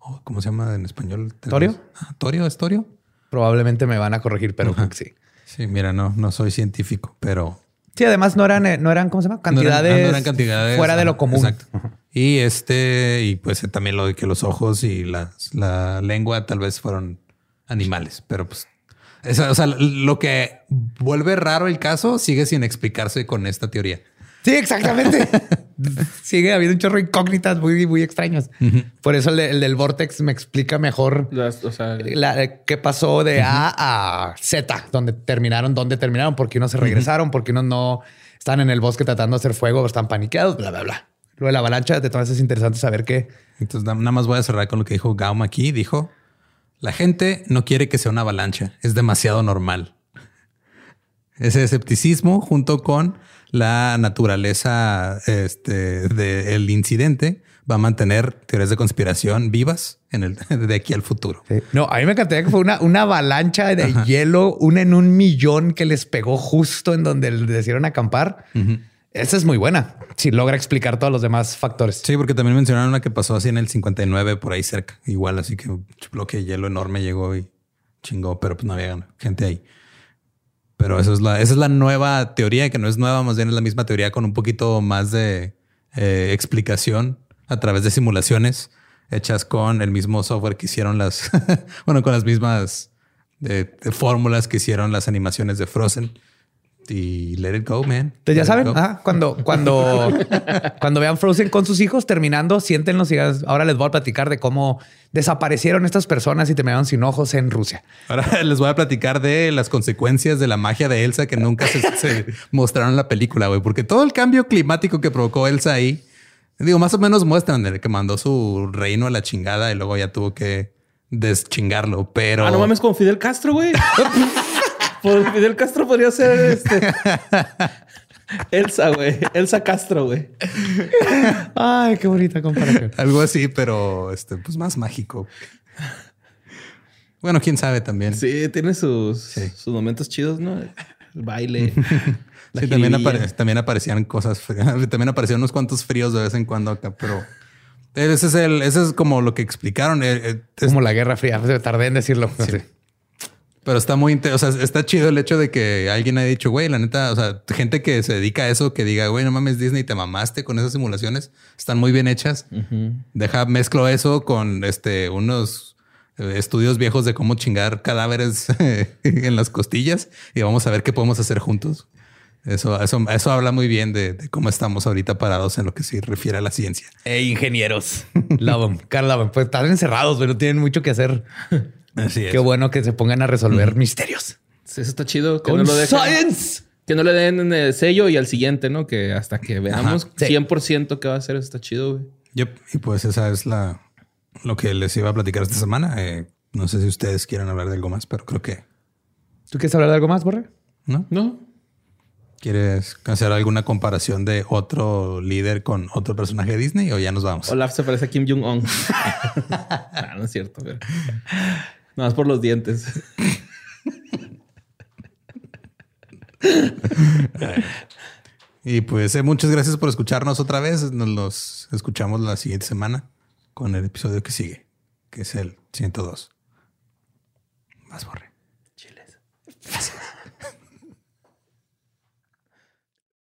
Speaker 1: O, ¿Cómo se llama en español?
Speaker 2: ¿Torio?
Speaker 1: Ah, ¿Torio? ¿Es torio?
Speaker 2: Probablemente me van a corregir, pero sí.
Speaker 1: Sí, mira, no, no soy científico, pero
Speaker 2: Sí, además no eran, eh, no eran, ¿cómo se llama?
Speaker 1: no eran-
Speaker 2: Cantidades,
Speaker 1: ah, no eran cantidades
Speaker 2: fuera de lo común.
Speaker 1: exacto. Y este, y pues eh, también lo de que los ojos y las- la lengua tal vez fueron animales, pero pues, o sea, lo que vuelve raro el caso sigue sin explicarse con esta teoría.
Speaker 2: Sí, exactamente. Sigue habiendo un chorro de incógnitas muy, muy extrañas. Por eso el, de- el del Vortex me explica mejor
Speaker 3: Las- o sea,
Speaker 2: la- eh, qué pasó de A a Z, donde terminaron, dónde terminaron, por qué unos se regresaron, por qué unos no están en el bosque tratando de hacer fuego, están paniqueados, bla, bla, bla. Lo de la avalancha, de todas es interesante saber que
Speaker 1: Entonces, na- nada más voy a cerrar con lo que dijo Gaum aquí. Dijo, la gente no quiere que sea una avalancha, es demasiado normal. Ese escepticismo junto con la naturaleza este, del incidente va a mantener teorías de conspiración vivas en el, de aquí al futuro.
Speaker 2: No, a mí me encantaría que fue una, una avalancha de hielo, una en un millón que les pegó justo en donde les decidieron acampar. Esa es muy buena. Si logra explicar todos los demás factores.
Speaker 1: Sí, porque también mencionaron una que pasó así en el 59 por ahí cerca. Igual, así que un bloque de hielo enorme llegó y chingó, pero pues no había gente ahí. Pero eso es la, esa es la nueva teoría, que no es nueva, más bien es la misma teoría con un poquito más de eh, explicación a través de simulaciones hechas con el mismo software que hicieron las, bueno, con las mismas eh, fórmulas que hicieron las animaciones de Frozen. Y let it go, man.
Speaker 2: Entonces ya saben, ah, cuando, cuando, cuando vean Frozen con sus hijos terminando, siéntenlos y ahora les voy a platicar de cómo desaparecieron estas personas y terminaron sin ojos en Rusia.
Speaker 1: Ahora les voy a platicar de las consecuencias de la magia de Elsa que nunca se, se mostraron en la película, güey, porque todo el cambio climático que provocó Elsa ahí, digo, más o menos muestran de que mandó su reino a la chingada y luego ya tuvo que deschingarlo, pero
Speaker 3: Ah, no mames, con Fidel Castro, güey. Pues Fidel Castro podría ser este. Elsa, güey. Elsa Castro, güey.
Speaker 2: Ay, qué bonita comparación.
Speaker 1: algo así, pero este, pues más mágico. Bueno, quién sabe también.
Speaker 3: Sí, tiene sus,
Speaker 1: Sí.
Speaker 3: sus momentos chidos, ¿no? El baile. la
Speaker 1: Sí, también, apare- también aparecían cosas, fr- también aparecieron unos cuantos fríos de vez en cuando acá, pero ese es el, ese es como lo que explicaron. eh, eh, es-
Speaker 2: Como la Guerra Fría. Tardé en decirlo. Sí.
Speaker 1: Pero está muy, o sea, está chido el hecho de que alguien haya dicho, güey, la neta, o sea, gente que se dedica a eso, que diga, güey, no mames, Disney, te mamaste con esas simulaciones, están muy bien hechas. Deja, mezclo eso con este, unos eh, estudios viejos de cómo chingar cadáveres en las costillas y vamos a ver qué podemos hacer juntos. Eso, eso, eso habla muy bien de, de cómo estamos ahorita parados en lo que se refiere a la ciencia.
Speaker 2: E ingenieros. Love 'em. Carl love. Pues están encerrados, pero tienen mucho que hacer.
Speaker 1: Así es.
Speaker 2: Qué bueno que se pongan a resolver misterios.
Speaker 3: Sí, eso está chido. Que
Speaker 2: Con
Speaker 3: no lo dejen-
Speaker 2: science.
Speaker 3: Que no le den el sello y al siguiente, ¿no? Que hasta que veamos
Speaker 2: Sí.
Speaker 3: 100% que va a ser, eso está chido, güey.
Speaker 1: Yep. Y pues esa es la lo que les iba a platicar esta semana. Eh, no sé si ustedes quieren hablar de algo más, pero creo que
Speaker 2: ¿Tú quieres hablar de algo más, Borre?
Speaker 1: no.
Speaker 3: No.
Speaker 1: ¿Quieres hacer alguna comparación de otro líder con otro personaje de Disney o ya nos vamos?
Speaker 3: Olaf se parece a Kim Jong-un. No es cierto, pero... Nada más por los dientes.
Speaker 1: Y pues eh, muchas gracias por escucharnos otra vez. Nos los escuchamos la siguiente semana con el episodio que sigue, que es el 102. Más borre.